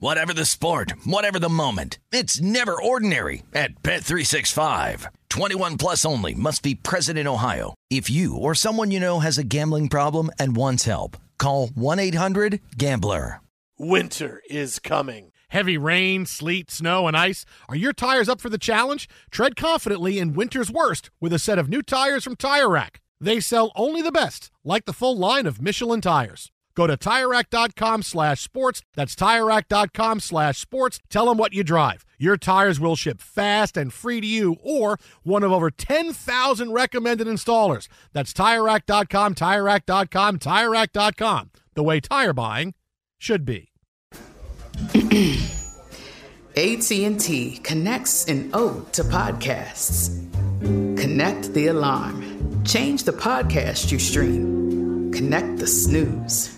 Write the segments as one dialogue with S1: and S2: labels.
S1: Whatever the sport, whatever the moment, it's never ordinary at Bet365. 21 plus only must be present in Ohio. If you or someone you know has a gambling problem and wants help, call 1-800-GAMBLER.
S2: Winter is coming.
S3: Heavy rain, sleet, snow, and ice. Are your tires up for the challenge? Tread confidently in winter's worst with a set of new tires from Tire Rack. They sell only the best, like the full line of Michelin tires. Go to TireRack.com slash sports. That's TireRack.com slash sports. Tell them what you drive. Your tires will ship fast and free to you or one of over 10,000 recommended installers. That's TireRack.com, TireRack.com, TireRack.com. The way tire buying should be.
S4: AT&T connects an ode to podcasts. Connect the alarm. Change the podcast you stream. Connect the snooze.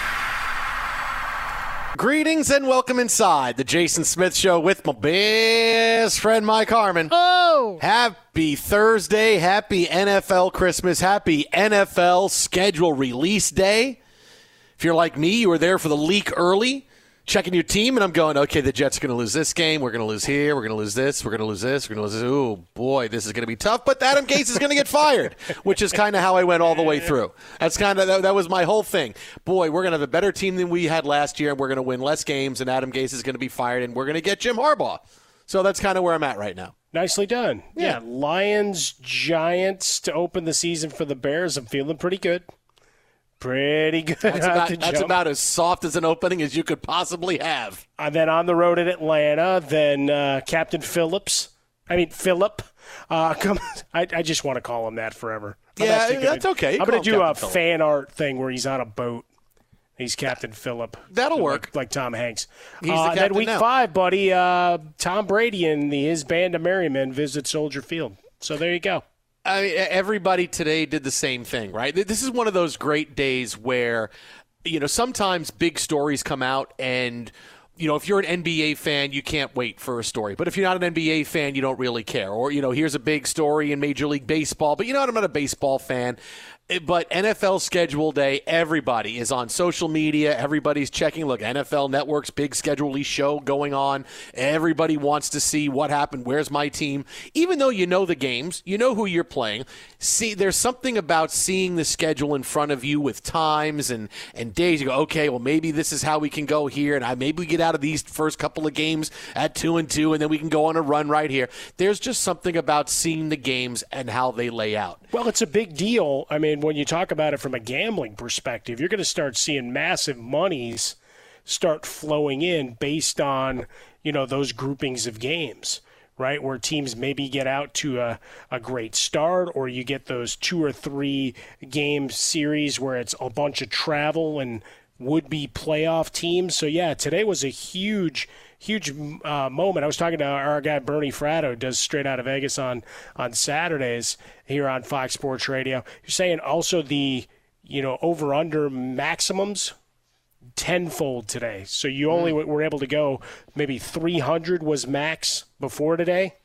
S2: Greetings and welcome inside the Jason Smith Show with my best friend Mike Harmon.
S5: Oh!
S2: Happy Thursday, happy NFL Christmas, happy NFL schedule release day. If you're like me, you were there for the leak early, checking your team, and I'm going, okay, the Jets are going to lose this game. We're going to lose here. We're going to lose this. We're going to lose this. We're going to lose this. Oh, boy, this is going to be tough, but Adam Gase is going to get fired, which is kind of how I went all the way through. That's kind of, that, that was my whole thing. Boy, we're going to have a better team than we had last year, and we're going to win less games, and Adam Gase is going to be fired, and we're going to get Jim Harbaugh. So that's kind of where I'm at right now.
S5: Nicely done.
S2: Yeah.
S5: Yeah. Lions, Giants to open the season for the Bears. I'm feeling pretty good. Pretty good.
S2: That's about, that's about as soft as an opening as you could possibly have.
S5: And then on the road at Atlanta, then uh, Captain Phillips. I mean Philip. Uh, come, I, I just want to call him that forever. I'm
S2: Yeah,
S5: gonna-
S2: that's okay. You
S5: I'm going to do a
S2: Phillip.
S5: fan art thing where he's on a boat. He's Captain Philip.
S2: That'll
S5: like,
S2: work.
S5: like Tom Hanks.
S2: He's the
S5: uh, then week
S2: now.
S5: five, buddy. Uh, Tom Brady and the, his band of merry men visit Soldier Field. So there you go.
S2: I mean, everybody today did the same thing, right? This is one of those great days where, you know, sometimes big stories come out and. You know, if you're an NBA fan, you can't wait for a story. But if you're not an NBA fan, you don't really care. Or, you know, here's a big story in Major League Baseball, but you know what? I'm not a baseball fan. But NFL schedule day, everybody is on social media. Everybody's checking. Look, NFL Network's big schedule show going on. Everybody wants to see what happened. Where's my team? Even though you know the games, you know who you're playing. See, there's something about seeing the schedule in front of you with times and, and days. You go, okay, well, maybe this is how we can go here. And I, maybe we get out of these first couple of games at two and two, and then we can go on a run right here. There's just something about seeing the games and how they lay out.
S5: Well, it's a big deal. I mean, when you talk about it from a gambling perspective, you're going to start seeing massive monies start flowing in based on you know those groupings of games right? Where teams maybe get out to a, a great start or you get those two or three game series where it's a bunch of travel and would be playoff teams. So yeah today was a huge huge uh, moment. I was talking to our guy Bernie Fratto, does straight out of Vegas on on Saturdays here on Fox Sports Radio. You're saying also the you know over under maximums tenfold today. So you only mm. were able to go maybe 300 was max before today.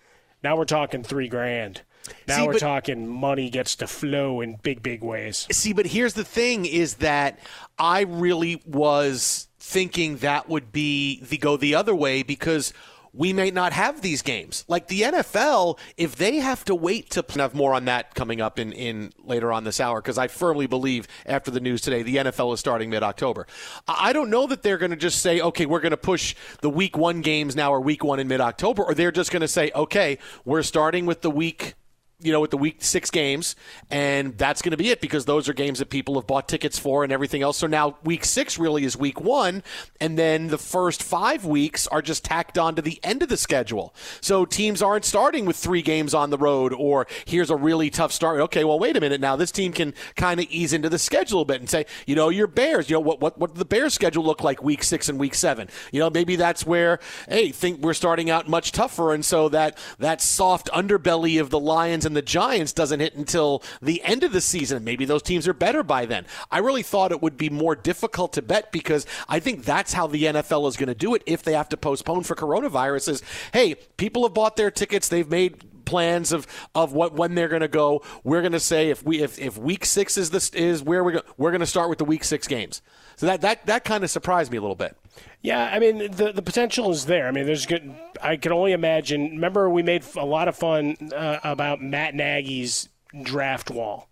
S5: Now we're talking three grand. Now see, we're but, talking money gets to flow in big, big ways.
S2: See, but here's the thing: is that I really was thinking that would be the go the other way because we may not have these games. Like the NFL, if they have to wait to have more on that coming up in, in later on this hour, because I firmly believe after the news today, the NFL is starting mid October. I don't know that they're going to just say, okay, we're going to push the week one games now or week one in mid October, or they're just going to say, okay, we're starting with the week you know, with the week six games, and that's going to be it because those are games that people have bought tickets for and everything else. So now week six really is week one, and then the first five weeks are just tacked on to the end of the schedule. So teams aren't starting with three games on the road, or here's a really tough start. Okay, well, wait a minute now. This team can kind of ease into the schedule a bit and say, you know, your Bears, you know, what what what the Bears schedule look like week six and week seven? You know, maybe that's where hey, think we're starting out much tougher, and so that that soft underbelly of the Lions and the Giants doesn't hit until the end of the season. Maybe those teams are better by then. I really thought it would be more difficult to bet because I think that's how the NFL is going to do it if they have to postpone for coronaviruses. Hey, people have bought their tickets, they've made plans of of what when they're going to go. We're going to say if we if, if week six is this is where we go, we're going to start with the week six games. So that that that kind of surprised me a little bit.
S5: Yeah, I mean the the potential is there. I mean, there's good. I can only imagine. Remember, we made a lot of fun uh, about Matt Nagy's draft wall,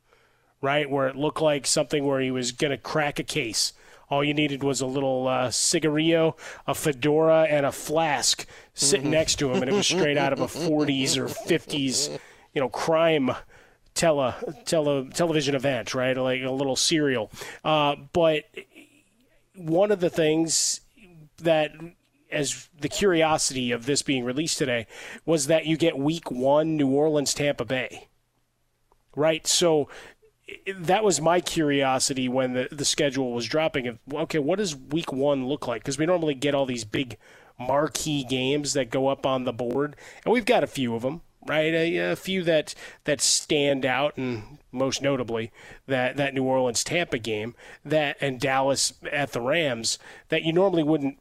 S5: right? Where it looked like something where he was going to crack a case. All you needed was a little uh, cigarillo, a fedora, and a flask sitting mm-hmm. next to him, and it was straight out of a 40s or 50s, you know, crime tele, tele television event, right? Like a little serial. Uh, but one of the things that as the curiosity of this being released today was that you get week one New Orleans Tampa Bay. Right? So that was my curiosity when the, the schedule was dropping. okay, what does week one look like? Because we normally get all these big marquee games that go up on the board, and we've got a few of them right? A, a, few that that stand out, and most notably that that New Orleans Tampa game, that and Dallas at the Rams, that you normally wouldn't.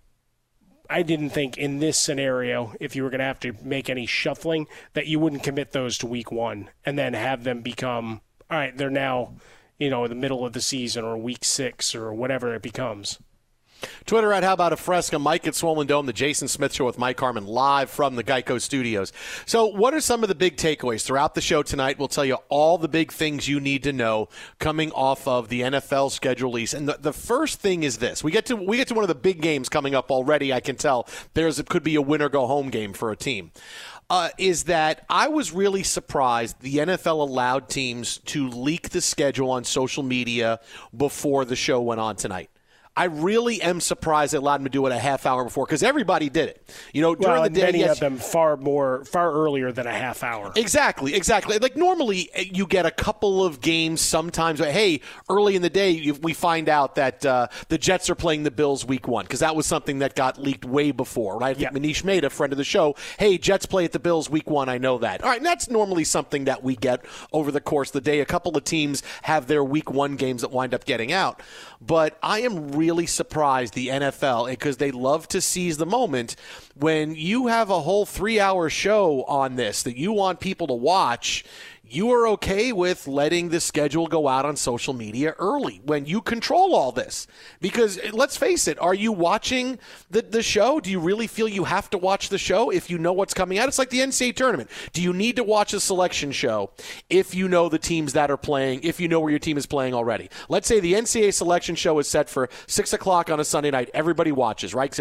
S5: I didn't think in this scenario, if you were going to have to make any shuffling, that you wouldn't commit those to week one and then have them become all right. They're now, you know, in the middle of the season or week six or whatever it becomes.
S2: Twitter at How About a Fresca, Mike at Swollen Dome, the Jason Smith Show with Mike Harmon live from the Geico Studios. So, what are some of the big takeaways throughout the show tonight? We'll tell you all the big things you need to know coming off of the NFL schedule release. And the, the first thing is this: we get to we get to one of the big games coming up already. I can tell there's it could be a winner go home game for a team. Uh, is that I was really surprised the NFL allowed teams to leak the schedule on social media before the show went on tonight. I really am surprised they allowed him to do it a half hour before because everybody did it. You know, during
S5: well,
S2: the day,
S5: many yes, of them far more, far earlier than a half hour.
S2: Exactly, exactly. Like normally, eh, you get a couple of games sometimes. But, Hey, early in the day, we find out that uh, the Jets are playing the Bills week one because that was something that got leaked way before, right? Think Manish Mehta a friend of the show. Hey, Jets play at the Bills week one. I know that. All right, and that's normally something that we get over the course of the day. A couple of teams have their week one games that wind up getting out, but I am. really surprised the NFL because eh, they love to seize the moment when you have a whole three hour show on this that you want people to watch you are okay with letting the schedule go out on social media early when you control all this. Because eh, let's face it, are you watching the, the show? Do you really feel you have to watch the show if you know what's coming out? It's like the NCAA tournament. Do you need to watch a selection show if you know the teams that are playing, if you know where your team is playing already? Let's say the NCAA selection show is set for 6 o'clock on a Sunday night. Everybody watches, right?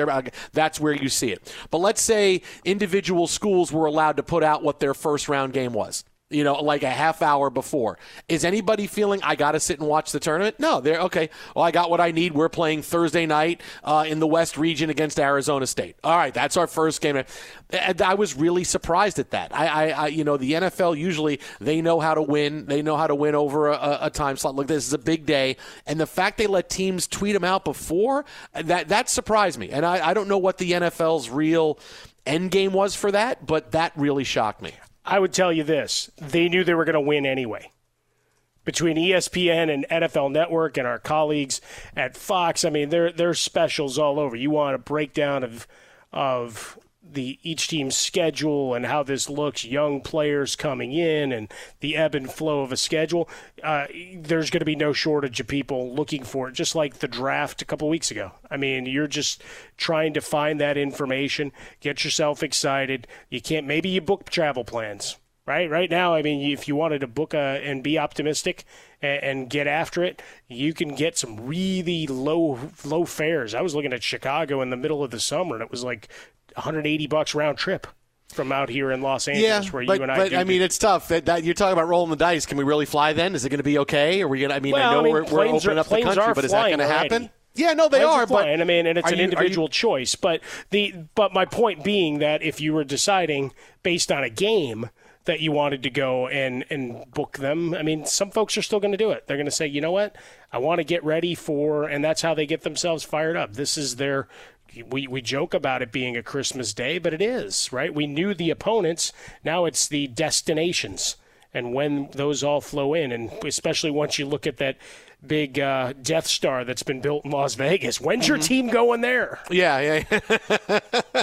S2: That's where you see it. But let's say individual schools were allowed to put out what their first round game was you know, like a half hour before. Is anybody feeling I got to sit and watch the tournament? No, they're okay. Well, I got what I need. We're playing Thursday night uh, in the West region against Arizona State. All right, that's our first game. And I was really surprised at that. I, I, I, you know, the NFL usually they know how to win. They know how to win over a, a time slot. Look, this is a big day, and the fact they let teams tweet them out before that that surprised me. And I, I don't know what the NFL's real end game was for that, but that really shocked me.
S5: I would tell you this they knew they were going to win anyway. Between ESPN and NFL Network and our colleagues at Fox, I mean, there there's specials all over. You want a breakdown of of the each team's schedule and how this looks, young players coming in, and the ebb and flow of a schedule. Uh, there's going to be no shortage of people looking for it, just like the draft a couple weeks ago. I mean, you're just trying to find that information, get yourself excited. You can't. Maybe you book travel plans. Right, right now, I mean, if you wanted to book a, and be optimistic and, and get after it, you can get some really low low fares. I was looking at Chicago in the middle of the summer, and it was like 180 bucks round trip from out here in Los Angeles,
S2: yeah,
S5: where
S2: but,
S5: you and I.
S2: But I mean, it's tough. That, that, you're talking about rolling the dice. Can we really fly? Then is it going to be okay? Are we going? to I mean,
S5: well,
S2: I know
S5: I mean,
S2: we're, we're opening
S5: are,
S2: up the country, but is that going to happen? Yeah, no, they
S5: planes
S2: are,
S5: are
S2: but
S5: I mean, and it's an
S2: you,
S5: individual
S2: you,
S5: choice. But the but my point being that if you were deciding based on a game that you wanted to go and and book them, I mean, some folks are still going to do it. They're going to say, you know what, I want to get ready for, and that's how they get themselves fired up. This is their we, we joke about it being a Christmas day, but it is, right? We knew the opponents. Now it's the destinations and when those all flow in. And especially once you look at that big uh, Death Star that's been built in Las Vegas. When's your mm-hmm. team going there?
S2: Yeah, yeah.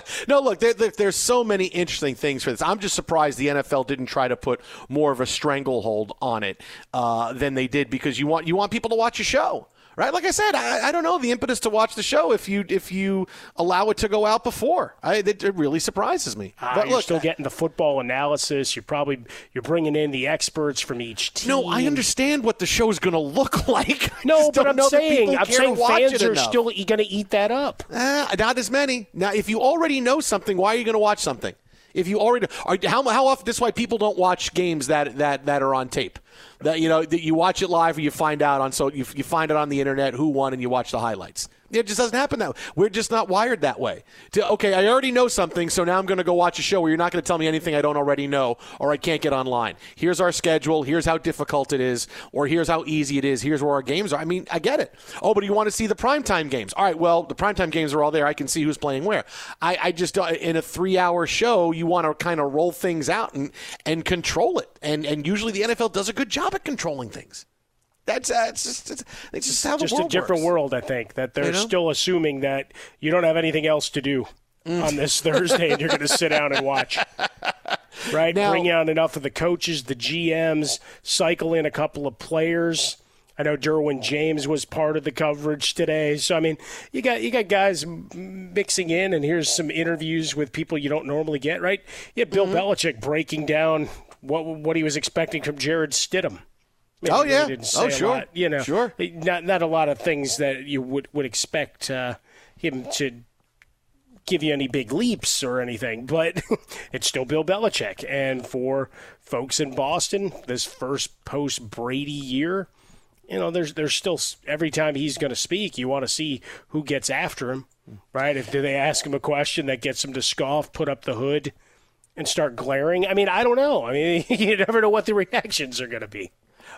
S2: no, look, there, there, there's so many interesting things for this. I'm just surprised the NFL didn't try to put more of a stranglehold on it uh, than they did because you want you want people to watch a show right? Like I said, I, I, don't know the impetus to watch the show if you if you allow it to go out before. I, it, it really surprises me.
S5: Uh,
S2: but
S5: you're
S2: look,
S5: still getting the football analysis. You're probably you're bringing in the experts from each team.
S2: No, I understand what the show is going to look like.
S5: No, but I'm saying I'm saying fans are still going to eat that up.
S2: Uh, not as many. Now, if you already know something, why are you going to watch something? If you already are, how how often this is why people don't watch games that that that are on tape that you know that you watch it live or you find out on so you, you find it on the internet who won and you watch the highlights. It just doesn't happen that way. We're just not wired that way. To, okay, I already know something, so now I'm going to go watch a show where you're not going to tell me anything I don't already know or I can't get online. Here's our schedule. Here's how difficult it is, or here's how easy it is. Here's where our games are. I mean, I get it. Oh, but you want to see the primetime games. All right, well, the primetime games are all there. I can see who's playing where. I, I just, uh, in a three hour show, you want to kind of roll things out and, and control it. And, and usually the NFL does a good job at controlling things. That's uh, it's just it's, it's just how
S5: just
S2: a
S5: different
S2: works.
S5: world. I think that they're
S2: you know?
S5: still assuming that you don't have anything else to do mm. on this Thursday, and you're going to sit down and watch. Right, now, bring out enough of the coaches, the GMs, cycle in a couple of players. I know Derwin James was part of the coverage today. So I mean, you got you got guys mixing in, and here's some interviews with people you don't normally get. Right? You had Bill mm-hmm. Belichick breaking down what what he was expecting from Jarrett Stidham.
S2: Maybe oh yeah. oh sure.
S5: Lot, you know,
S2: sure.
S5: Not not a lot of things that you would would expect uh, him to give you any big leaps or anything, but it's still Bill Belichick. And for folks in Boston, this first post Brady year, you know, there's there's still every time he's going to speak, you want to see who gets after him, right? If do they ask him a question that gets him to scoff, put up the hood, and start glaring? I mean, I don't know. I mean, you never know what the reactions are going to be.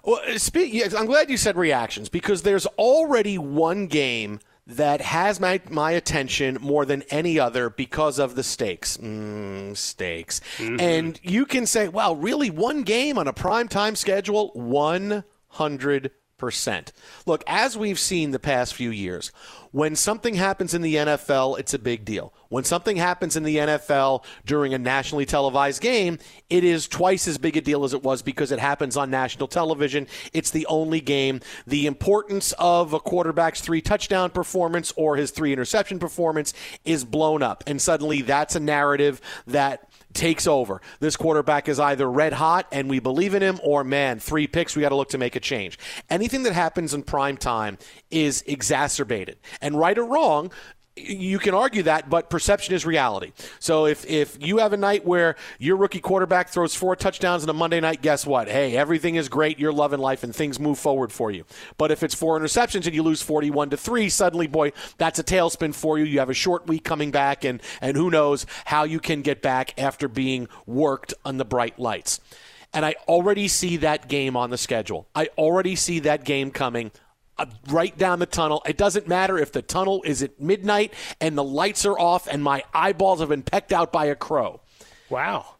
S2: Well, uh, speak, I'm glad you said reactions because there's already one game that has my, my attention more than any other because of the stakes. Mm, stakes. Mm-hmm. And you can say, wow, really? One game on a prime time schedule? 100%. Look, as we've seen the past few years, when something happens in the NFL, it's a big deal. When something happens in the NFL during a nationally televised game, it is twice as big a deal as it was because it happens on national television. It's the only game. The importance of a quarterback's three touchdown performance or his three interception performance is blown up. And suddenly that's a narrative that takes over. This quarterback is either red hot and we believe in him, or man, three picks, we got to look to make a change. Anything that happens in prime time is exacerbated. And right or wrong, you can argue that, but perception is reality. So if if you have a night where your rookie quarterback throws four touchdowns on a Monday night, guess what? Hey, everything is great. You're loving life and things move forward for you. But if it's four interceptions and you lose 41 to 3, suddenly boy, that's a tailspin for you. You have a short week coming back and and who knows how you can get back after being worked on the bright lights. And I already see that game on the schedule. I already see that game coming Uh, right down the tunnel. It doesn't matter if the tunnel is at midnight and the lights are off and my eyeballs have been pecked out by a crow.
S5: Wow.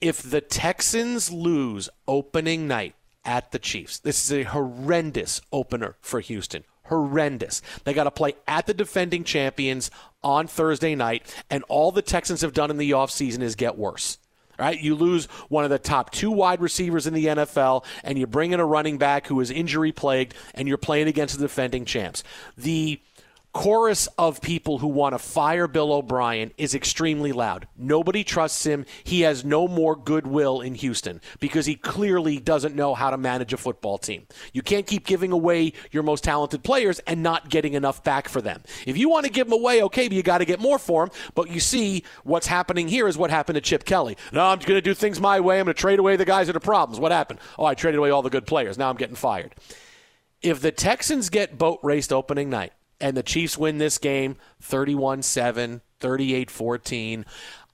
S2: If the Texans lose opening night at the Chiefs, this is a horrendous opener for Houston. Horrendous. They got to play at the defending champions on Thursday night, and all the Texans have done in the offseason is get worse right? You lose one of the top two wide receivers in the NFL, and you bring in a running back who is injury plagued, and you're playing against the defending champs. The chorus of people who want to fire Bill O'Brien is extremely loud. Nobody trusts him. He has no more goodwill in Houston because he clearly doesn't know how to manage a football team. You can't keep giving away your most talented players and not getting enough back for them. If you want to give them away, okay, but you got to get more for them. But you see, what's happening here is what happened to Chip Kelly. No, I'm going to do things my way. I'm going to trade away the guys that are problems. What happened? Oh, I traded away all the good players. Now I'm getting fired. If the Texans get boat raced opening night, and the Chiefs win this game 31 7, 38 14.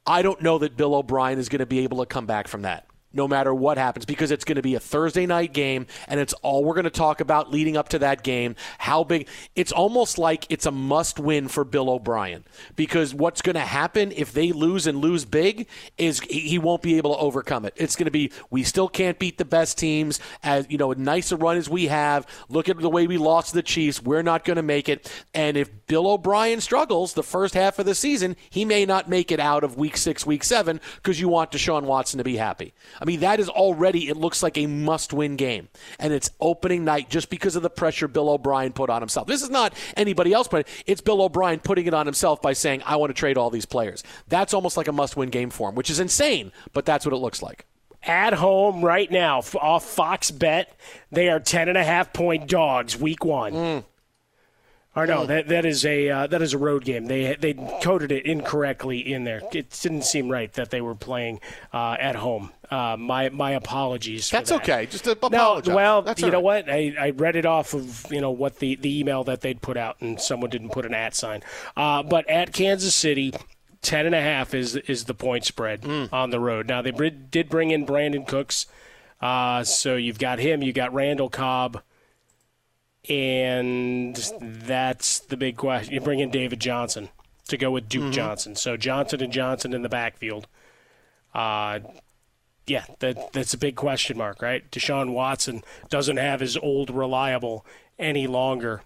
S2: I don't know that Bill O'Brien is going to be able to come back from that no matter what happens because it's going to be a Thursday night game and it's all we're going to talk about leading up to that game. How big it's almost like it's a must win for Bill O'Brien because what's going to happen if they lose and lose big is he won't be able to overcome it. It's going to be we still can't beat the best teams as you know, nice a run as we have. Look at the way we lost the Chiefs. We're not going to make it. And if Bill O'Brien struggles the first half of the season, he may not make it out of week 6, week 7 because you want Deshaun Watson to be happy. I mean, that is already, it looks like a must win game. And it's opening night just because of the pressure Bill O'Brien put on himself. This is not anybody else, but it's Bill O'Brien putting it on himself by saying, I want to trade all these players. That's almost like a must win game for him, which is insane, but that's what it looks like
S5: at home right now off Fox Bet. They are ten and a half point dogs week one. Mm. Or no, that that is a uh, that is a road game. They they coded it incorrectly in there. It didn't seem right that they were playing uh, at home. Uh, my my apologies.
S2: That's
S5: that.
S2: okay. Just apologize.
S5: No, well,
S2: That's
S5: you
S2: know
S5: what? I, I read it off of you know what the, the email that they'd put out, and someone didn't put an at sign. Uh, but at Kansas City, ten and a half is is the point spread mm. on the road. Now they did bring in Brandin Cooks, uh, so you've got him. You got Randall Cobb and that's the big question. You bring in David Johnson to go with Duke mm-hmm. Johnson. So Johnson and Johnson in the backfield. Uh, yeah, that that's a big question mark, right? Deshaun Watson doesn't have his old reliable any longer,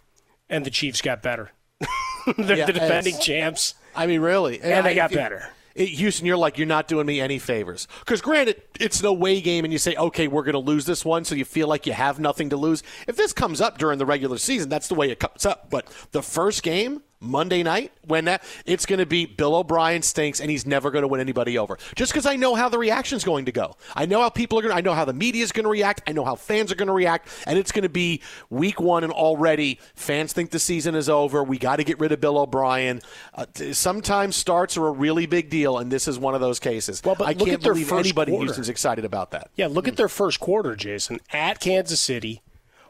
S5: and the Chiefs got better. They're yeah, the defending champs.
S2: I mean, really,
S5: and, and they got better
S2: it, Houston, you're like, you're not doing me any favors. Because granted, it's an away game, and you say, okay, we're going to lose this one, so you feel like you have nothing to lose. If this comes up during the regular season, that's the way it comes up. But the first game, Monday night when that it's going to be Bill O'Brien stinks and he's never going to win anybody over. Just because I know how the reaction's going to go. I know how people are going. to I know how the media is going to react. I know how fans are going to react, and it's going to be week one and already fans think the season is over. We got to get rid of Bill O'Brien. Uh, sometimes starts are a really big deal, and this is one of those cases.
S5: Well, but
S2: I
S5: look
S2: can't
S5: at their
S2: believe
S5: first
S2: anybody
S5: quarter.
S2: Houston's excited about that.
S5: Yeah, look at their first quarter, Jason. At Kansas City,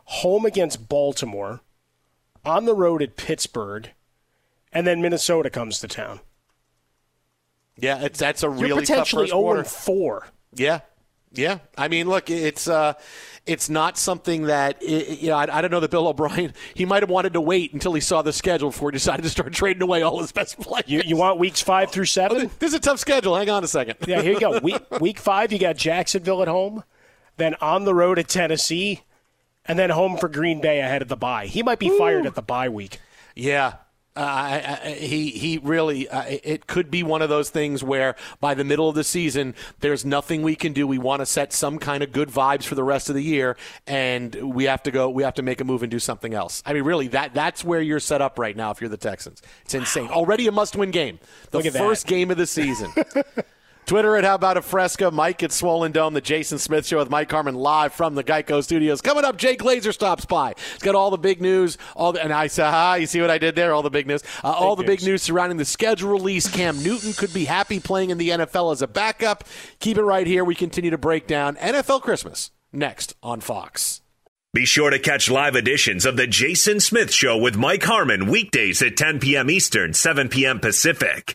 S5: home against Baltimore, on the road at Pittsburgh and then Minnesota comes to town.
S2: Yeah, it's that's a really
S5: You're potentially
S2: tough first
S5: 0 4.
S2: Yeah, yeah. I mean, look, it's uh, it's not something that you know. I, I, don't know that Bill O'Brien. He might have wanted to wait until he saw the schedule before he decided to start trading away all his best players.
S5: You, you want weeks five through seven?
S2: Oh, this is a tough schedule. Hang on a second.
S5: yeah, here you go. Week week five, you got Jacksonville at home, then on the road at Tennessee, and then home for Green Bay ahead of the bye. He might be Ooh. fired at the bye week.
S2: Yeah, Uh, I, I, he he really uh, it could be one of those things where by the middle of the season there's nothing we can do. We want to set some kind of good vibes for the rest of the year, and we have to go. We have to make a move and do something else. I mean, really, that that's where you're set up right now. If you're the Texans, it's insane. Already a must-win game, the first
S5: that.
S2: game of the season. Twitter at How About a Fresca. Mike at Swollen Dome. The Jason Smith Show with Mike Harmon live from the Geico Studios. Coming up, Jay Glazer stops by. He's got all the big news. All the, and I said, ah, you see what I did there? All the big news. Uh, all the big news surrounding the schedule release. Cam Newton could be happy playing in the NFL as a backup. Keep it right here. We continue to break down NFL Christmas next on Fox.
S6: Be sure to catch live editions of The Jason Smith Show with Mike Harmon weekdays at 10 p.m. Eastern, 7 p.m. Pacific.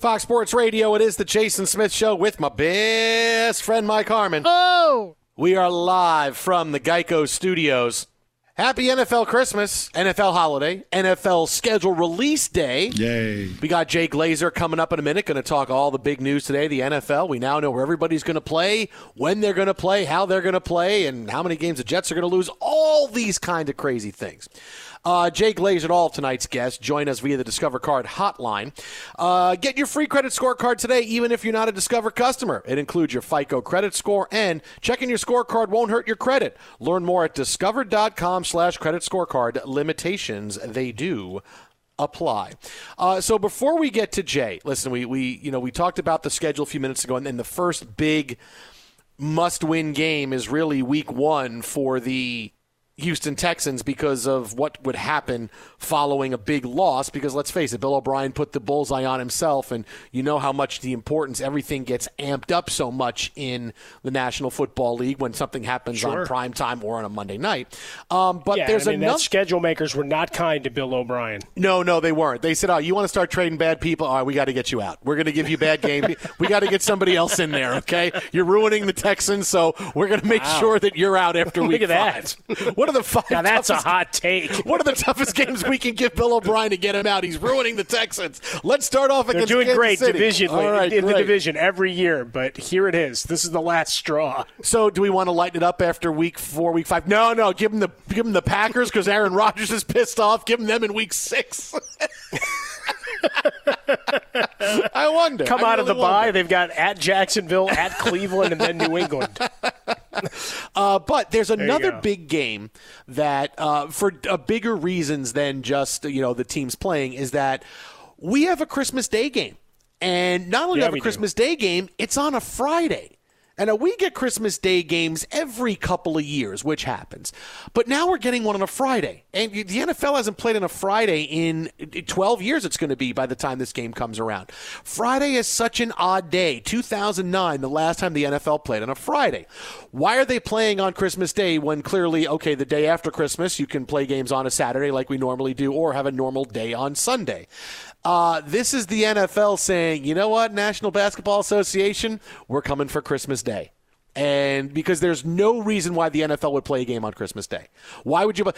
S2: Fox Sports Radio, it is the Jason Smith Show with my best friend Mike Harmon.
S7: Oh!
S2: We are live from the Geico Studios. Happy NFL Christmas, NFL holiday, NFL schedule release day.
S8: Yay.
S2: We got Jay Glazer coming up in a minute, going to talk all the big news today, the NFL. We now know where everybody's going to play, when they're going to play, how they're going to play, and how many games the Jets are going to lose, all these kind of crazy things. Uh, Jay Glazer, all tonight's guests join us via the Discover Card hotline. Uh, get your free credit scorecard today, even if you're not a Discover customer. It includes your FICO credit score, and checking your scorecard won't hurt your credit. Learn more at discover.com slash credit scorecard. Limitations, they do apply. Uh, so before we get to Jay, listen, we, we you know we talked about the schedule a few minutes ago, and then the first big must-win game is really Week One for the Houston Texans because of what would happen following a big loss. Because let's face it, Bill O'Brien put the bullseye on himself, and you know how much the importance, everything gets amped up so much in the National Football League when something happens
S5: Sure.
S2: on prime time or on a Monday night. Um, but
S5: yeah,
S2: there's
S5: I mean,
S2: another.
S5: schedule makers were not kind to Bill O'Brien.
S2: No, no, they weren't. They said, "Oh, you want to start trading bad people? All right, we got to get you out. We're going to give you bad game. we got to get somebody else in there. Okay, you're ruining the Texans, so we're going to make
S5: Wow.
S2: sure that you're out after
S5: Look
S2: week
S5: at that.
S2: What are the five?
S5: Now that's a hot take.
S2: What are the toughest games we can give Bill O'Brien to get him out? He's ruining the Texans. Let's start off
S5: They're doing
S2: Kansas
S5: great
S2: City.
S5: division
S2: right,
S5: in the division every year, but here it is. This is the last straw.
S2: So, do we want to lighten it up after week four, week five? No, no. Give them the give them the Packers because Aaron Rodgers is pissed off. Give them them in week six. I wonder.
S5: Come
S2: I
S5: out of the
S2: really wonder.
S5: bye, they've got at Jacksonville, at Cleveland, and then New England.
S2: Uh, but there's another
S5: go.
S2: big game that, uh, for uh, bigger reasons than just you know the teams playing, is that we have a Christmas Day game, and not only do we
S5: Yeah,
S2: have a
S5: do.
S2: Christmas Day game, it's on a Friday. And we get Christmas Day games every couple of years, which happens. But now we're getting one on a Friday. And the NFL hasn't played on a Friday in 12 years, it's going to be by the time this game comes around. Friday is such an odd day. 2009, the last time the NFL played on a Friday. Why are they playing on Christmas Day when clearly, okay, the day after Christmas, you can play games on a Saturday like we normally do, or have a normal day on Sunday? Uh, this is the NFL saying, you know what, National Basketball Association, we're coming for Christmas Day. And because there's no reason why the NFL would play a game on Christmas Day. Why would you?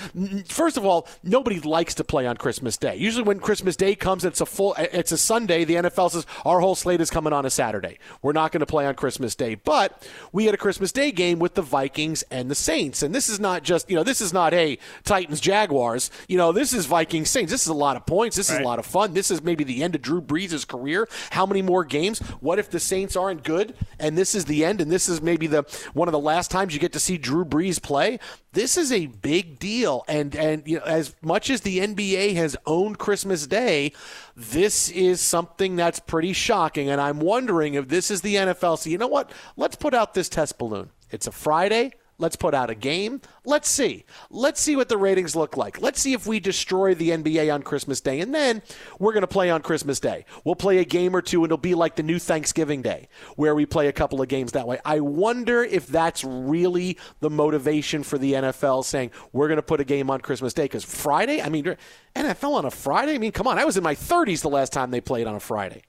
S2: First of all, nobody likes to play on Christmas Day. Usually, when Christmas Day comes, it's a full, it's a Sunday. The NFL says our whole slate is coming on a Saturday. We're not going to play on Christmas Day. But we had a Christmas Day game with the Vikings and the Saints, and this is not just you know this is not a Titans Jaguars. You know this is Vikings Saints. This is a lot of points. This is a lot of fun. This is maybe the end of Drew Brees' career. How many more games? What if the Saints aren't good and this is the end and this is maybe the one of the last times you get to see Drew Brees play? This is a big deal. And and you know as much as the NBA has owned Christmas Day, this is something that's pretty shocking and I'm wondering if this is the NFL. So you know what? Let's put out this test balloon. It's a Friday. Let's put out a game. Let's see. Let's see what the ratings look like. Let's see if we destroy the NBA on Christmas Day. And then we're going to play on Christmas Day. We'll play a game or two, and it'll be like the new Thanksgiving Day, where we play a couple of games that way. I wonder if that's really the motivation for the NFL saying, we're going to put a game on Christmas Day. Because Friday, I mean, NFL on a Friday? I mean, come on. I was in my 30s the last time they played on a Friday.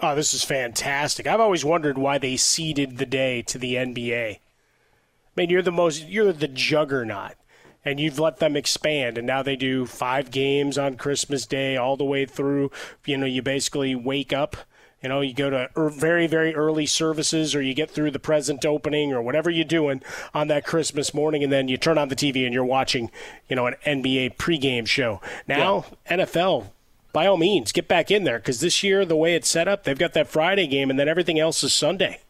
S5: Oh, this is fantastic. I've always wondered why they ceded the day to the NBA. I mean, you're the most, you're the juggernaut, and you've let them expand, and now they do five games on Christmas Day all the way through. You know, you basically wake up. You know, you go to er- very, very early services, or you get through the present opening, or whatever you're doing on that Christmas morning, and then you turn on the TV and you're watching, you know, an NBA pregame show. Now, NFL, by all means, get back in there because this year, the way it's set up, they've got that Friday game, and then everything else is Sunday.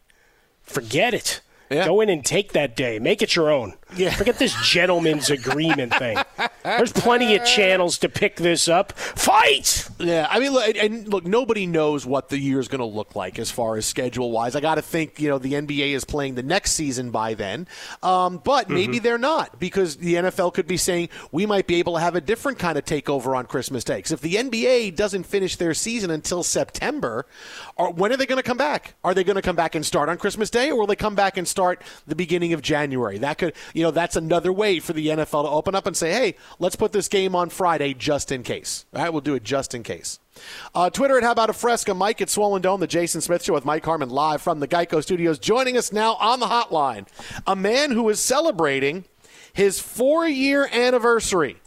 S5: Forget it. Go in and take that day. Make it your own.
S2: Yeah.
S5: Forget this gentleman's agreement thing. There's plenty of channels to pick this up. Fight!
S2: Yeah, I mean, look, and- look, nobody knows what the year's going to look like as far as schedule wise. I got to think, you know, the NBA is playing the next season by then, um, but maybe they're not because the NFL could be saying we might be able to have a different kind of takeover on Christmas Day. 'Cause if the NBA doesn't finish their season until September, or when are they going to come back? Are they going to come back and start on Christmas Day, or will they come back and start the beginning of January? That could, you know, that's another way for the NFL to open up and say, hey, let's put this game on Friday just in case. All right, we'll do it just in case. Uh, Twitter at How About a Fresca, Mike at Swollen Dome, the Jason Smith Show with Mike Harmon live from the Geico Studios. Joining us now on the hotline, a man who is celebrating his four year anniversary.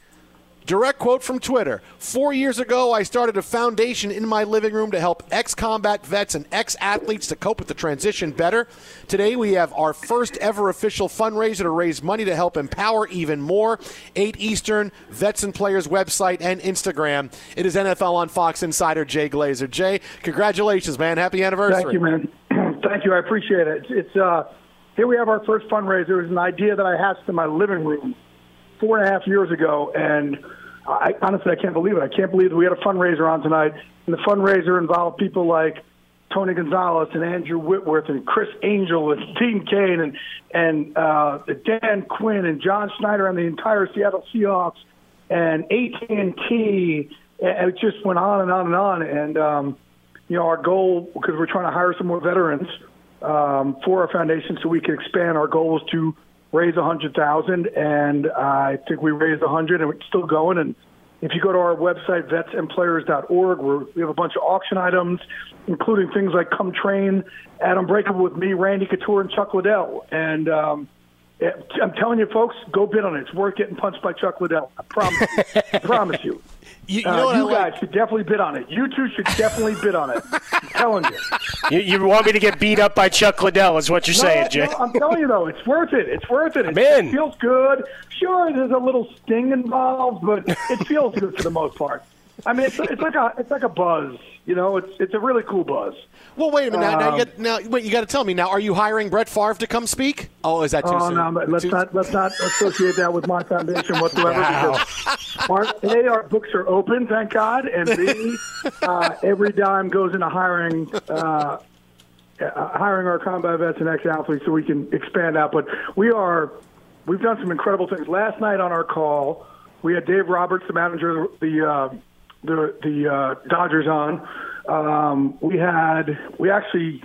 S2: Direct quote from Twitter. Four years ago, I started a foundation in my living room to help ex combat vets and ex athletes to cope with the transition better. Today, we have our first ever official fundraiser to raise money to help empower even more. 8 Eastern, Vets and Players website and Instagram. It is NFL on Fox Insider Jay Glazer. Jay, congratulations, man. Happy anniversary.
S7: Thank you, man. Thank you. I appreciate it. It's, uh, here we have our first fundraiser. It was an idea that I hatched in my living room four and a half years ago, and I honestly I can't believe it. I can't believe that we had a fundraiser on tonight, and the fundraiser involved people like Tony Gonzalez and Andrew Whitworth and Criss Angel and Dean Cain and and uh, Dan Quinn and John Schneider and the entire Seattle Seahawks and AT and T. It just went on and on and on. And um, you know, our goal because we're trying to hire some more veterans um, for our foundation so we can expand. Our goal to raise a hundred thousand, and I think we raised a hundred, and it's still going. And if you go to our website, vetsandplayers.org, where we have a bunch of auction items, including things like Come Train at Unbreakable with me, Randy Couture, and Chuck Liddell. And um, I'm telling you, folks, go bid on it. It's worth getting punched by Chuck Liddell. I promise you. I promise you.
S2: You, you
S7: Uh,
S2: know what
S7: you
S2: I
S7: guys
S2: like?
S7: should definitely bid on it. You two should definitely bid on it. I'm telling you.
S5: You, you want me to get beat up by Chuck Liddell, is what you're
S7: No,
S5: saying, Jay.
S7: no, I'm telling you though, it's worth it. It's worth it.
S5: I'm
S7: It,
S5: in.
S7: it feels good. Sure, there's a little sting involved, but it feels good for the most part. I mean, it's, it's like a it's like a buzz. You know, it's it's a really cool buzz.
S2: Well, wait a minute. Now, now,
S7: Um,
S2: you got, now wait, you got to tell me now. Are you hiring Brett Favre to come speak? Oh, is that too
S7: Oh
S2: soon?
S7: no, let's
S2: Too-
S7: not let's not associate that with my foundation whatsoever. Because our, a, our books are open, thank God, and B, uh, every dime goes into hiring uh, uh, hiring our combat vets and ex athletes so we can expand out. But we are we've done some incredible things. Last night on our call, we had Dave Roberts, the manager of the uh, the the uh, Dodgers, on. Um, we had we actually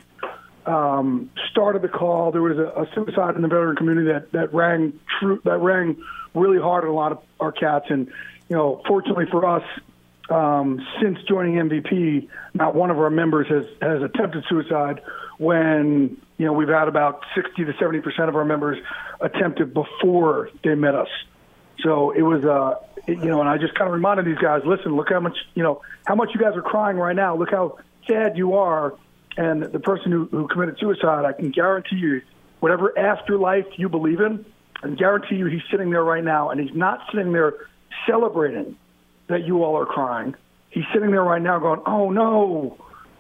S7: um, started the call. There was a, a suicide in the veteran community that that rang true that rang really hard in a lot of our cats. And you know, fortunately for us, um, since joining MVP, not one of our members has has attempted suicide. When you know we've had about sixty to seventy percent of our members attempted before they met us. So it was, uh, it- you know, and I just kind of reminded these guys, listen, look how much, you know, how much you guys are crying right now. Look how sad you are. And the person who, who committed suicide, I can guarantee you, whatever afterlife you believe in, I guarantee you he's sitting there right now, and he's not sitting there celebrating that you all are crying. He's sitting there right now going, oh no,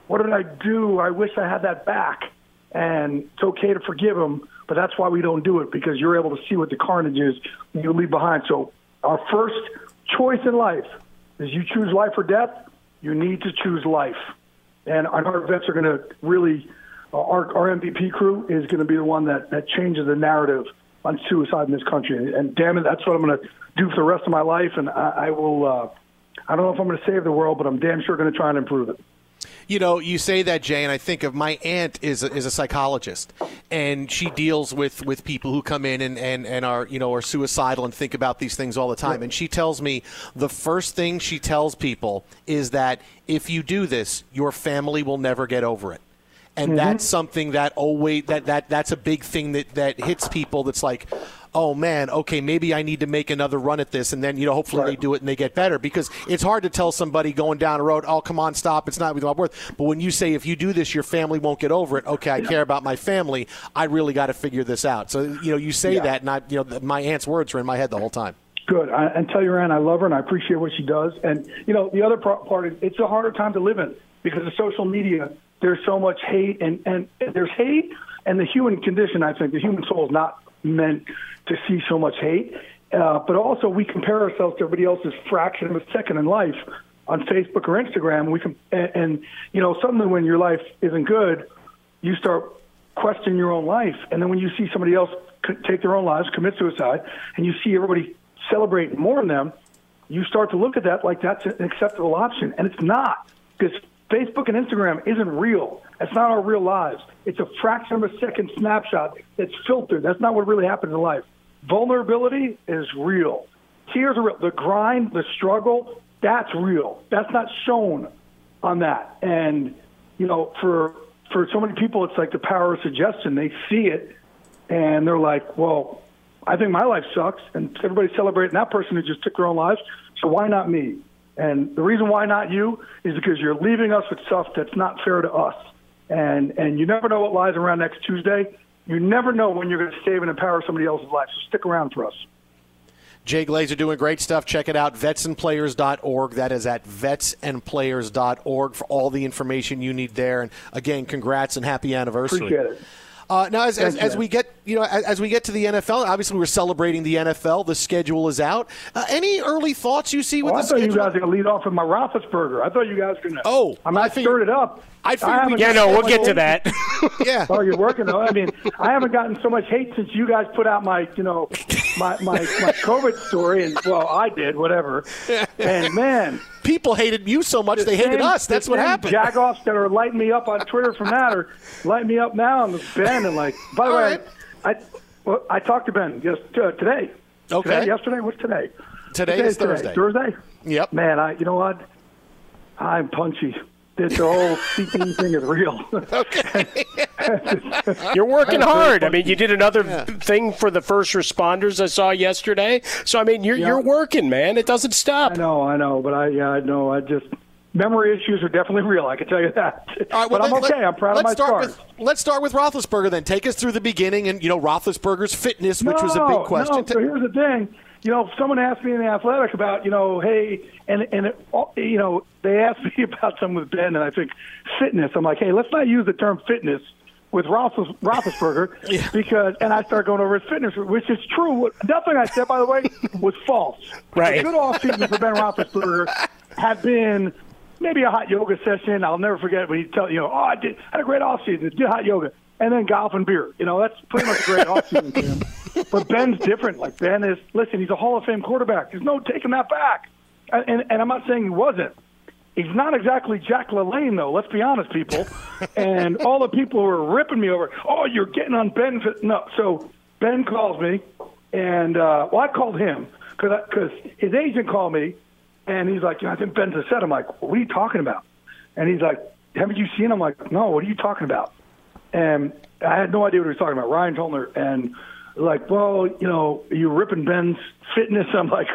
S7: what did I do? I wish I had that back. And it's okay to forgive him, but that's why we don't do it because you're able to see what the carnage is you leave behind. So our first choice in life is you choose life or death. You need to choose life, and our vets are going to really. uh, Our, our MVP crew is going to be the one that, that changes the narrative on suicide in this country. And damn it, that's what I'm going to do for the rest of my life. And I, I will. Uh, I don't know if I'm going to save the world, but I'm damn sure going to try and improve it.
S2: You know, you say that, Jay, and I think of my aunt is a, is a psychologist, and she deals with, with people who come in and, and, and are you know are suicidal and think about these things all the time. And she tells me the first thing she tells people is that if you do this, your family will never get over it. And mm-hmm. that's something that always that, that that's a big thing that, that hits people. That's like, oh man, okay, maybe I need to make another run at this, and then you know hopefully they do it and they get better because it's hard to tell somebody going down the road, oh come on, stop, it's not worth. But when you say if you do this, your family won't get over it. Okay, I care about my family. I really got to figure this out. So you know, you say
S7: Yeah.
S2: that, not you know, my aunt's words are in my head the whole time.
S7: Good. I, and tell your aunt I love her and I appreciate what she does. And you know, the other part, part is it's a harder time to live in because of social media. There's so much hate, and and there's hate, and the human condition. I think the human soul is not meant to see so much hate. Uh, but also, we compare ourselves to everybody else's fraction of a second in life on Facebook or Instagram. We can, and, and you know, suddenly when your life isn't good, you start questioning your own life. And then when you see somebody else take their own lives, commit suicide, and you see everybody celebrate and mourn them, you start to look at that like that's an acceptable option. And it's not because Facebook and Instagram isn't real. That's not our real lives. It's a fraction of a second snapshot that's filtered. That's not what really happened in life. Vulnerability is real. Tears are real. The grind, the struggle, that's real. That's not shown on that. And you know, for for so many people, it's like the power of suggestion. They see it, and they're like, "Well, I think my life sucks," and everybody's celebrating that person who just took their own lives. So why not me? And the reason why not you is because you're leaving us with stuff that's not fair to us. And and you never know what lies around next Tuesday. You never know when you're going to save and empower somebody else's life. So stick around for us.
S2: Jay Glazer doing great stuff. Check it out, vetsandplayers.org. That is at vetsandplayers.org for all the information you need there. And again, congrats and happy anniversary.
S7: Appreciate it.
S2: Uh, now, as, as, as we get you know as, as we get to the NFL, obviously we're celebrating the NFL. The schedule is out. Uh, any early thoughts you see with
S7: Oh, I
S2: the
S7: thought you guys were going to lead off with my Roethlisberger. I thought you guys were going to.
S2: Oh,
S7: I mean, I, stirred it up.
S2: I figured
S7: haven't
S2: we-
S5: Yeah, no,
S7: gotten
S5: we'll
S7: so
S5: get to that.
S2: yeah.
S7: Oh, you're working though. I mean, I haven't gotten so much hate since you guys put out my, you know, my my, my COVID story, and well, I did whatever. And man,
S2: People hated you so much they hated
S7: same-
S2: us. That's
S7: the
S2: what happened.
S7: Jagoffs that are lighting me up on Twitter from that are lighting me up now on the Ben and like. By the
S2: All
S7: way,
S2: right.
S7: I well, I talked to Ben just uh, today.
S2: Okay.
S7: Today, yesterday. What's today?
S2: Today
S7: Today
S2: is Thursday.
S7: Thursday.
S2: Yep.
S7: Man, I you know what? I'm punchy. The the whole CP thing is real. Okay.
S5: You're working hard. I mean, you did another thing for the first responders I saw yesterday. So I mean, you're
S7: Yeah.
S5: you're working, man. It doesn't stop.
S7: I know, I know, but I yeah, I know. I just memory issues are definitely real. I can tell you that.
S2: All right, well,
S7: but I'm
S2: let-
S7: okay. I'm proud
S2: let's
S7: of my
S2: start
S7: scars.
S2: with let's start with Roethlisberger. Then take us through the beginning and you know Roethlisberger's fitness, which was a big question.
S7: No, so here's the thing. You know, someone asked me in the athletic about, you know, hey, and and it, you know, they asked me about something with Ben, and I think fitness. I'm like, hey, let's not use the term fitness with Roethlis, Roethlisberger because, and I start going over his fitness, which is true. Nothing I said, by the way, was false.
S5: Right.
S7: A good offseason for Ben Roethlisberger had been maybe a hot yoga session. I'll never forget when he tell you know, oh, I did had a great offseason, did hot yoga, and then golf and beer. You know, that's pretty much a great offseason for him. But Ben's different. Like Ben is, listen, he's a Hall of Fame quarterback. There's no taking that back. And, and, and I'm not saying he wasn't. He's not exactly Jack LaLanne, though. Let's be honest, people. and all the people who are ripping me over, oh, you're getting on Ben. No. So Ben calls me, and uh, well, I called him because his agent called me, and he's like, I think Ben's a set. I'm like, what are you talking about? And he's like, haven't you seen him? I'm like, no, what are you talking about? And I had no idea what he was talking about. Ryan Tollner and like, well, you know, you ripping Ben's fitness? I'm like,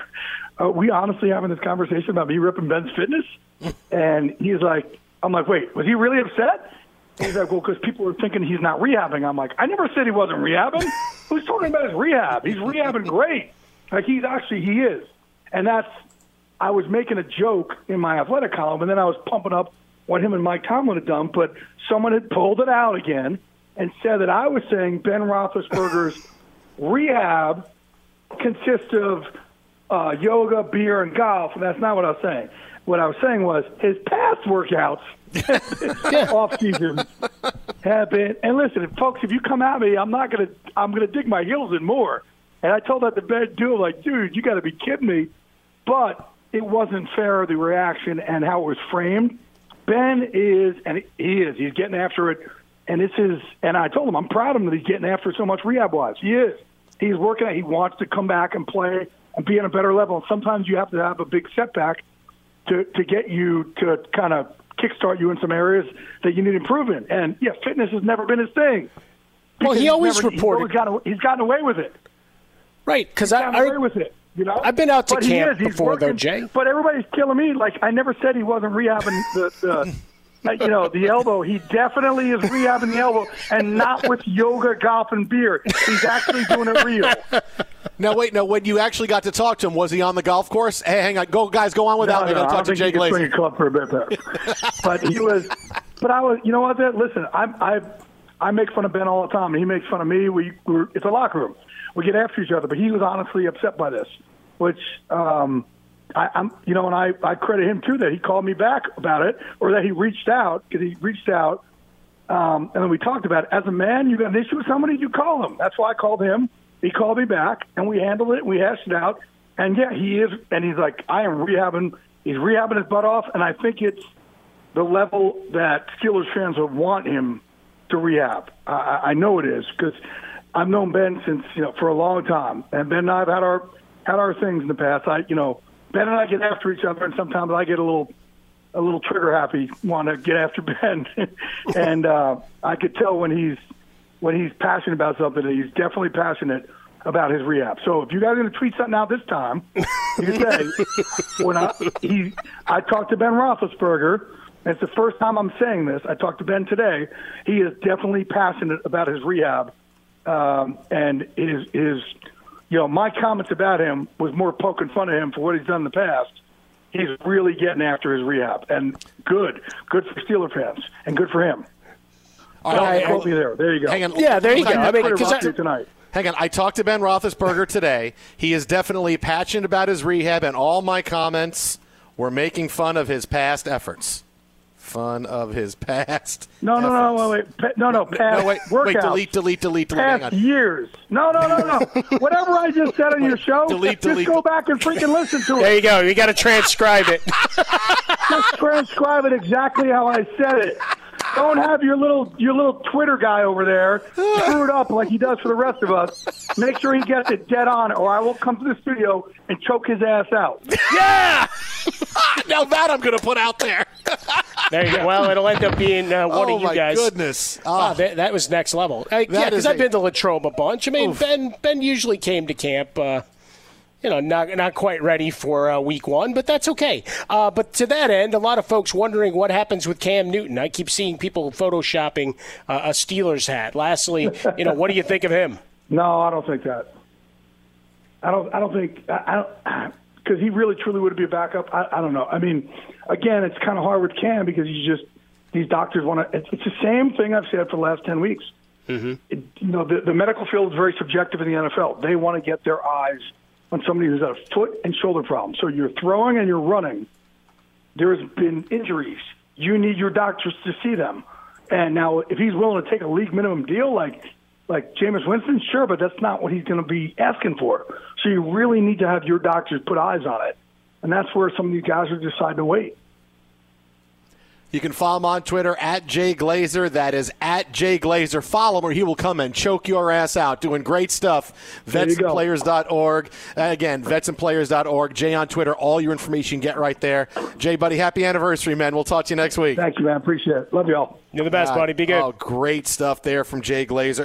S7: are we honestly having this conversation about me ripping Ben's fitness? And he's like, I'm like, wait, was he really upset? He's like, well, because people were thinking he's not rehabbing. I'm like, I never said he wasn't rehabbing. Who's talking about his rehab? He's rehabbing great. Like he's actually he is, and that's. I was making a joke in my athletic column, and then I was pumping up what him and Mike Tomlin had done. But someone had pulled it out again and said that I was saying Ben Roethlisberger's rehab consists of uh, yoga, beer, and golf, and that's not what I was saying. What I was saying was his past workouts off season have been. And listen, folks, if you come at me, I'm not gonna. I'm gonna dig my heels in more. And I told that to Ben too. Like, dude, you got to be kidding me. But it wasn't fair the reaction and how it was framed. Ben is, and he is. He's getting after it, and this is. And I told him I'm proud of him that he's getting after so much rehab wise. He is. He's working. at He wants to come back and play and be on a better level. And sometimes you have to have a big setback to to get you to kind of kickstart you in some areas that you need improvement. And yeah, fitness has never been his thing.
S5: Well, he always
S7: he's never, he's
S5: reported-
S7: always gotten, he's gotten away with it.
S5: Right, because I, I
S7: with it. You know,
S5: I've been out to
S7: But he
S5: camp
S7: is. He's
S5: before, though,
S7: working-
S5: Jay.
S7: But everybody's killing me. Like I never said he wasn't rehabbing the, the uh, you know, the elbow. He definitely is rehabbing the elbow, and not with yoga, golf, and beer. He's actually doing it real.
S2: Now wait, no. When you actually got to talk to him, was he on the golf course? Hey, hang on, go guys, go on without
S7: no,
S2: me.
S7: no, I
S2: talk
S7: don't
S2: to Jay
S7: he could swing a club for a bit there. but he was. But I was. You know what? That listen, I I I make fun of Ben all the time. and He makes fun of me. We we're, it's a locker room. We get after each other. But he was honestly upset by this, which um, I, I'm. You know, and I I credit him too that he called me back about it, or that he reached out because he reached out. Um, and then we talked about it. As a man, you got an issue with somebody, you call him. That's why I called him. He called me back, and we handled it. We hashed it out. And yeah, he is. And he's like, I am rehabbing. He's rehabbing his butt off, and I think it's the level that Steelers fans would want him to rehab. I I know it is because I've known Ben since you know for a long time, and Ben and I have had our had our things in the past. I you know Ben and I get after each other, and sometimes I get a little a little trigger happy, want to get after Ben, and uh, I could tell when he's when he's passionate about something. He's definitely passionate about his rehab. So if you guys are going to tweet something out this time, you can say when I he I talked to Ben Roethlisberger. It's the first time I'm saying this. I talked to Ben today. He is definitely passionate about his rehab, um, and his his you know my comments about him was more poking fun at him for what he's done in the past. He's really getting after his rehab, and good, good for Steeler fans, and good for him.
S2: All
S7: Don't
S2: right,
S7: quote me there. There you go.
S2: Hang on.
S5: Yeah, there you go.
S2: Hang on.
S5: I mean,
S7: Twitter
S5: 'cause
S7: about
S5: I-
S7: you tonight.
S2: Hang on. I talked to Ben Roethlisberger today. He is definitely passionate about his rehab, and all my comments were making fun of his past efforts. Fun of his past.
S7: No, no, no, no, wait, pa- no, no, past
S2: No, wait,
S7: workouts.
S2: wait, delete, delete, delete, delete. Hang
S7: Past
S2: on.
S7: years. No, no, no, no. Whatever I just said on your show,
S2: delete,
S7: just
S2: delete.
S7: go back and freaking listen to it.
S5: There you go. You got to transcribe it.
S7: Just transcribe it exactly how I said it. Don't have your little your little Twitter guy over there screw it up like he does for the rest of us. Make sure he gets it dead on, or I will come to the studio and choke his ass out.
S2: Yeah! now that I'm going to put out there.
S5: There you go. Well, it'll end up being uh, one
S2: oh,
S5: of you
S2: my
S5: guys.
S2: goodness.
S5: Wow,
S2: Oh.
S5: that, that was next level. Uh, yeah, because
S2: is
S5: I've
S2: a-
S5: been to Latrobe a bunch. I mean, Ben Ben usually came to camp. Uh, you know, not not quite ready for uh, week one, but that's okay. Uh, but to that end, a lot of folks wondering what happens with Cam Newton. I keep seeing people photoshopping uh, a Steelers hat. Lastly, you know, what do you think of him?
S7: No, I don't think that. I don't. I don't think. I I don't because he really truly would be a backup. I, I don't know. I mean, again, it's kind of hard with Cam because you just these doctors want to. It's, it's the same thing I've said for the last ten weeks.
S5: Mm-hmm.
S7: It, you know, the, the medical field is very subjective in the NFL. They want to get their eyes on somebody who's got a foot and shoulder problem. So you're throwing and you're running. There's been injuries. You need your doctors to see them. And now, if he's willing to take a league minimum deal, like like Jameis Winston, sure, but that's not what he's going to be asking for. So you really need to have your doctors put eyes on it, and that's where some of these guys are deciding to wait.
S2: You can follow him on Twitter at Jay Glazer. That is at Jay Glazer. Follow him or he will come and choke your ass out. Doing great stuff.
S7: There you go.
S2: Vetsandplayers.org. Again, vetsandplayers.org. Jay on Twitter. All your information get right there. Jay, buddy, happy anniversary, man. We'll talk to you next week.
S7: Thank you, man. Appreciate it. Love y'all.
S5: You're the best,
S2: Uh,
S5: buddy. Be good.
S2: Oh, great stuff there from Jay Glazer.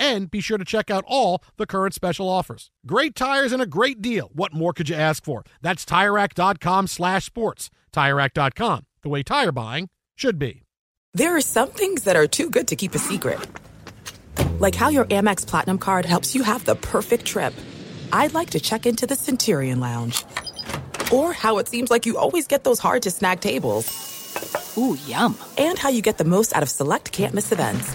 S3: And be sure to check out all the current special offers. Great tires and a great deal. What more could you ask for? That's TireRack.com slash sports. TireRack.com, the way tire buying should be.
S9: There are some things that are too good to keep a secret. Like how your Amex Platinum card helps you have the perfect trip. I'd like to check into the Centurion Lounge. Or how it seems like you always get those hard to snag tables. Ooh, yum. And how you get the most out of select can't miss events.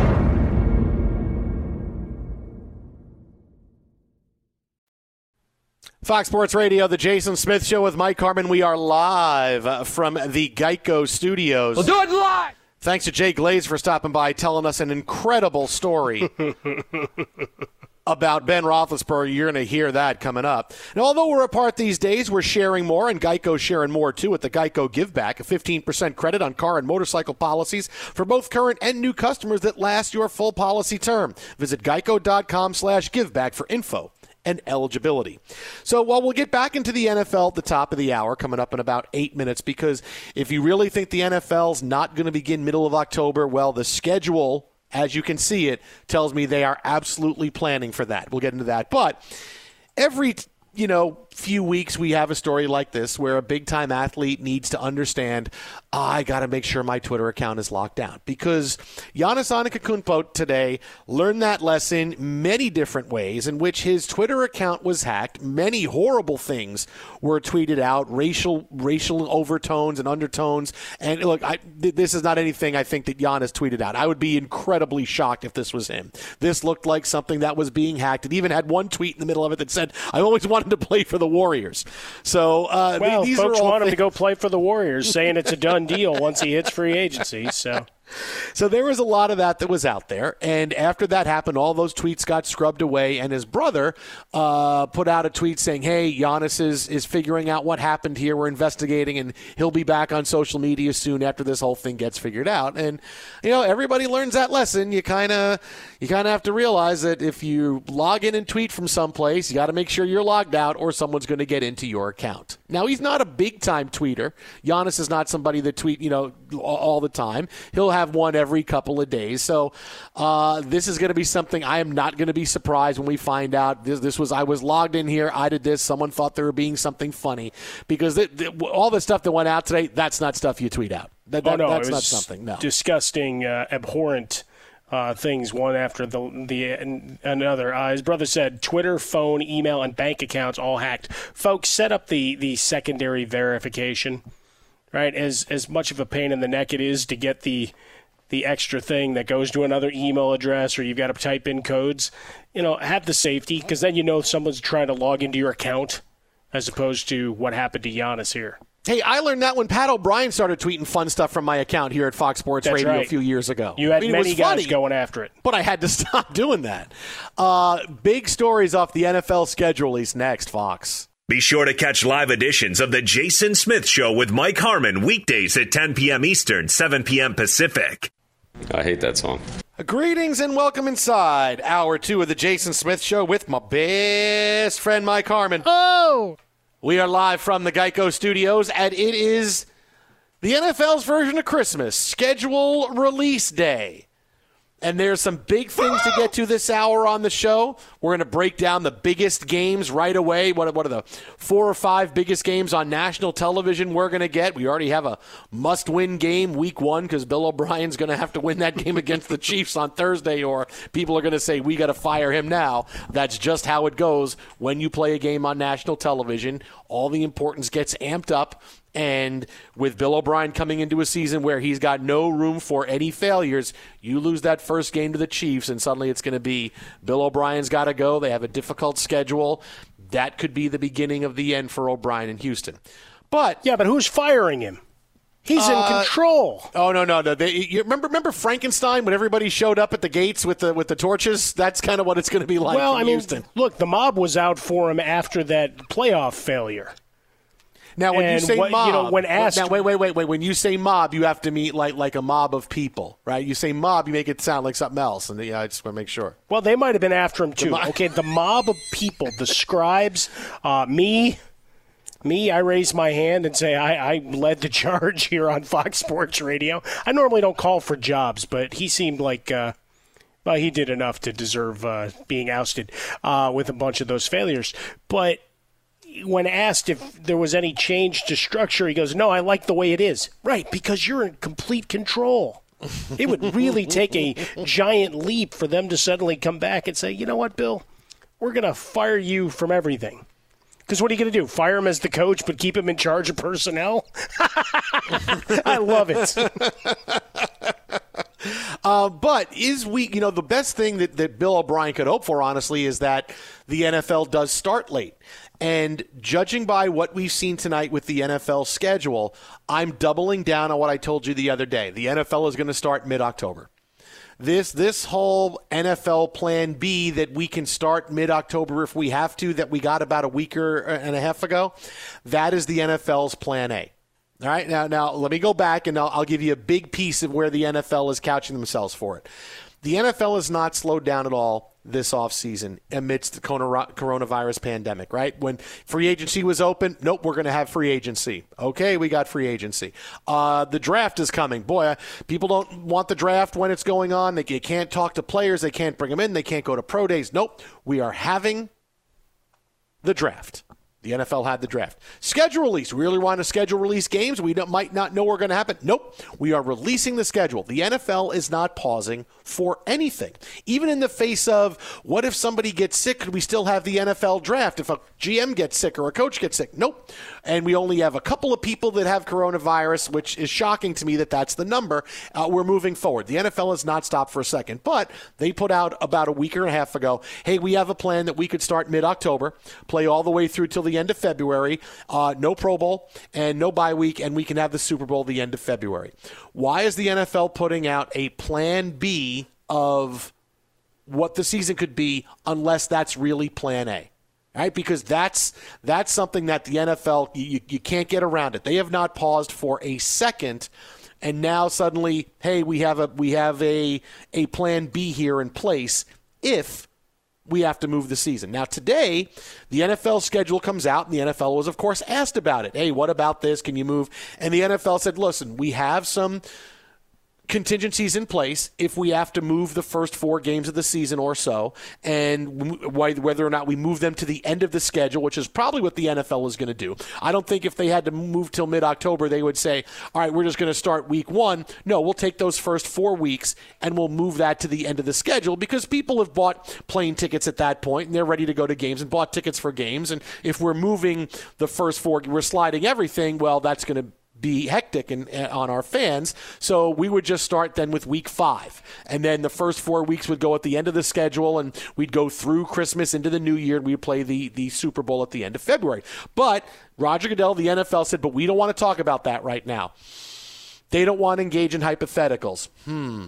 S2: Fox Sports Radio, the Jason Smith Show with Mike Harmon. We are live from the Geico Studios.
S10: We'll do it live.
S2: Thanks to Jay Glazer for stopping by, telling us an incredible story about Ben Roethlisberger. You're going to hear that coming up. Now, although we're apart these days, we're sharing more, and Geico's sharing more too with the Geico Give Back, a 15% credit on car and motorcycle policies for both current and new customers that last your full policy term. Visit geico.com/giveback for info and eligibility. So while we'll get back into the NFL at the top of the hour, coming up in about eight minutes, because if you really think the NFL's not going to begin middle of October, well, the schedule, as you can see it, tells me they are absolutely planning for that. We'll get into that. But every you know, few weeks we have a story like this where a big time athlete needs to understand oh, I got to make sure my Twitter account is locked down because Giannis Antetokounmpo today learned that lesson many different ways in which his Twitter account was hacked. Many horrible things were tweeted out, racial racial overtones and undertones. And look, I, this is not anything I think that Giannis tweeted out. I would be incredibly shocked if this was him. This looked like something that was being hacked. It even had one tweet in the middle of it that said, "I always wanted to play for the Warriors." So, uh,
S5: well,
S2: these
S5: folks want him to go play for the Warriors, saying it's a done deal once he hits free agency. So.
S2: So there was a lot of that that was out there, and after that happened, all those tweets got scrubbed away. And his brother uh, put out a tweet saying, "Hey, Giannis is is figuring out what happened here. We're investigating, and he'll be back on social media soon after this whole thing gets figured out." And you know, everybody learns that lesson. You kind of you kind of have to realize that if you log in and tweet from someplace, you got to make sure you're logged out, or someone's going to get into your account. Now, he's not a big time tweeter. Giannis is not somebody that tweet, you know, all- all the time. He'll have one every couple of days. So, uh, this is going to be something I am not going to be surprised when we find out. This, this was I was logged in here. I did this. Someone thought they were being something funny because it, it- all the stuff that went out today, that's not stuff you tweet out. That,
S5: oh no,
S2: that's not something. No.
S5: disgusting, uh, abhorrent uh, things one after the the an- another. Uh, his brother said Twitter, phone, email, and bank accounts all hacked. Folks, set up the the secondary verification. Right, as as much of a pain in the neck it is to get the the extra thing that goes to another email address or you've got to type in codes. You know, have the safety because then you know if someone's trying to log into your account as opposed to what happened to Giannis here.
S2: Hey, I learned that when Pat O'Brien started tweeting fun stuff from my account here at Fox Sports
S5: That's
S2: Radio a few years ago.
S5: You had
S2: I mean,
S5: many
S2: was
S5: guys
S2: funny.
S5: going after it.
S2: but I had to stop doing that. Uh, big stories off the NFL schedule is next, Fox.
S6: Be sure to catch live editions of The Jason Smith Show with Mike Harmon weekdays at 10 p.m. Eastern, 7 p.m. Pacific.
S11: I hate that song.
S2: Greetings and welcome inside hour two of the Jason Smith Show with my best friend Mike Harmon.
S5: Oh!
S2: We are live from the Geico Studios, and it is the NFL's version of Christmas, schedule release day. And there's some big things to get to this hour on the show. We're going to break down the biggest games right away. What, what are the four or five biggest games on national television we're going to get? We already have a must win game week one because Bill O'Brien's going to have to win that game against the Chiefs on Thursday, or people are going to say, we got to fire him now. That's just how it goes when you play a game on national television. All the importance gets amped up. And with Bill O'Brien coming into a season where he's got no room for any failures, you lose that first game to the Chiefs, and suddenly it's going to be Bill O'Brien's got to go. They have a difficult schedule. That could be the beginning of the end for O'Brien in Houston. But
S5: yeah, but who's firing him? He's in
S2: Uh,
S5: control.
S2: Oh no, no, no! They, you remember, remember Frankenstein when everybody showed up at the gates with the with the torches? That's kind of what it's going to be like.
S5: well,
S2: in
S5: I mean,
S2: Houston.
S5: look, the mob was out for him after that playoff failure.
S2: Now, when you say
S5: what- you
S2: mob,
S5: know, when asked-
S2: now wait, wait, wait, wait. When you say mob, you have to meet like like a mob of people, right? You say mob, you make it sound like something else, and yeah, I just want to make sure.
S5: Well, they might have been after him too.
S2: mob-
S5: okay, the mob of people, the scribes, uh, me, me. I raise my hand and say I, I led the charge here on Fox Sports Radio. I normally don't call for jobs, but he seemed like uh, Well, he did enough to deserve uh, being ousted uh, with a bunch of those failures. But when asked if there was any change to structure, he goes, No, I like the way it is. Right, because you're in complete control. it would really take a giant leap for them to suddenly come back and say, You know what, Bill? We're going to fire you from everything. Because what are you going to do? Fire him as the coach, but keep him in charge of personnel? I love it.
S2: Uh, but is we, you know, the best thing that, that Bill O'Brien could hope for, honestly, is that the NFL does start late. And judging by what we've seen tonight with the NFL schedule, I'm doubling down on what I told you the other day. The NFL is going to start mid October. This this whole NFL Plan B that we can start mid October if we have to, that we got about a week or uh, and a half ago, that is the NFL's Plan A. All right, now now let me go back and I'll, I'll give you a big piece of where the NFL is couching themselves for it. The NFL has not slowed down at all this offseason amidst the coronavirus pandemic, right? When free agency was open, nope, we're going to have free agency. Okay, we got free agency. Uh, the draft is coming. Boy, people don't want the draft when it's going on. They, they can't talk to players. They can't bring them in. They can't go to pro days. Nope, we are having the draft. The NFL had the draft. Schedule release. We really want to schedule release games. We might not know what's going to happen. Nope. We are releasing the schedule. The NFL is not pausing for anything. Even in the face of what if somebody gets sick, could we still have the NFL draft? If a GM gets sick or a coach gets sick? Nope. And we only have a couple of people that have coronavirus, which is shocking to me that that's the number. Uh, we're moving forward. The NFL has not stopped for a second, but they put out about a week and a half ago hey, we have a plan that we could start mid October, play all the way through till the the end of February. Uh, no Pro Bowl and no bye week, and we can have the Super Bowl the end of February. Why is the NFL putting out a plan B of what the season could be unless that's really plan A? Right, because that's that's something that the NFL you, you can't get around it. They have not paused for a second and now suddenly, hey, we have a we have a a plan B here in place if we have to move the season. Now, today, the NFL schedule comes out, and the NFL was, of course, asked about it. Hey, what about this? Can you move? And the NFL said, listen, we have some contingencies in place if we have to move the first four games of the season or so, and whether or not we move them to the end of the schedule, which is probably what the NFL is going to do. I don't think if they had to move till mid October, they would say, all right, we're just going to start week one. No, we'll take those first four weeks and we'll move that to the end of the schedule because people have bought plane tickets at that point and they're ready to go to games and bought tickets for games. And if we're moving the first four, we're sliding everything, well, that's going to be hectic and on our fans. So we would just start then with week five. And then the first four weeks would go at the end of the schedule, and we'd go through Christmas into the new year, and we'd play the, the Super Bowl at the end of February. But Roger Goodell, the NFL, said, but we don't want to talk about that right now. They don't want to engage in hypotheticals. Hmm.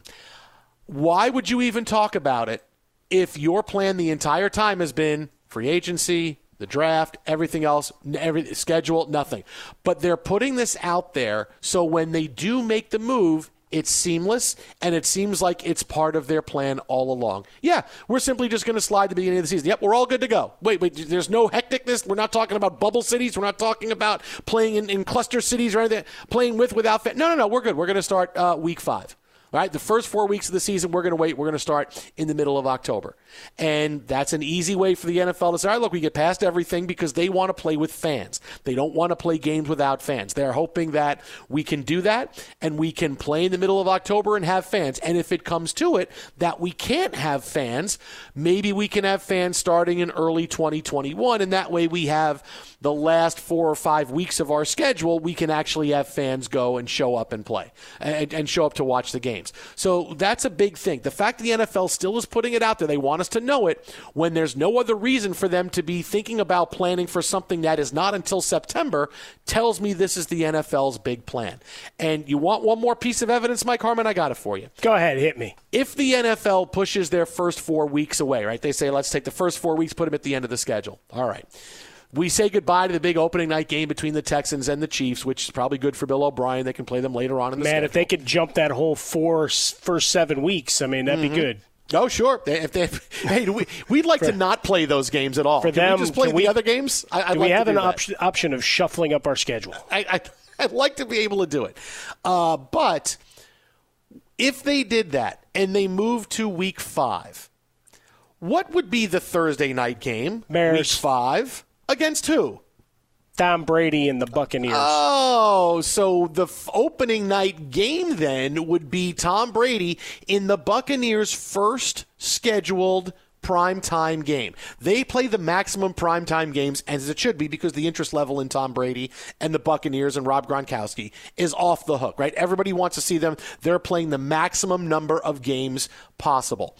S2: Why would you even talk about it if your plan the entire time has been free agency, the draft, everything else, every schedule, nothing. But they're putting this out there so when they do make the move, it's seamless and it seems like it's part of their plan all along. Yeah, we're simply just going to slide the beginning of the season. Yep, we're all good to go. Wait, wait, there's no hecticness. We're not talking about bubble cities. We're not talking about playing in, in cluster cities or anything, playing with, without. Fa- no, no, no, we're good. We're going to start uh, week five. Right, the first four weeks of the season, we're going to wait. We're going to start in the middle of October. And that's an easy way for the NFL to say, all right, look, we get past everything because they want to play with fans. They don't want to play games without fans. They're hoping that we can do that and we can play in the middle of October and have fans. And if it comes to it that we can't have fans, maybe we can have fans starting in early 2021. And that way we have the last four or five weeks of our schedule, we can actually have fans go and show up and play and, and show up to watch the game games. So that's a big thing. The fact that the NFL still is putting it out there, they want us to know it when there's no other reason for them to be thinking about planning for something that is not until September, tells me this is the NFL's big plan. And you want one more piece of evidence, Mike Harmon? I got it for you.
S5: Go ahead, hit me.
S2: If the NFL pushes their first four weeks away, right? They say, let's take the first four weeks, put them at the end of the schedule. All right we say goodbye to the big opening night game between the Texans and the Chiefs, which is probably good for Bill O'Brien. They can play them later on in the
S5: Man,
S2: schedule.
S5: if they could jump that whole four first seven weeks, I mean, that'd mm-hmm. be good.
S2: Oh, sure. If they, hey, we, we'd like for, to not play those games at all.
S5: For
S2: can
S5: them,
S2: we just play
S5: the
S2: other games? I,
S5: I'd do
S2: like
S5: we have
S2: an
S5: option, option of shuffling up our schedule?
S2: I, I, would like to be able to do it. Uh, but If they did that and they moved to week five, what would be the Thursday night game?
S5: Bears.
S2: Week five against who?
S5: Tom Brady and the Buccaneers.
S2: Oh, so the f- opening night game then would be Tom Brady in the Buccaneers' first scheduled primetime game. They play the maximum primetime games, as it should be, because the interest level in Tom Brady and the Buccaneers and Rob Gronkowski is off the hook, right? Everybody wants to see them. They're playing the maximum number of games possible.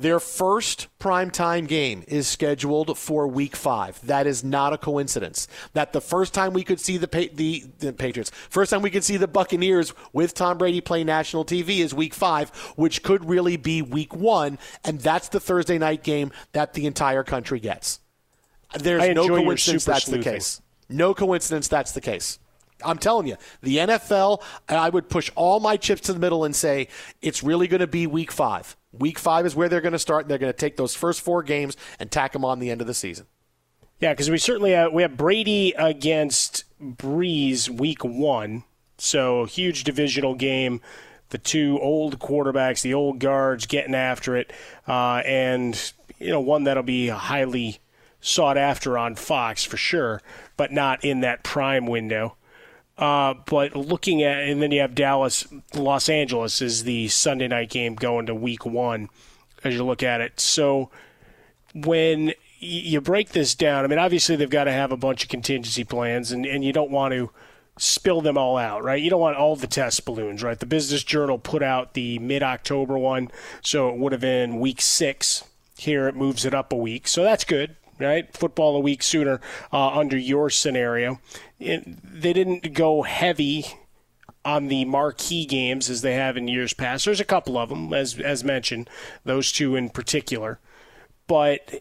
S2: Their first primetime game is scheduled for week five. That is not a coincidence. That the first time we could see the, pa- the, the Patriots, first time we could see the Buccaneers with Tom Brady play national TV is week five, which could really be week one. And that's the Thursday night game that the entire country gets. There's no coincidence that's the case. No coincidence that's the case. I'm telling you, the NFL, I would push all my chips to the middle and say it's really going to be week five. Week five is where they're going to start. They're going to take those first four games and tack them on the end of the season.
S5: Yeah, because we certainly have, we have Brady against Brees week one, so huge divisional game. The two old quarterbacks, the old guards, getting after it, uh, and you know one that'll be highly sought after on Fox for sure, but not in that prime window. Uh, but looking at, and then you have Dallas, Los Angeles is the Sunday night game going to week one as you look at it. So when you break this down, I mean, obviously they've got to have a bunch of contingency plans, and, and you don't want to spill them all out, right? You don't want all the test balloons, right? The Business Journal put out the mid October one, so it would have been week six. Here it moves it up a week, so that's good, right? Football a week sooner uh, under your scenario. It, they didn't go heavy on the marquee games as they have in years past. There's a couple of them, as as mentioned, those two in particular, but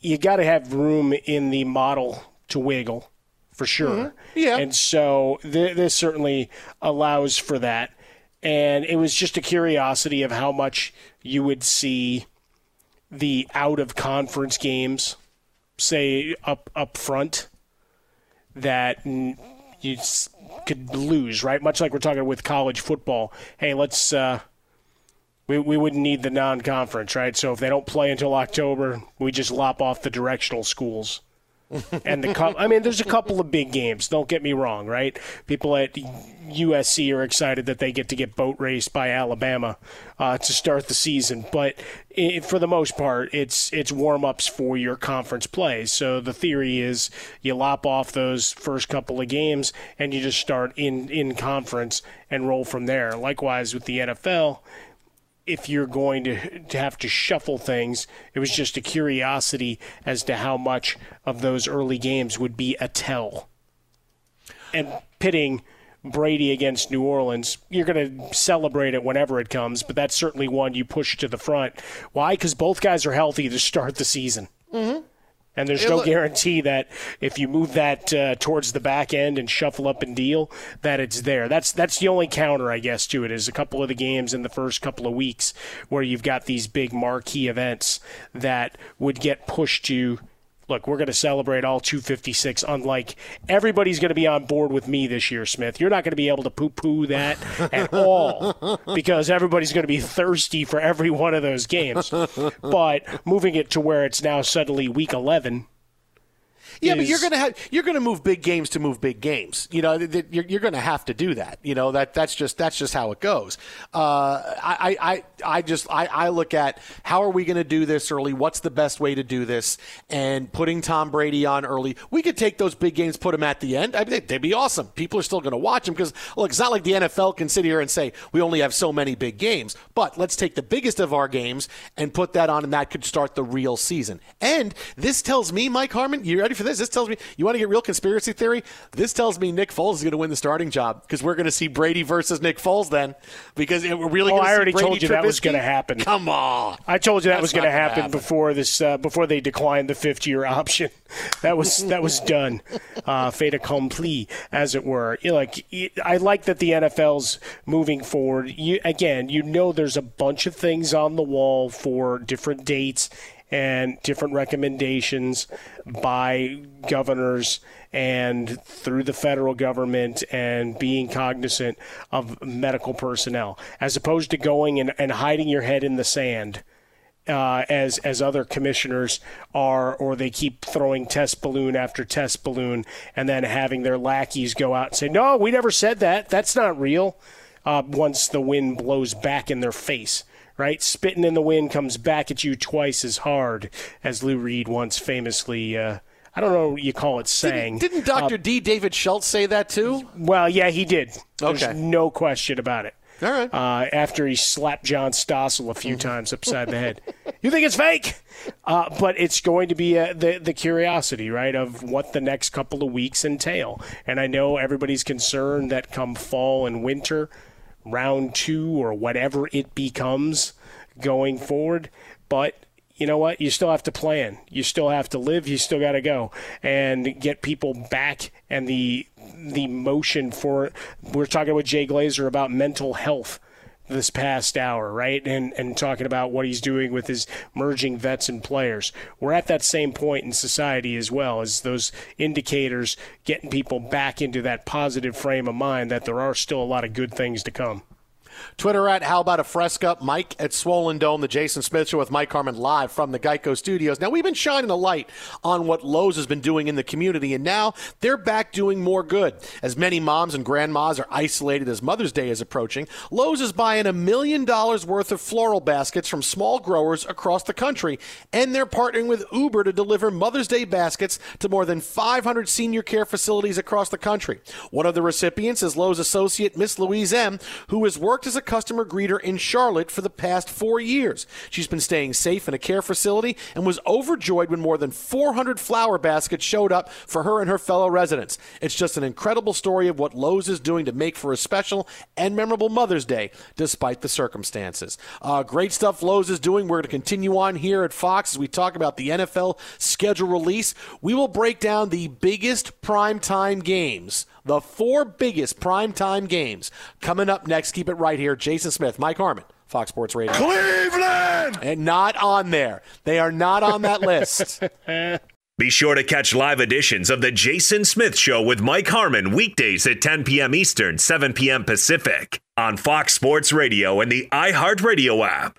S5: you got to have room in the model to wiggle for sure.
S2: Yeah.
S5: And so th- this certainly allows for that. And it was just a curiosity of how much you would see the out of conference games, say up up front, that you could lose, right? Much like we're talking with college football. Hey, let's. Uh, we, we wouldn't need the non-conference, right? So if they don't play until October, we just lop off the directional schools. And the cou- I mean, there's a couple of big games. Don't get me wrong, right? People at USC are excited that they get to get boat raced by Alabama uh, to start the season, but i for the most part, it's it's warm ups for your conference plays. So the theory is you lop off those first couple of games and you just start in in conference and roll from there. Likewise with the NFL if you're going to, to have to shuffle things. It was just a curiosity as to how much of those early games would be a tell. And pitting Brady against New Orleans, you're going to celebrate it whenever it comes, but that's certainly one you push to the front. Why? Because both guys are healthy to start the season.
S2: Mm-hmm.
S5: And there's
S2: Yeah,
S5: no
S2: look-
S5: guarantee that if you move that uh, towards the back end and shuffle up and deal, that it's there. That's that's the only counter, I guess, to it is a couple of the games in the first couple of weeks where you've got these big marquee events that would get pushed to. Look, we're going to celebrate all 256. Unlike everybody's going to be on board with me this year, Smith. You're not going to be able to poo-poo that at all because everybody's going to be thirsty for every one of those games. But moving it to where it's now suddenly week 11
S2: Yeah, but you're gonna have you're gonna move big games to move big games. You know, th- th- you're, you're gonna have to do that. You know that that's just that's just how it goes. Uh, I, I I I just I, I look at how are we gonna do this early? What's the best way to do this? And putting Tom Brady on early, we could take those big games, put them at the end. I mean, they'd be awesome. People are still gonna watch them because look, it's not like the NFL can sit here and say we only have so many big games. But let's take the biggest of our games and put that on, and that could start the real season. And this tells me, Mike Harmon, you ready for this? This tells me you want to get real conspiracy theory. This tells me Nick Foles is going to win the starting job because we're going to see Brady versus Nick Foles then. Because we're really.
S5: Oh, I already
S2: Brady
S5: told you that was going to happen.
S2: Come on.
S5: I told you that
S2: That's
S5: was going to happen,
S2: happen.
S5: before this uh, before they declined the fifth year option. That was that was done, uh, fait accompli, as it were. You know, like I like that the NFL's moving forward. You again, you know, there's a bunch of things on the wall for different dates, and different recommendations by governors and through the federal government and being cognizant of medical personnel, as opposed to going and, and hiding your head in the sand. Uh, as as other commissioners are, or they keep throwing test balloon after test balloon, and then having their lackeys go out and say, "No, we never said that. That's not real." Uh, once the wind blows back in their face, right? Spitting in the wind comes back at you twice as hard, as Lou Reed once famously. Uh, I don't know what you call it saying.
S2: Didn't, didn't Dr.
S5: Uh,
S2: D. David Schultz say that too?
S5: Well, yeah, he did. There's
S2: Okay.
S5: no question about it.
S2: All right.
S5: Uh, after he slapped John Stossel a few times upside the head. You think it's fake? Uh, but it's going to be uh, the the curiosity, right, of what the next couple of weeks entail. And I know everybody's concerned that come fall and winter, round two or whatever it becomes going forward, but you know what? You still have to plan. You still have to live. You still got to go and get people back and the the motion for. We're talking with Jay Glazer about mental health this past hour, right? And and talking about what he's doing with his merging vets and players. We're at that same point in society as well as those indicators getting people back into that positive frame of mind that there are still a lot of good things to come.
S2: Twitter at How About a Fresca, Mike at Swollen Dome, the Jason Smith Show with Mike Harmon live from the Geico Studios. Now, we've been shining a light on what Lowe's has been doing in the community, and now they're back doing more good. As many moms and grandmas are isolated as Mother's Day is approaching, Lowe's is buying a million dollars worth of floral baskets from small growers across the country, and they're partnering with Uber to deliver Mother's Day baskets to more than 500 senior care facilities across the country. One of the recipients is Lowe's associate Miss Louise M., who has worked as a customer greeter in Charlotte for the past four years. She's been staying safe in a care facility and was overjoyed when more than 400 flower baskets showed up for her and her fellow residents. It's just an incredible story of what Lowe's is doing to make for a special and memorable Mother's Day, despite the circumstances. Uh, great stuff Lowe's is doing. We're going to continue on here at Fox as we talk about the NFL schedule release. We will break down the biggest primetime games the four biggest primetime games coming up next. Keep it right here. Jason Smith, Mike Harmon, Fox Sports Radio.
S8: Cleveland!
S2: And not on there. They are not on that list.
S6: Be sure to catch live editions of The Jason Smith Show with Mike Harmon weekdays at 10 p.m. Eastern, 7 p.m. Pacific on Fox Sports Radio and the iHeartRadio app.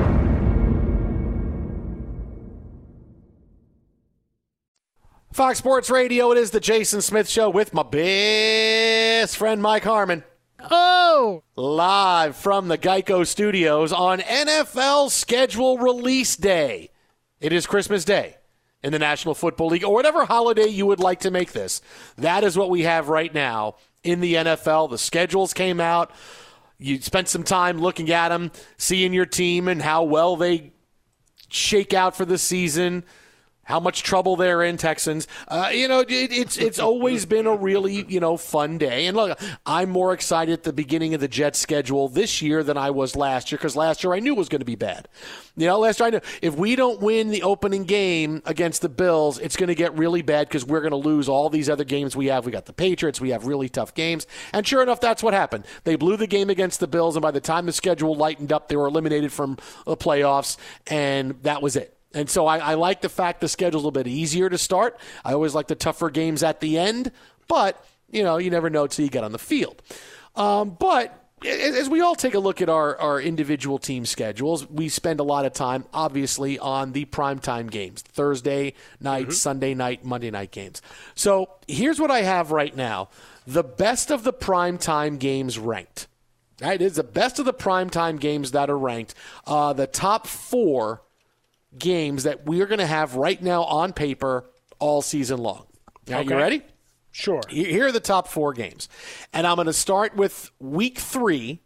S2: Fox Sports Radio, it is the Jason Smith Show with my best friend Mike Harmon.
S3: Oh!
S2: Live from the Geico Studios on NFL schedule release day. It is Christmas Day in the National Football League, or whatever holiday you would like to make this. That is what we have right now in the NFL. The schedules came out. You spent some time looking at them, seeing your team and how well they shake out for the season how much trouble they're in, Texans. Uh, you know, it, it's it's always been a really you know fun day. And look, I'm more excited at the beginning of the Jets schedule this year than I was last year because last year I knew was going to be bad. You know, last year I knew if we don't win the opening game against the Bills, it's going to get really bad because we're going to lose all these other games we have. We got the Patriots, we have really tough games, and sure enough, that's what happened. They blew the game against the Bills, and by the time the schedule lightened up, they were eliminated from the playoffs, and that was it. And so I, I, like the fact the schedule's a little bit easier to start. I always like the tougher games at the end, but you know you never know until you get on the field. Um, but as we all take a look at our, our individual team schedules, we spend a lot of time, obviously, on the primetime games Thursday night, mm-hmm. Sunday night, Monday night games. So here's what I have right now the best of the primetime games ranked. Right? It is the best of the primetime games that are ranked. Uh, the top four games that we are going to have right now on paper all season long. Are okay. you ready?
S5: Sure.
S2: Here are the top four games. And I'm going to start with week three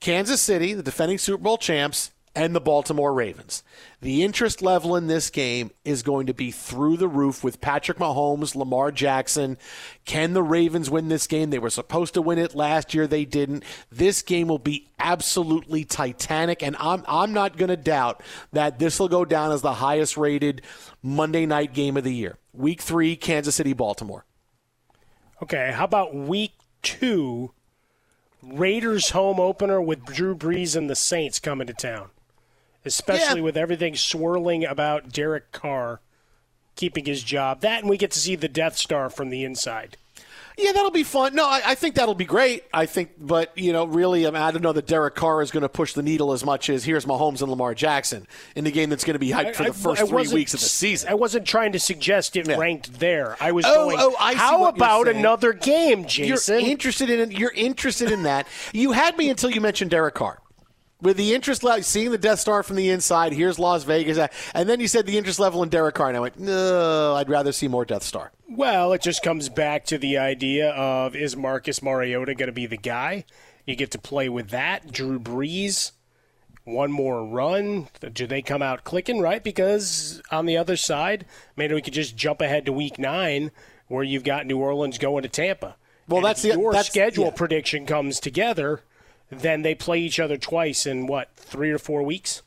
S2: Kansas City, the defending Super Bowl champs, and the Baltimore Ravens. The interest level in this game is going to be through the roof with Patrick Mahomes, Lamar Jackson. Can the Ravens win this game? They were supposed to win it last year, they didn't. This game will be absolutely titanic, and I'm I'm not going to doubt that this will go down as the highest rated Monday night game of the year. Week 3 Kansas City Baltimore.
S5: Okay, how about week 2 Raiders home opener with Drew Brees and the Saints coming to town? Especially yeah. with everything swirling about Derek Carr keeping his job. That, and we get to see the Death Star from the inside.
S2: Yeah, that'll be fun. No, I, I, think that'll be great. I think, but you know, really, I, mean, I don't know that Derek Carr is going to push the needle as much as here's Mahomes and Lamar Jackson in the game that's going to be hyped for the first I, three weeks of the season.
S5: I wasn't trying to suggest it yeah. ranked there. I was oh, going. Oh, I how about another game, Jason?
S2: You're interested in You're interested in that. you had me until you mentioned Derek Carr with the interest level, seeing the Death Star from the inside, here's Las Vegas, and then you said the interest level in Derek Carr, and I went, no, I'd rather see more Death Star.
S5: Well, it just comes back to the idea of is Marcus Mariota going to be the guy? You get to play with that. Drew Brees, one more run. Do they come out clicking, right? Because on the other side, maybe we could just jump ahead to week nine where you've got New Orleans going to Tampa. Well, and that's the your that's, schedule yeah. prediction comes together then they play each other twice in what three or four weeks.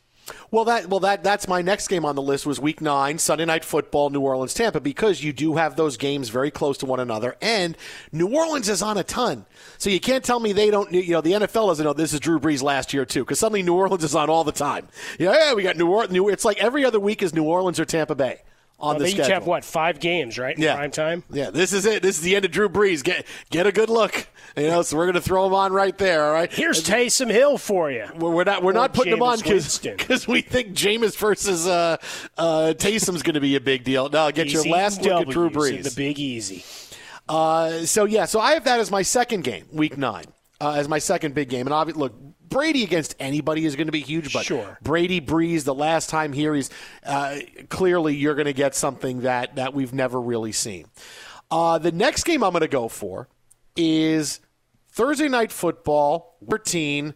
S2: Well, that well that that's my next game on the list was Week Nine, Sunday Night Football, New Orleans, Tampa, because you do have those games very close to one another, and New Orleans is on a ton, so you can't tell me they don't. You know, the NFL doesn't know this is Drew Brees last year too, because suddenly New Orleans is on all the time. Yeah, yeah, we got New Orleans. New, it's like every other week is New Orleans or Tampa Bay on
S5: Well,
S2: the
S5: they
S2: schedule.
S5: each have what five games, right? In
S2: Yeah.
S5: prime time.
S2: Yeah, this is it. This is the end of Drew Brees. Get get a good look. You know, so we're going to throw him on right there. All right.
S5: Here's Taysom Hill for you.
S2: We're not we're
S5: Or
S2: not putting him on because we think Jameis versus uh, uh, Taysom's going to be a big deal. Now get
S5: He's
S2: your last look at Drew Brees.
S5: The Big Easy.
S2: Uh, so yeah, so I have that as my second game, Week Nine, uh, as my second big game. And obviously, look, Brady against anybody is going to be huge, but
S5: Sure.
S2: Brady Brees the last time here, he's uh, clearly you're going to get something that that we've never really seen. Uh, the next game I'm going to go for is Thursday night football, 13,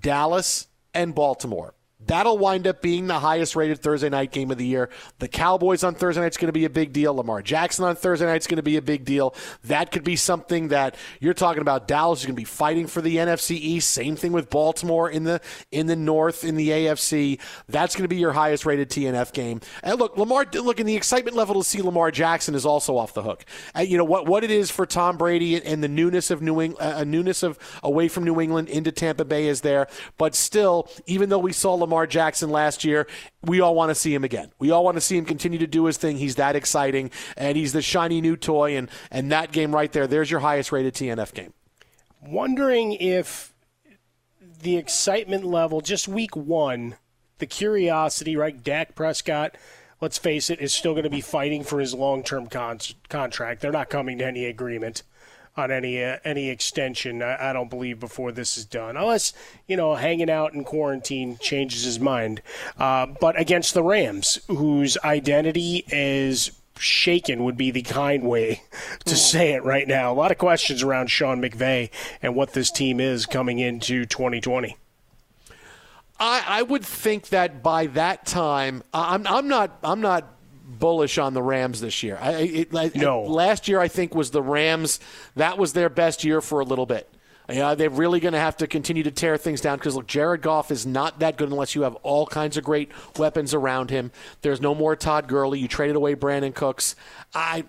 S2: Dallas and Baltimore. That'll wind up being the highest rated Thursday night game of the year. The Cowboys on Thursday night is going to be a big deal. Lamar Jackson on Thursday night is going to be a big deal. That could be something that you're talking about. Dallas is going to be fighting for the NFC East. Same thing with Baltimore in the in the North in the AFC. That's going to be your highest rated TNF game. And look, Lamar. Look, and the excitement level to see Lamar Jackson is also off the hook. Uh, you know what what it is for Tom Brady and the newness of New England, uh, newness of away from New England into Tampa Bay is there. But still, even though we saw Lamar Jackson last year, we all want to see him again. We all want to see him continue to do his thing. He's that exciting, and he's the shiny new toy. And and that game right there, there's your highest rated TNF game.
S5: Wondering if the excitement level, just week one, the curiosity, right? Dak Prescott, let's face it, is still going to be fighting for his long term con- contract. They're not coming to any agreement on any uh, any extension. I, I don't believe before this is done, unless you know hanging out in quarantine changes his mind. Uh, but against the Rams, whose identity is shaken would be the kind way to say it right now. A lot of questions around Sean McVay and what this team is coming into 2020.
S2: I, I would think that by that time, I'm, I'm not I'm not bullish on the Rams this year. I, it, I-
S5: No.
S2: last year I think was the Rams. That was their best year for a little bit. Yeah, they're really going to have to continue to tear things down because look, Jared Goff is not that good unless you have all kinds of great weapons around him. There's no more Todd Gurley. You traded away Brandin Cooks. I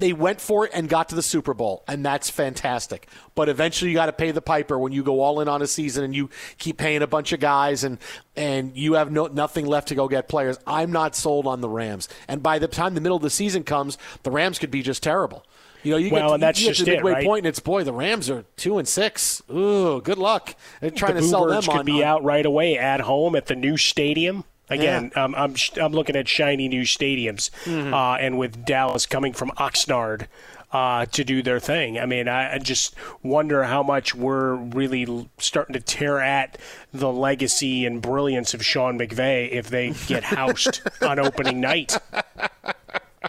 S2: they went for it and got to the Super Bowl, and that's fantastic. But eventually, you got to pay the piper when you go all in on a season and you keep paying a bunch of guys and and you have no nothing left to go get players. I'm not sold on the Rams, and by the time the middle of the season comes, the Rams could be just terrible. You know, you
S5: Well,
S2: get,
S5: and that's
S2: you get to the
S5: it,
S2: midway
S5: right?
S2: point, and it's boy, the Rams are two and six. Ooh, good luck. They're trying
S5: the
S2: to sell them
S5: Bluebirds
S2: on
S5: could be
S2: on-
S5: out right away at home at the new stadium. Again, um, I'm I'm looking at shiny new stadiums,
S2: Mm-hmm.
S5: uh, and with Dallas coming from Oxnard uh, to do their thing. I mean, I, I just wonder how much we're really l- starting to tear at the legacy and brilliance of Sean McVay if they get housed on opening night.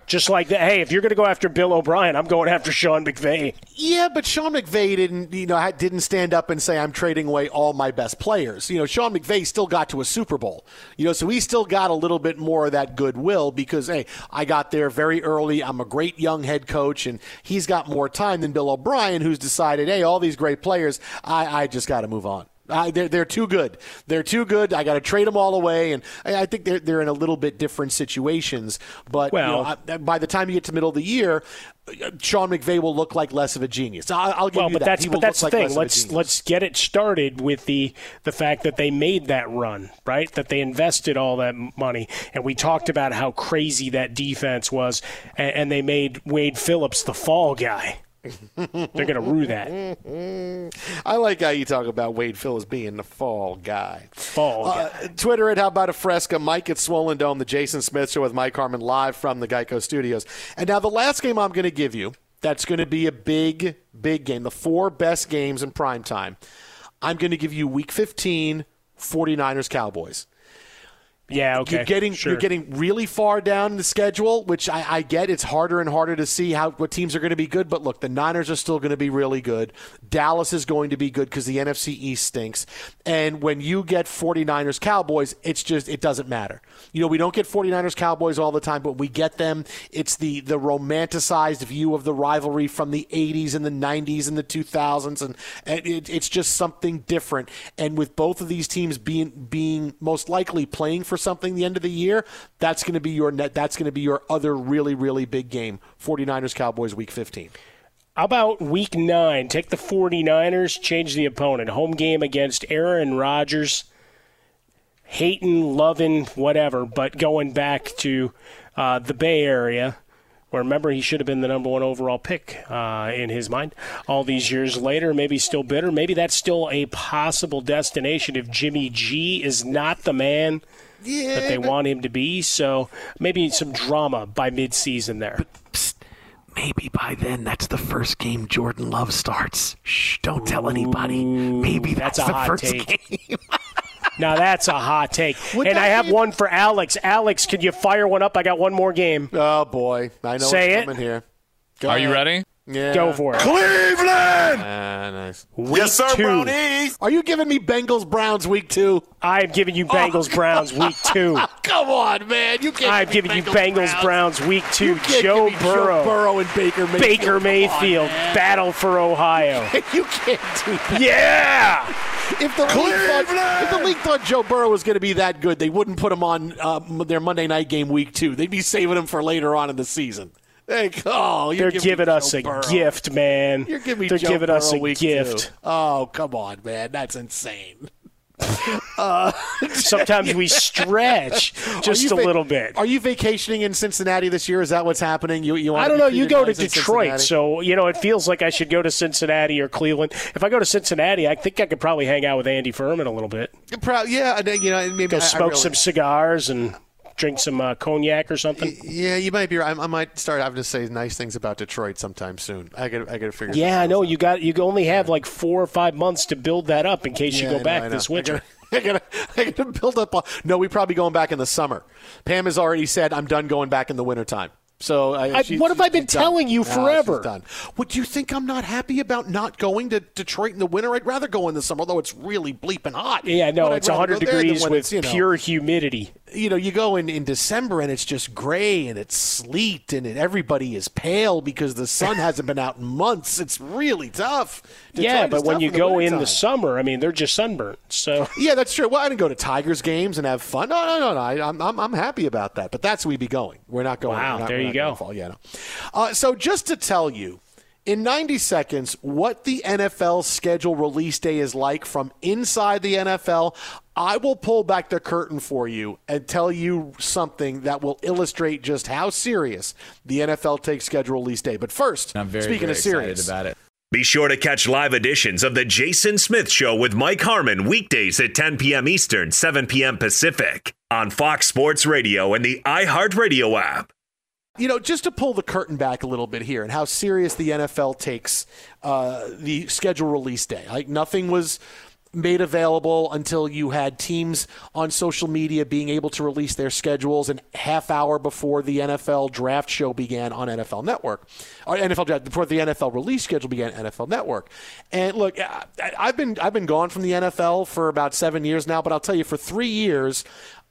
S5: Just like that. Hey, if you're going to go after Bill O'Brien, I'm going after Sean McVay.
S2: Yeah, but Sean McVay didn't, you know, didn't stand up and say I'm trading away all my best players. You know, Sean McVay still got to a Super Bowl. You know, so he still got a little bit more of that goodwill because hey, I got there very early. I'm a great young head coach, and he's got more time than Bill O'Brien, who's decided, hey, all these great players, I, I just got to move on. I, they're, they're too good. They're too good. I got to trade them all away, and I, I think they're they're in a little bit different situations. But you know, I, by the time you get to middle of the year, Sean McVay will look like less of a genius. I, I'll give
S5: well,
S2: you
S5: but
S2: that.
S5: that's
S2: He
S5: but that's the
S2: like
S5: thing.
S2: less of a
S5: Let's let's get it started with the the fact that they made that run, right? That they invested all that money, and we talked about how crazy that defense was, and, and they made Wade Phillips the fall guy. They're going to rue that.
S2: I like how you talk about Wade Phillips being the fall guy.
S5: Fall
S2: Uh, Twitter at How About a Fresca, Mike at Swollen Dome, the Jason Smith Show with Mike Harmon live from the Geico Studios. And now the last game I'm going to give you, that's going to be a big, big game. The four best games in prime time. I'm going to give you Week 15, 49ers Cowboys.
S5: Yeah, okay.
S2: You're getting
S5: sure.
S2: you're getting really far down the schedule, which I, I get. It's harder and harder to see how what teams are going to be good. But look, the Niners are still going to be really good. Dallas is going to be good because the NFC East stinks. And when you get 49ers Cowboys, it's just it doesn't matter. You know, we don't get 49ers Cowboys all the time, but we get them. It's the the romanticized view of the rivalry from the 80s and the 90s and the 2000s, and, and it, it's just something different. And with both of these teams being being most likely playing for something the end of the year, that's going to be your net. That's going to be your other really really big game. 49ers Cowboys Week 15.
S5: How about week nine? Take the 49ers, change the opponent. Home game against Aaron Rodgers. Hating, loving, whatever, but going back to uh, the Bay Area. Where remember he should have been the number one overall pick uh, in his mind. All these years later, maybe still bitter. Maybe that's still a possible destination if Jimmy G is not the man
S2: yeah,
S5: that they want him to be. So maybe some drama by midseason there.
S10: Maybe by then that's the first game Jordan Love starts. Shh, don't tell anybody. Maybe that's,
S5: that's a
S10: the
S5: hot
S10: first
S5: take.
S10: game.
S5: Now that's a hot take.
S2: Would
S5: and I have
S2: be-
S5: one for Alex. Alex, can you fire one up? I got one more game.
S2: Oh boy, I know
S5: Say
S2: what's
S5: it.
S2: coming here. Go
S11: Are you ready?
S2: Yeah.
S5: Go for it.
S12: Cleveland!
S2: Ah, nice.
S5: Week
S12: yes, sir,
S5: two.
S12: Brownies.
S2: Are you giving me Bengals Browns week two?
S5: I'm giving you Bengals Browns week two.
S2: Come on, man. You can't.
S5: I'm
S2: give me
S5: giving you Bengals Browns week two. Joe Burrow.
S2: Joe Burrow and Baker Mayfield.
S5: Baker
S2: Come on,
S5: Mayfield, battle for Ohio.
S2: you can't do that.
S5: yeah!
S2: If the, league thought, if the league thought Joe Burrow was going to be that good, they wouldn't put him on uh, their Monday night game week two. They'd be saving him for later on in the season. Oh, you're
S5: They're
S2: giving,
S5: giving us
S2: Joe
S5: a
S2: Burrow.
S5: gift, man.
S2: You're giving me
S5: They're
S2: Joe
S5: giving us a gift.
S2: two. Oh, come on, man. That's insane.
S5: Uh, Sometimes we stretch just a
S2: va-
S5: little bit.
S2: Are you vacationing in Cincinnati this year? Is that what's happening? You, you want
S5: I don't know. You go to Detroit, so you know it feels like I should go to Cincinnati or Cleveland. If I go to Cincinnati, I think I could probably hang out with Andy Furman a little bit.
S2: Pro- yeah, you know, maybe
S5: Go
S2: I- I
S5: smoke
S2: really-
S5: some cigars and drink some uh, cognac or something.
S2: Yeah, you might be right. I, I might start having to say nice things about Detroit sometime soon. I got, I got to figure.
S5: Yeah, I know. You got you only have like four or five months to build that up in case
S2: Yeah,
S5: you go
S2: know,
S5: back this winter.
S2: I gotta, I gotta build up. No, we probably going back in the summer. Pam has already said I'm done going back in the wintertime. So I,
S5: I-
S2: she-
S5: what have I been
S2: she's done.
S5: telling you forever?
S2: done. What do you think? I'm not happy about not going to Detroit in the winter. I'd rather go in the summer, though it's really bleeping hot.
S5: Yeah, no,
S2: But
S5: it's
S2: rather
S5: 100
S2: go there than
S5: degrees with
S2: it's, you know,
S5: pure humidity.
S2: You know, you go in, in December and it's just gray and it's sleet and it, everybody is pale because the sun hasn't been out in months. It's really tough.
S5: yeah, but when you
S2: in
S5: go in the summer, I mean, they're just sunburned. So
S2: Yeah, that's true. Well, I didn't go to Tigers games and have fun. No, no, no, no. I, I'm, I'm, I'm happy about that. But that's where we be going. We're not going.
S5: Wow,
S2: not-
S5: there you go.
S2: Fall. Yeah, no. Uh, so just to tell you, in 90 seconds, what the NFL schedule release day is like from inside the NFL, I will pull back the curtain for you and tell you something that will illustrate just how serious the NFL takes schedule release day. But first,
S11: I'm very,
S2: speaking
S11: very
S2: of serious,
S11: about it.
S6: Be sure to catch live editions of The Jason Smith Show with Mike Harmon weekdays at 10 p.m. Eastern, 7 p.m. Pacific on Fox Sports Radio and the iHeartRadio app.
S2: you know, just to pull the curtain back a little bit here and how serious the NFL takes uh, the schedule release day. Like nothing was made available until you had teams on social media being able to release their schedules an half hour before the NFL draft show began on NFL Network, or NFL draft before the NFL release schedule began NFL Network. And look, I've been I've been gone from the NFL for about seven years now, but I'll tell you, for three years.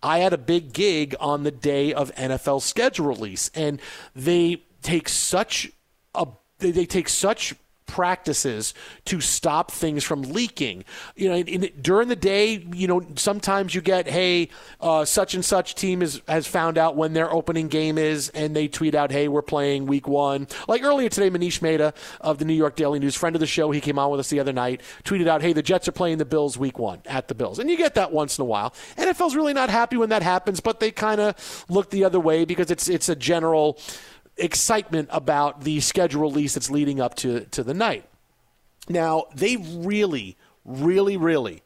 S2: I had a big gig on the day of NFL schedule release, and they take such a they take such practices to stop things from leaking. You know, in, in, during the day, you know, sometimes you get, hey, uh, such and such team is, has found out when their opening game is, and they tweet out, hey, we're playing week one. Like earlier today, Manish Mehta of the New York Daily News, friend of the show, he came on with us the other night, tweeted out, hey, the Jets are playing the Bills week one at the Bills. And you get that once in a while. NFL's really not happy when that happens, but they kind of look the other way because it's it's a general excitement about the schedule release that's leading up to, to the night. Now, they really, really, really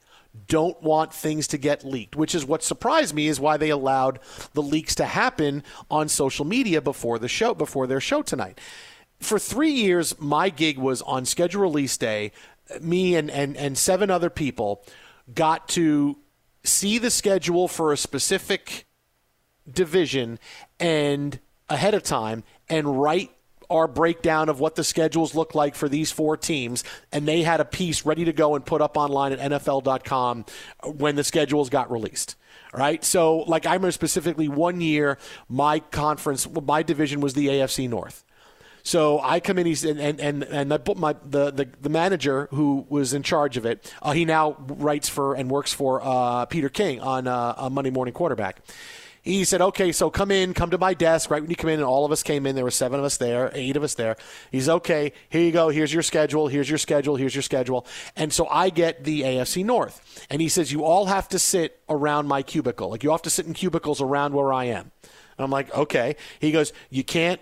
S2: don't want things to get leaked, which is what surprised me is why they allowed the leaks to happen on social media before the show, before their show tonight. For three years, my gig was on schedule release day. Me and, and, and seven other people got to see the schedule for a specific division and ahead of time and write our breakdown of what the schedules look like for these four teams, and they had a piece ready to go and put up online at NFL.com when the schedules got released. Right, so like I remember specifically one year, my conference, my division was the AFC North. So I come in, he's and and and, and my the, the the manager who was in charge of it. Uh, he now writes for and works for uh, Peter King on uh, on Monday Morning Quarterback he said, okay, so come in, come to my desk. Right when you come in, and all of us came in, there were seven of us there, eight of us there. He's okay, here you go, here's your schedule, here's your schedule, here's your schedule. And so I get the AFC North. And he says, you all have to sit around my cubicle. Like you have to sit in cubicles around where I am. And I'm like, okay. He goes, you can't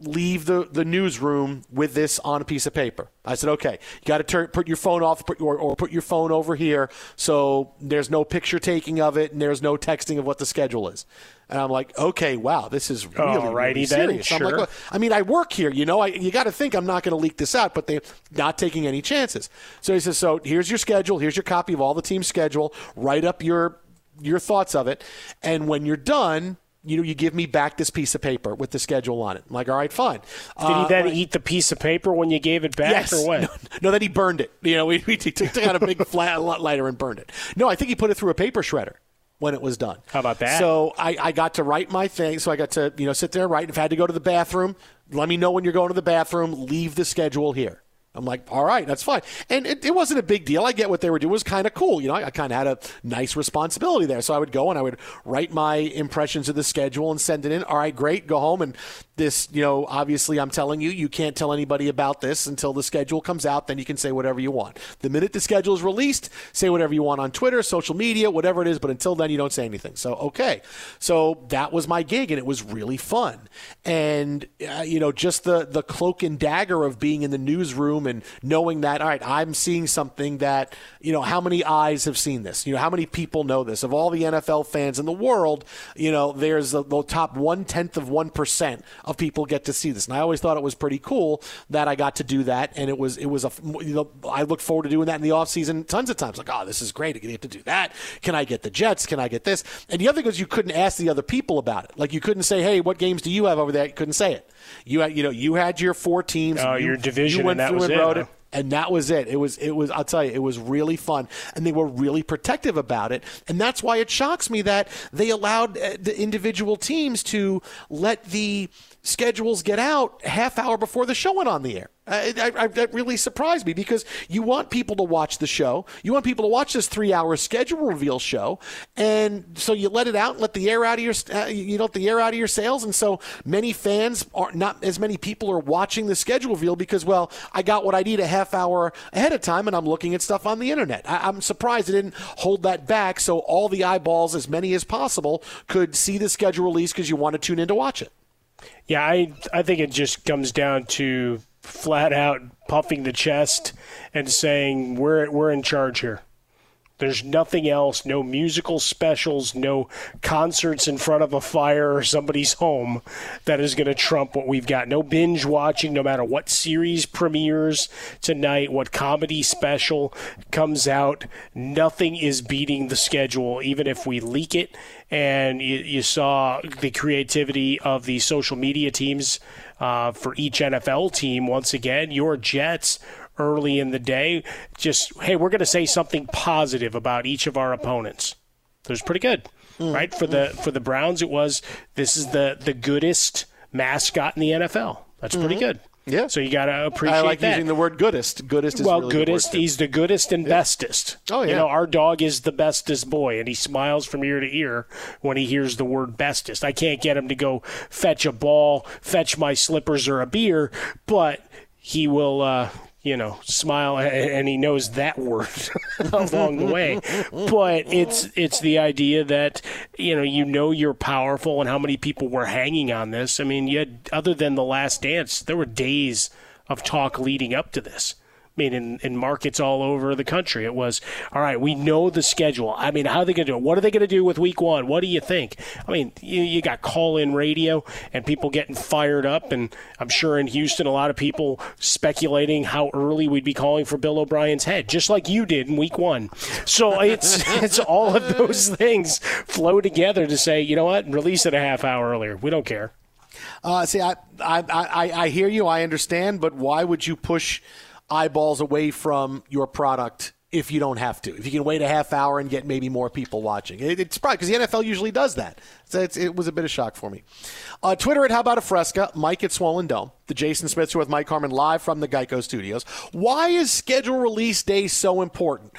S2: leave the, the newsroom with this on a piece of paper. I said, okay, you got to turn put your phone off put your, or put your phone over here so there's no picture taking of it and there's no texting of what the schedule is. And I'm like, okay, wow, this is really,
S5: Alrighty
S2: really
S5: then,
S2: serious. I'm
S5: sure.
S2: like, well, I mean, I work here, you know. I, you got to think I'm not going to leak this out, but they're not taking any chances. So he says, so here's your schedule. Here's your copy of all the team's schedule. Write up your your thoughts of it, and when you're done, you know, you give me back this piece of paper with the schedule on it. I'm like, all right, fine.
S5: Did he uh, then
S2: when
S5: eat the piece of paper when you gave it back,
S2: Yes.
S5: or what?
S2: No, no, then he burned it. You know, we, we took, took out a big flat lighter and burned it. No, I think he put it through a paper shredder when it was done.
S5: How about that?
S2: So I, I got to write my thing. So I got to you know sit there and write. If I had to go to the bathroom, let me know when you're going to the bathroom. Leave the schedule here. I'm like, all right, that's fine. And it, it wasn't a big deal. I get what they were doing. It was kind of cool. You know, I, I kind of had a nice responsibility there. So I would go and I would write my impressions of the schedule and send it in. All right, great. Go home. And this, you know, obviously I'm telling you, you can't tell anybody about this until the schedule comes out. Then you can say whatever you want. The minute the schedule is released, say whatever you want on Twitter, social media, whatever it is. But until then, you don't say anything. So, okay. So that was my gig and it was really fun. And, uh, you know, just the, the cloak and dagger of being in the newsroom and knowing that, all right, I'm seeing something that, you know, how many eyes have seen this? You know, how many people know this? Of all the NFL fans in the world, you know, there's the, the top one tenth of 1% of people get to see this. And I always thought it was pretty cool that I got to do that. And it was, it was a, you know, I look forward to doing that in the offseason tons of times. Like, oh, this is great. I get to do that. Can I get the Jets? Can I get this? And the other thing was you couldn't ask the other people about it. Like, you couldn't say, hey, what games do you have over there? You couldn't say it. You had, you know, you had your four teams.
S5: Oh,
S2: you,
S5: your division,
S2: You went
S5: and that
S2: through
S5: was
S2: and
S5: it,
S2: wrote
S5: huh?
S2: it and that was it. It was it was I'll tell you, it was really fun and they were really protective about it. And that's why it shocks me that they allowed uh, the individual teams to let the schedules get out half hour before the show went on the air. Uh, I, I, that really surprised me because you want people to watch the show. You want people to watch this three-hour schedule reveal show, and so you let it out, and let the air out of your, uh, you let the air out of your sails, and so many fans are not as many people are watching the schedule reveal because, well, I got what I need a half hour ahead of time, and I'm looking at stuff on the internet. I, I'm surprised it didn't hold that back, so all the eyeballs, as many as possible, could see the schedule release because you want to tune in to watch it.
S5: Yeah, I I think it just comes down to flat out puffing the chest and saying we're we're in charge here. There's nothing else, no musical specials, no concerts in front of a fire or somebody's home that is going to trump what we've got. No binge watching, no matter what series premieres tonight, what comedy special comes out. Nothing is beating the schedule, even if we leak it. And you, you saw the creativity of the social media teams uh, for each NFL team. Once again, your Jets early in the day. Just, hey, we're going to say something positive about each of our opponents. It was pretty good, right? For the for the Browns, it was this is the the goodest mascot in the NFL. That's pretty
S2: Mhm.
S5: good.
S2: Yeah.
S5: So you got to appreciate
S2: I like
S5: that.
S2: using the word goodest. Goodest is
S5: well,
S2: really a good word,
S5: goodest. He's the goodest and bestest.
S2: Oh, yeah.
S5: You know, our dog is the bestest boy, and he smiles from ear to ear when he hears the word bestest. I can't get him to go fetch a ball, fetch my slippers or a beer, but he will. Uh, you know, smile, and he knows that word along the way. But it's it's the idea that you know you know you're powerful, and how many people were hanging on this. I mean, you had other than the Last Dance, there were days of talk leading up to this mean, in, in markets all over the country, it was, all right, we know the schedule. I mean, how are they going to do it? What are they going to do with week one? What do you think? I mean, you, you got call in radio and people getting fired up. And I'm sure in Houston, a lot of people speculating how early we'd be calling for Bill O'Brien's head, just like you did in week one. So it's, it's all of those things flow together to say, you know what, release it a half hour earlier. We don't care.
S2: Uh, see, I, I, I, I hear you. I understand, but why would you push eyeballs away from your product if you don't have to? If you can wait a half hour and get maybe more people watching, it, it's probably because the NFL usually does that. So it was a bit of shock for me. Uh, Twitter at How About a Fresca, Mike at Swollen Dome, the Jason Smith Show with Mike Harmon live from the Geico Studios. Why is schedule release day so important?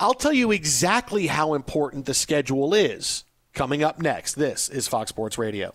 S2: I'll tell you exactly how important the schedule is. Coming up next, this is Fox Sports Radio.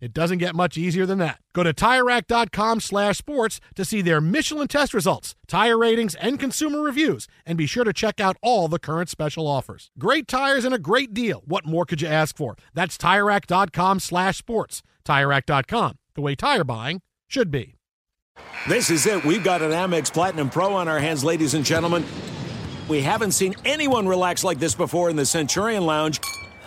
S3: It doesn't get much easier than that. Go to TireRack.com slash sports to see their Michelin test results, tire ratings, and consumer reviews, and be sure to check out all the current special offers. Great tires and a great deal. What more could you ask for? That's TireRack.com slash sports. TireRack.com, the way tire buying should be.
S13: This is it. We've got an Amex Platinum Pro on our hands, ladies and gentlemen. We haven't seen anyone relax like this before in the Centurion Lounge.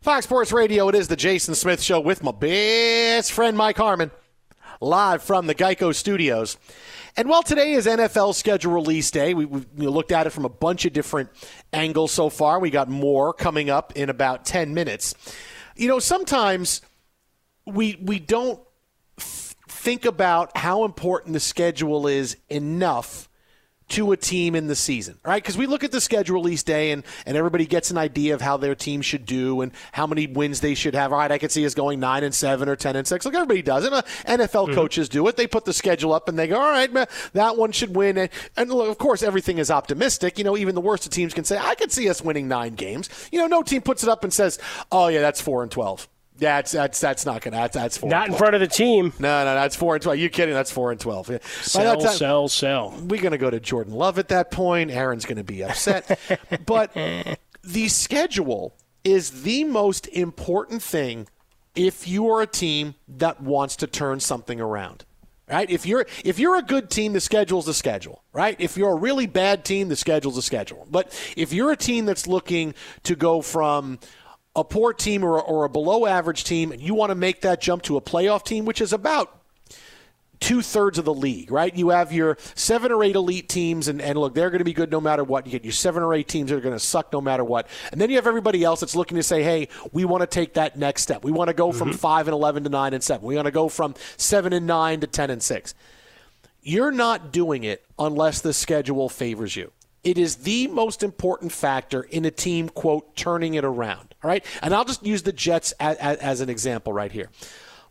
S2: Fox Sports Radio, it is the Jason Smith Show with my best friend Mike Harmon, live from the Geico Studios. And while today is NFL schedule release day, we, we looked at it from a bunch of different angles so far. We got more coming up in about 10 minutes. You know, sometimes we, we don't think about how important the schedule is enough to a team in the season, right? Because we look at the schedule release day and, and everybody gets an idea of how their team should do and how many wins they should have. All right, I could see us going 9 and 7 or 10 and 6. Like everybody does. And uh, NFL mm-hmm. coaches do it. They put the schedule up and they go, all right, man, that one should win. And, and look, of course, everything is optimistic. You know, even the worst of teams can say, I could see us winning nine games. You know, no team puts it up and says, oh, yeah, that's 4 and 12. That's that's that's not gonna that's that's four.
S5: Not in front of the team.
S2: No, no, that's four and twelve. You kidding? That's four and twelve. Yeah.
S5: Sell, time, sell, sell.
S2: We're gonna go to Jordan Love at that point. Aaron's gonna be upset. but the schedule is the most important thing if you are a team that wants to turn something around. Right? If you're if you're a good team, the schedule's the schedule, right? If you're a really bad team, the schedule's the schedule. But if you're a team that's looking to go from a poor team or, or a below average team, and you want to make that jump to a playoff team, which is about two thirds of the league, right? You have your seven or eight elite teams, and, and look, they're going to be good no matter what. You get your seven or eight teams that are going to suck no matter what. And then you have everybody else that's looking to say, hey, we want to take that next step. We want to go mm-hmm. from five and 11 to nine and seven. We want to go from seven and nine to 10 and six. You're not doing it unless the schedule favors you. It is the most important factor in a team, quote, turning it around. All right. And I'll just use the Jets as, as, as an example right here.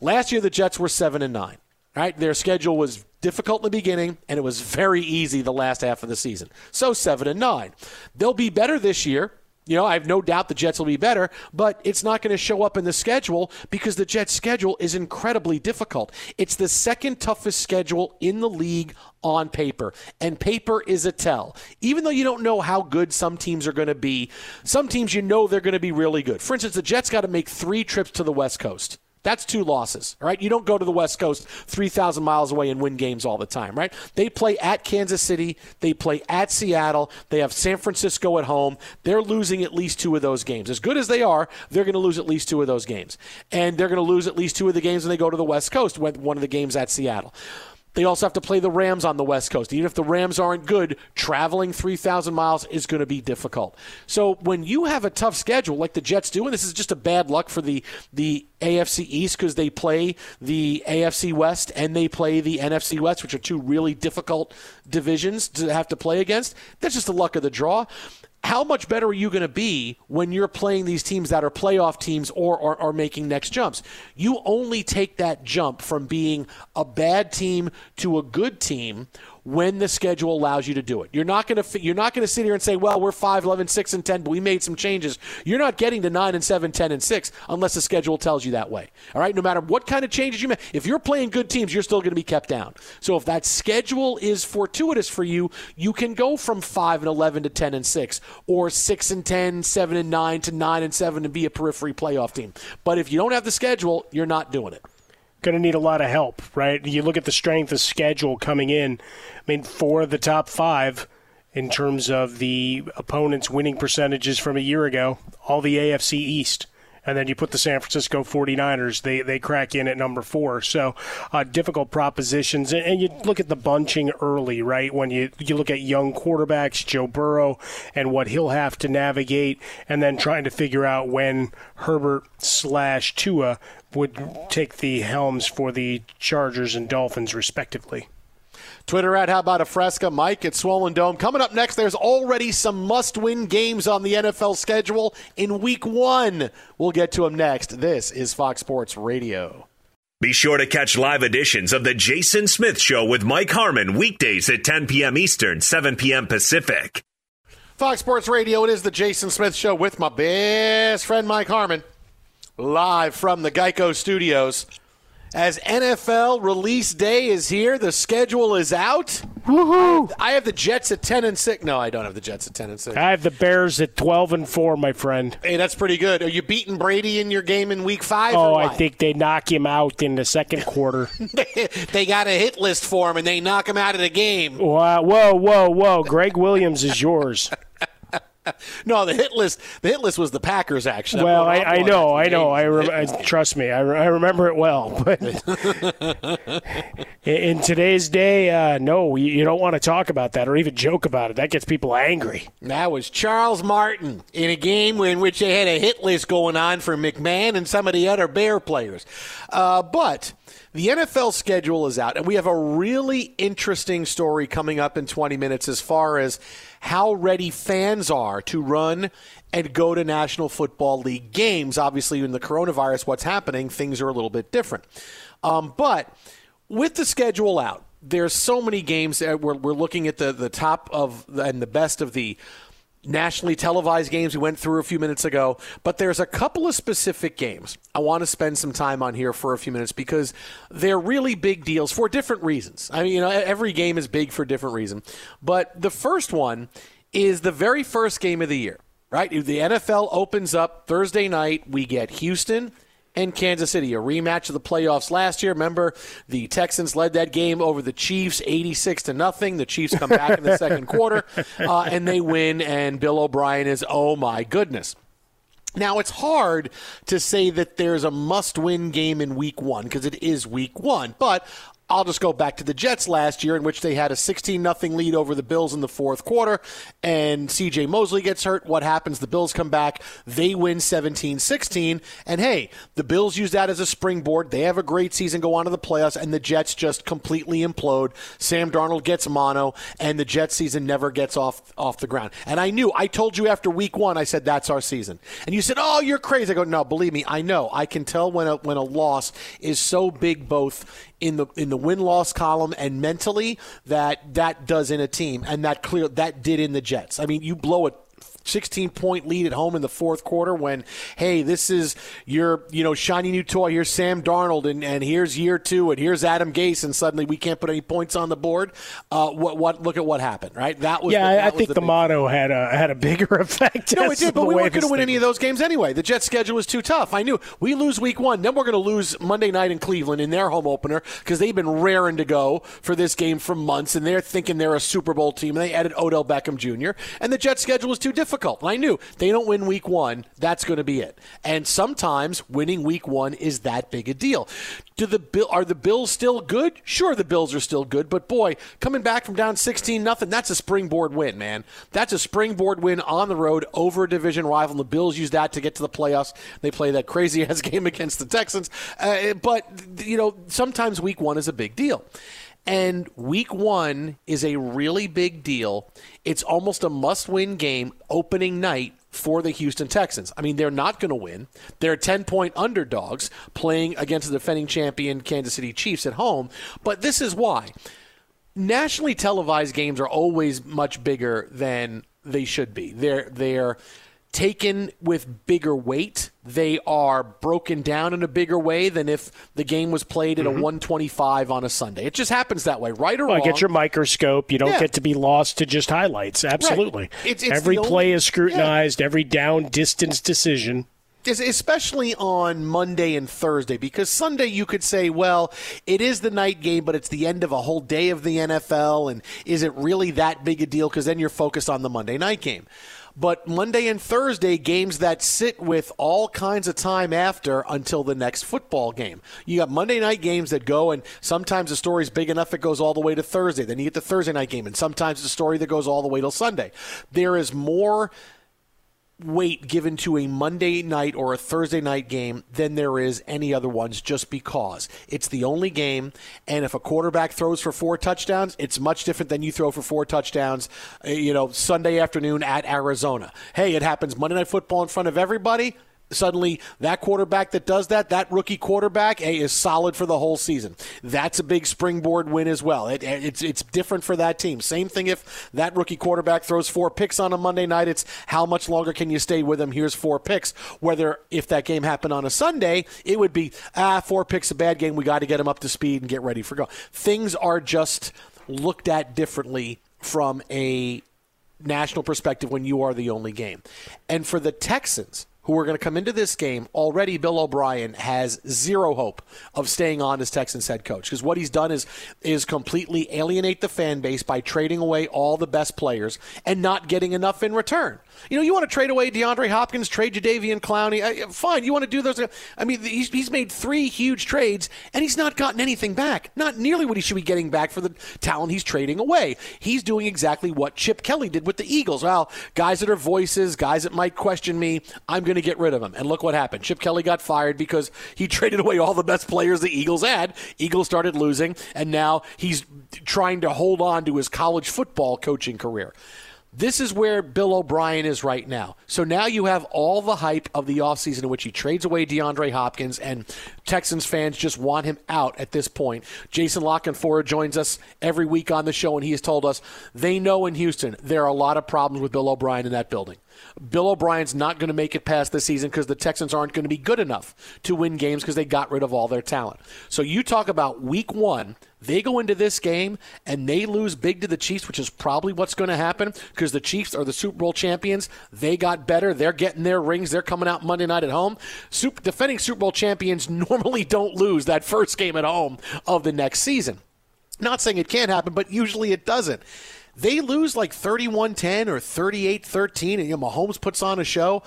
S2: Last year, the Jets were 7 and 9. Right? Their schedule was difficult in the beginning, and it was very easy the last half of the season. So 7 and 9. They'll be better this year you know, I have no doubt the Jets will be better, but it's not going to show up in the schedule because the Jets' schedule is incredibly difficult. It's the second toughest schedule in the league on paper, and paper is a tell. Even though you don't know how good some teams are going to be, some teams you know they're going to be really good. For instance, the Jets got to make three trips to the West Coast. That's two losses, right? You don't go to the West Coast 3,000 miles away and win games all the time, right? They play at Kansas City. They play at Seattle. They have San Francisco at home. They're losing at least two of those games. As good as they are, they're going to lose at least two of those games. And they're going to lose at least two of the games when they go to the West Coast, one of the games at Seattle. They also have to play the Rams on the West Coast. Even if the Rams aren't good, traveling 3,000 miles is going to be difficult. So when you have a tough schedule like the Jets do, and this is just a bad luck for the, the AFC East because they play the AFC West and they play the NFC West, which are two really difficult divisions to have to play against, that's just the luck of the draw how much better are you going to be when you're playing these teams that are playoff teams or are, making next jumps? You only take that jump from being a bad team to a good team when the schedule allows you to do it. You're not going to you're not going to sit here and say, "Well, we're 5 11 6 and 10, but we made some changes." You're not getting to 9 and 7, 10 and 6 unless the schedule tells you that way. All right? No matter what kind of changes you make. If you're playing good teams, you're still going to be kept down. So if that schedule is fortuitous for you, you can go from 5 and 11 to 10 and 6 or 6 and 10, 7 and 9 to 9 and 7 and be a periphery playoff team. But if you don't have the schedule, you're not doing it
S5: going to need a lot of help, right? You look at the strength of schedule coming in. I mean, four of the top five in terms of the opponents' winning percentages from a year ago, all the AFC East and then you put the San Francisco 49ers, they, they crack in at number four. So uh, difficult propositions. And, and, you look at the bunching early, right? When you, you look at young quarterbacks, Joe Burrow, and what he'll have to navigate, and then trying to figure out when Herbert slash Tua would take the helms for the Chargers and Dolphins, respectively.
S2: Twitter at How About a Fresca. Mike at Swollen Dome. Coming up next, there's already some must win games on the NFL schedule in week one. We'll get to them next. This is Fox Sports Radio.
S6: Be sure to catch live editions of The Jason Smith Show with Mike Harmon weekdays at 10 p.m. Eastern, 7 p.m. Pacific.
S2: Fox Sports Radio, it is The Jason Smith Show with my best friend Mike Harmon, live from the Geico Studios. As NFL release day is here, the schedule is out.
S5: Woohoo!
S2: I have the Jets at ten and six. No, I don't have the Jets at ten and six.
S5: I have the Bears at twelve and four, my friend.
S2: Hey, that's pretty good. Are you beating Brady in your game in Week Five?
S5: Oh, I think they knock him out in the second quarter.
S2: they got a hit list for him, and they knock him out of the game.
S5: Wow! Whoa! Whoa! Whoa! Gregg Williams is yours.
S2: no, the hit list. The hit list was the Packers. Actually,
S5: well, I, I know, I know. I, rem- I trust me. I, re- I remember it well. But in, today's day, uh, no, you, you don't want to talk about that or even joke about it. That gets people angry.
S2: That was Charles Martin in a game in which they had a hit list going on for McMahon and some of the other Bear players. Uh, but the NFL schedule is out, and we have a really interesting story coming up in 20 minutes as far as how ready fans are to run and go to National Football League games. Obviously, in the coronavirus, what's happening, things are a little bit different. Um, but with the schedule out, there's so many games that we're, we're looking at the, the top of the, and the best of the nationally televised games we went through a few minutes ago, but there's a couple of specific games I want to spend some time on here for a few minutes because they're really big deals for different reasons. I mean, you know, every game is big for different reason. But the first one is the very first game of the year, right? The NFL opens up Thursday night. We get Houston and Kansas City, a rematch of the playoffs last year. Remember, the Texans led that game over the Chiefs, eighty-six to nothing. The Chiefs come back in the second quarter, uh, and they win. And Bill O'Brien is, oh my goodness. Now, it's hard to say that there's a must win game in week one because it is week one, but I'll just go back to the Jets last year, in which they had a 16 0 lead over the Bills in the fourth quarter, and CJ Mosley gets hurt. What happens? The Bills come back, they win 17 16, and hey, the Bills use that as a springboard. They have a great season, go on to the playoffs, and the Jets just completely implode. Sam Darnold gets mono, and the Jets season never gets off off the ground. And I knew, I told you after week one, I said that's our season, and you said, "Oh, you're crazy." I go, "No, believe me, I know. I can tell when a when a loss is so big, both." In the in the win loss column and mentally that that does in a team and that clear that did in the Jets. I mean, you blow a 16 point lead at home in the fourth quarter when hey this is your you know shiny new toy here's Sam Darnold and, and here's year two and here's Adam Gase and suddenly we can't put any points on the board uh, what what look at what happened right that was
S5: yeah,
S2: the,
S5: I-
S2: that
S5: I
S2: was
S5: think the,
S2: big-
S5: mono had a had a bigger effect.
S2: no, it did, but we weren't going to win any of those games anyway. The Jets' schedule was too tough. I knew we lose week one, then we're going to lose Monday night in Cleveland in their home opener because they've been raring to go for this game for months, and they're thinking they're a Super Bowl team. And they added Odell Beckham Jr. and the Jets' schedule was too difficult. And I knew they don't win week one, that's going to be it. And sometimes winning week one is that big a deal. Do the Bill are the Bills still good? Sure, the Bills are still good, but boy, coming back from down sixteen nothing, that's a springboard win, man. That's a springboard win on the road over a division rival. And the Bills use that to get to the playoffs. They play that crazy ass game against the Texans, uh, but you know sometimes week one is a big deal. And week one is a really big deal. It's almost a must win game opening night for the Houston Texans. I mean, they're not going to win. They're 10 point underdogs playing against the defending champion Kansas City Chiefs at home. But this is why. Nationally televised games are always much bigger than they should be. They're they're taken with bigger weight. They are broken down in a bigger way than if the game was played at a mm-hmm. 125 on a Sunday. It just happens that way, right or
S5: Well,
S2: wrong.
S5: get your microscope. You don't
S2: Yeah.
S5: get to be lost to just highlights. Absolutely.
S2: It's- it's
S5: every play
S2: only-
S5: is scrutinized. Every down distance decision.
S2: Especially on Monday and Thursday, because Sunday you could say, well, it is the night game, but it's the end of a whole day of the NFL, and is it really that big a deal? Because then you're focused on the Monday night game. But Monday and Thursday, games that sit with all kinds of time after until the next football game. You got Monday night games that go, and sometimes the story's big enough it goes all the way to Thursday. Then you get the Thursday night game, and sometimes the story that goes all the way till Sunday. There is more weight given to a Monday night or a Thursday night game than there is any other ones just because it's the only game. And if a quarterback throws for four touchdowns, it's much different than you throw for four touchdowns, uh, you know, Sunday afternoon at Arizona. Hey, it happens Monday Night Football in front of everybody. Suddenly, that quarterback that does that, that rookie quarterback, hey, is solid for the whole season. That's a big springboard win as well. It, it's it's different for that team. Same thing if that rookie quarterback throws four picks on a Monday night. It's how much longer can you stay with him? Here's four picks. Whether if that game happened on a Sunday, it would be ah four picks a bad game. We got to get him up to speed and get ready for go. Things are just looked at differently from a national perspective when you are the only game. And for the Texans, who are going to come into this game, already Bill O'Brien has zero hope of staying on as Texans head coach because what he's done is is completely alienate the fan base by trading away all the best players and not getting enough in return. You know, you want to trade away DeAndre Hopkins, trade Jadeveon Clowney. Fine, you want to do those. I mean, he's, he's made three huge trades, and he's not gotten anything back. Not nearly what he should be getting back for the talent he's trading away. He's doing exactly what Chip Kelly did with the Eagles. Well, guys that are voices, guys that might question me, I'm going to get rid of him. And look what happened. Chip Kelly got fired because he traded away all the best players the Eagles had. Eagles started losing, and now he's trying to hold on to his college football coaching career. This is where Bill O'Brien is right now. So now you have all the hype of the offseason in which he trades away DeAndre Hopkins, and Texans fans just want him out at this point. Jason La Canfora joins us every week on the show, and he has told us they know in Houston there are a lot of problems with Bill O'Brien in that building. Bill O'Brien's not going to make it past the season because the Texans aren't going to be good enough to win games because they got rid of all their talent. So you talk about week one, they go into this game and they lose big to the Chiefs, which is probably what's going to happen because the Chiefs are the Super Bowl champions. They got better. They're getting their rings. They're coming out Monday night at home. Super, defending Super Bowl champions normally don't lose that first game at home of the next season. Not saying it can't happen, but usually it doesn't they lose like 31 10 or 38 13, and you know, Mahomes puts on a show,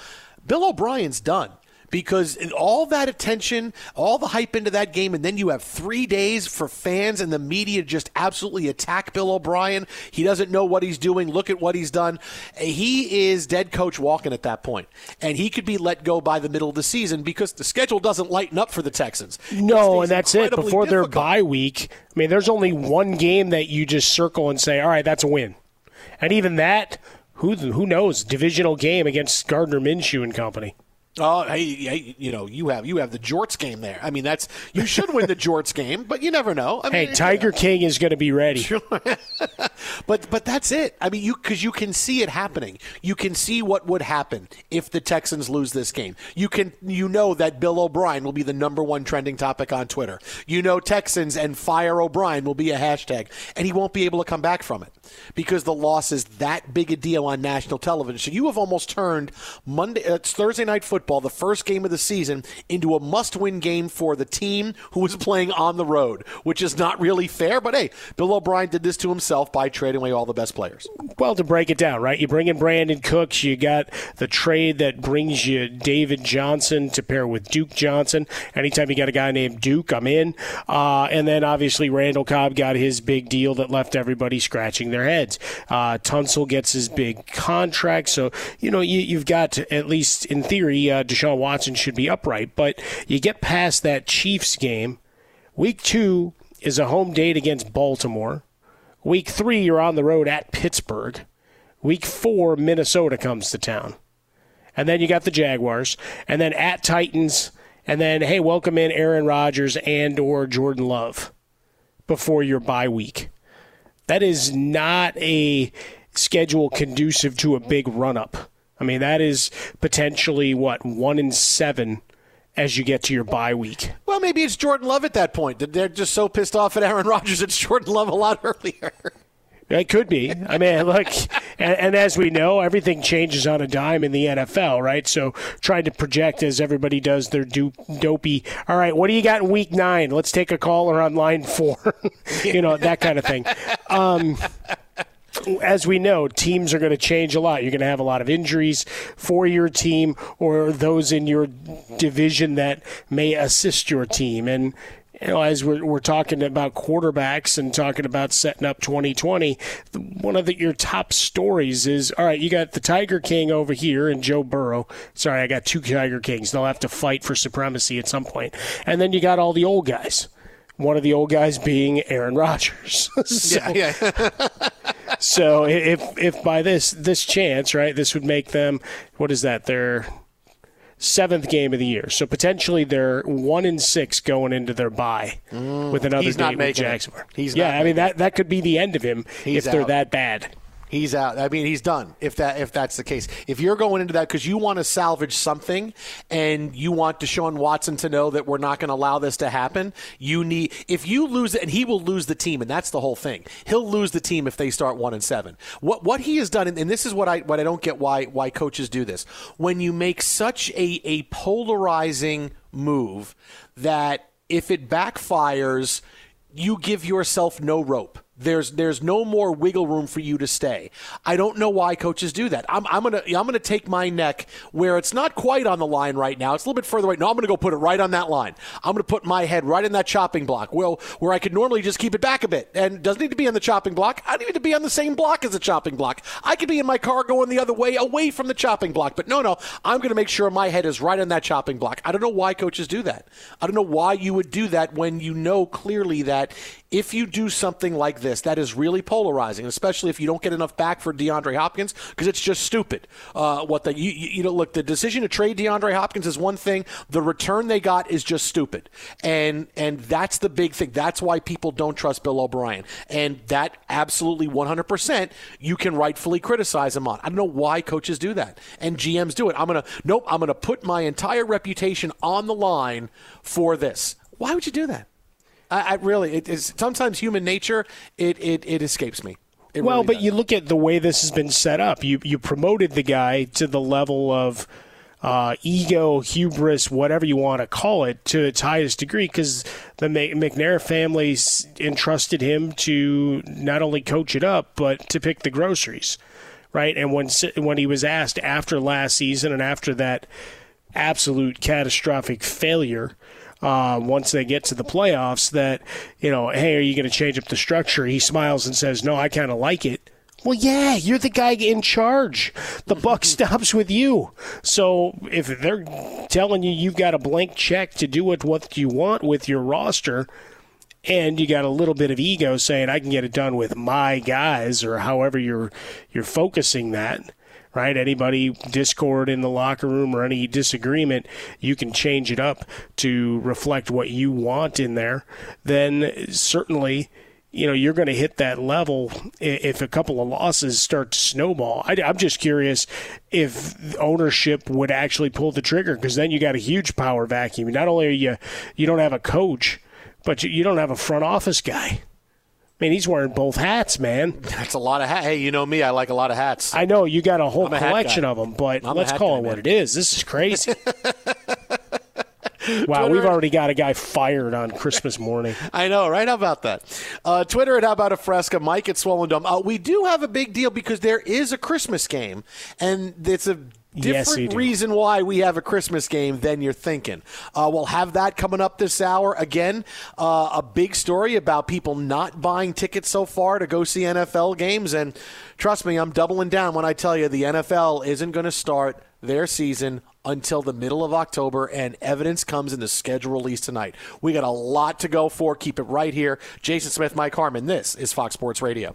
S2: Bill O'Brien's done because all that attention, all the hype into that game, and then you have three days for fans and the media just absolutely attack Bill O'Brien. He doesn't know what he's doing. Look at what he's done. He is dead coach walking at that point. and he could be let go by the middle of the season because the schedule doesn't lighten up for the Texans.
S5: No, and that's it. Before
S2: difficult.
S5: their bye week, I mean, there's only one game that you just circle and say, all right, that's a win. And even that, who who knows? Divisional game against Gardner Minshew and company.
S2: Oh, hey, hey, you know, you have you have the Jorts game there. I mean, that's you should win the Jorts game, but you never know. I
S5: hey,
S2: mean,
S5: Tiger
S2: you know.
S5: King is going to be ready.
S2: Sure. but but that's it. I mean, you because you can see it happening. You can see what would happen if the Texans lose this game. You can you know that Bill O'Brien will be the number one trending topic on Twitter. You know Texans and fire O'Brien will be a hashtag, and he won't be able to come back from it because the loss is that big a deal on national television. So you have almost turned Monday, uh, it's Thursday night football, the first game of the season, into a must-win game for the team who is playing on the road, which is not really fair. But hey, Bill O'Brien did this to himself by trading away all the best players.
S5: Well, to break it down, right? You bring in Brandin Cooks. You got the trade that brings you David Johnson to pair with Duke Johnson. Anytime you got a guy named Duke, I'm in. Uh, and then obviously Randall Cobb got his big deal that left everybody scratching their heads. Uh, Tunsil gets his big contract, so you know you, have got at least in theory, uh, Deshaun Watson should be upright. But you get past that Chiefs game. Week two is a home date against Baltimore. Week three, you're on the road at Pittsburgh. Week four, Minnesota comes to town. And then you got the Jaguars. And then at Titans. And then, hey, welcome in Aaron Rodgers and or Jordan Love before your bye week. That is not a schedule conducive to a big run up. I mean, that is potentially what one in seven as you get to your bye week.
S2: Well, maybe it's Jordan Love at that point. They're just so pissed off at Aaron Rodgers. It's Jordan Love a lot earlier.
S5: It could be. I mean, look, and, and, as we know, everything changes on a dime in the NFL, right? So trying to project as everybody does their do, dopey. All right, what do you got in week nine? Let's take a caller on line four. you know that kind of thing. Um, as we know, teams are going to change a lot. You're going to have a lot of injuries for your team or those in your division that may assist your team. And you know, as we're, we're talking about quarterbacks and talking about setting up 2020, one of the, your top stories is all right, you got the Tiger King over here and Joe Burrow. Sorry, I got two Tiger Kings. They'll have to fight for supremacy at some point. And then you got all the old guys. One of the old guys being Aaron Rodgers. so,
S2: yeah, yeah.
S5: so if if by this this chance, right, this would make them what is that? They're seventh game of the year. So potentially they're one in six going into their bye
S2: mm,
S5: with another
S2: he's
S5: date
S2: not
S5: with
S2: Jacksonville.
S5: He's yeah. I mean that that could be the end of him
S2: he's
S5: if they're that bad.
S2: He's out. I mean, he's done. If that if that's the case, if you're going into that because you want to salvage something and you want Deshaun Watson to know that we're not going to allow this to happen, you need. If you lose it, and he will lose the team, and that's the whole thing. He'll lose the team if they start one and seven. What what he has done, and this is what I what I don't get why why coaches do this. When you make such a a polarizing move that if it backfires, you give yourself no rope. There's there's no more wiggle room for you to stay. I don't know why coaches do that. I'm, I'm gonna I'm gonna take my neck where it's not quite on the line right now. It's a little bit further away. No, I'm gonna go put it right on that line. I'm gonna put my head right in that chopping block. Well, where I could normally just keep it back a bit, and doesn't need to be on the chopping block. I don't need to be on the same block as the chopping block. I could be in my car going the other way, away from the chopping block. But no, no, I'm gonna make sure my head is right on that chopping block. I don't know why coaches do that. I don't know why you would do that when you know clearly that if you do something like this, that is really polarizing, especially if you don't get enough back for DeAndre Hopkins, because it's just stupid. Uh, what the you, you know look the decision to trade DeAndre Hopkins is one thing. The return they got is just stupid, and and that's the big thing. That's why people don't trust Bill O'Brien, and that absolutely 100 percent you can rightfully criticize him on. I don't know why coaches do that and GMs do it. I'm gonna nope. I'm gonna put my entire reputation on the line for this. Why would you do that? I, I really, it is sometimes human nature. It it, it escapes me. It
S5: well,
S2: really
S5: but
S2: does.
S5: you look at the way this has been set up. You you promoted the guy to the level of uh, ego, hubris, whatever you want to call it, to its highest degree because the McNair family entrusted him to not only coach it up but to pick the groceries, right? And when when he was asked after last season and after that absolute catastrophic failure uh, once they get to the playoffs that, you know, hey, are you going to change up the structure? He smiles and says, no, I kind of like it. Well, yeah, you're the guy in charge. The buck stops with you. So if they're telling you you've got a blank check to do what, what you want with your roster, and you got a little bit of ego saying I can get it done with my guys, or however you're you're focusing that, right? Anybody discord in the locker room or any disagreement, you can change it up to reflect what you want in there. Then certainly you know you're going to hit that level if a couple of losses start to snowball. I, am just curious if ownership would actually pull the trigger because then you got a huge power vacuum. Not only are you you don't have a coach, but you, you don't have a front office guy. I mean, he's wearing both hats, man.
S2: That's a lot of hats. Hey, you know me, I like a lot of hats.
S5: I know you got a whole
S2: I'm
S5: collection
S2: guy.
S5: of them, but
S2: I'm
S5: let's call
S2: guy,
S5: it what
S2: man.
S5: it is. This is crazy. wow,
S2: Twitter-
S5: we've already got a guy fired on Christmas morning.
S2: I know, right? How about that? Uh, Twitter at How About a Fresca, Mike at Swollen Dome. Uh, we do have a big deal because there is a Christmas game, and it's a different
S5: do.
S2: reason why we have a Christmas game than you're thinking. Uh, we'll have that coming up this hour. Again, uh, a big story about people not buying tickets so far to go see NFL games. And trust me, I'm doubling down when I tell you the NFL isn't going to start their season until the middle of October, and evidence comes in the schedule release tonight. We got a lot to go for. Keep it right here. Jason Smith, Mike Harmon. This is Fox Sports Radio.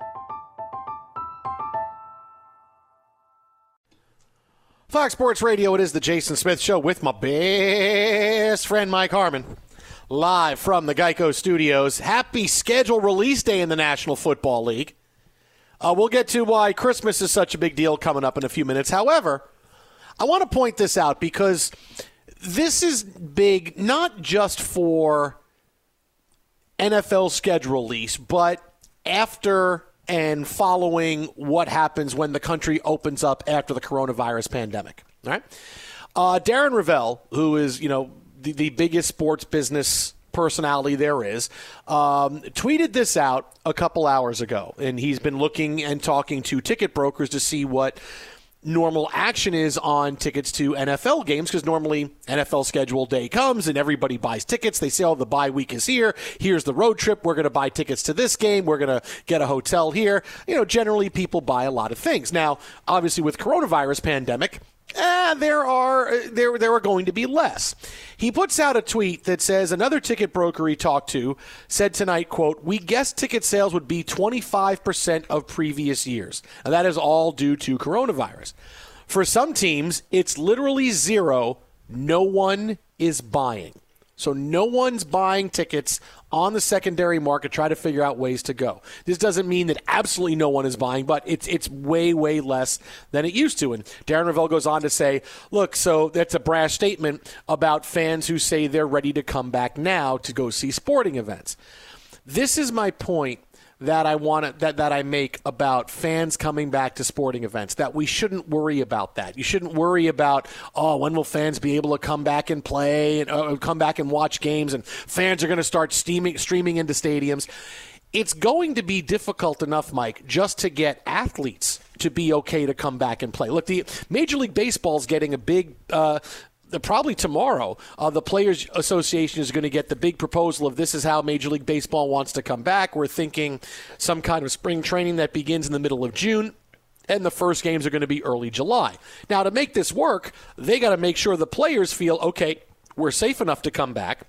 S2: Fox Sports Radio, it is the Jason Smith Show with my best friend Mike Harmon. Live from the Geico Studios. Happy schedule release day in the National Football League. Uh, we'll get to why Christmas is such a big deal coming up in a few minutes. However, I want to point this out because this is big not just for NFL schedule release, but after and following what happens when the country opens up after the coronavirus pandemic. All right. Uh, Darren Rovell, who is, you know, the, the biggest sports business personality there is, um, tweeted this out a couple hours ago. And he's been looking and talking to ticket brokers to see what normal action is on tickets to NFL games because normally NFL schedule day comes and everybody buys tickets. They say, oh, the bye week is here. Here's the road trip. We're going to buy tickets to this game. We're going to get a hotel here. You know, generally people buy a lot of things. Now, obviously with coronavirus pandemic, eh, there are there there are going to be less. He puts out a tweet that says another ticket broker he talked to said tonight, quote, "We guessed ticket sales would be 25% of previous years. And that is all due to coronavirus. For some teams, it's literally zero. No one is buying. So no one's buying tickets on the secondary market, try to figure out ways to go. This doesn't mean that absolutely no one is buying, but it's it's way way less than it used to. And Darren Rovell goes on to say, "Look, so that's a brash statement about fans who say they're ready to come back now to go see sporting events." This is my point that I want that that I make about fans coming back to sporting events. That we shouldn't worry about that. You shouldn't worry about oh when will fans be able to come back and play and uh, come back and watch games and fans are going to start steaming streaming into stadiums. It's going to be difficult enough, Mike, just to get athletes to be okay to come back and play. Look, the Major League Baseball is getting a big uh, probably tomorrow, uh, the Players Association is going to get the big proposal of this is how Major League Baseball wants to come back. We're thinking some kind of spring training that begins in the middle of June. And the first games are going to be early July. Now, to make this work, they got to make sure the players feel okay, we're safe enough to come back.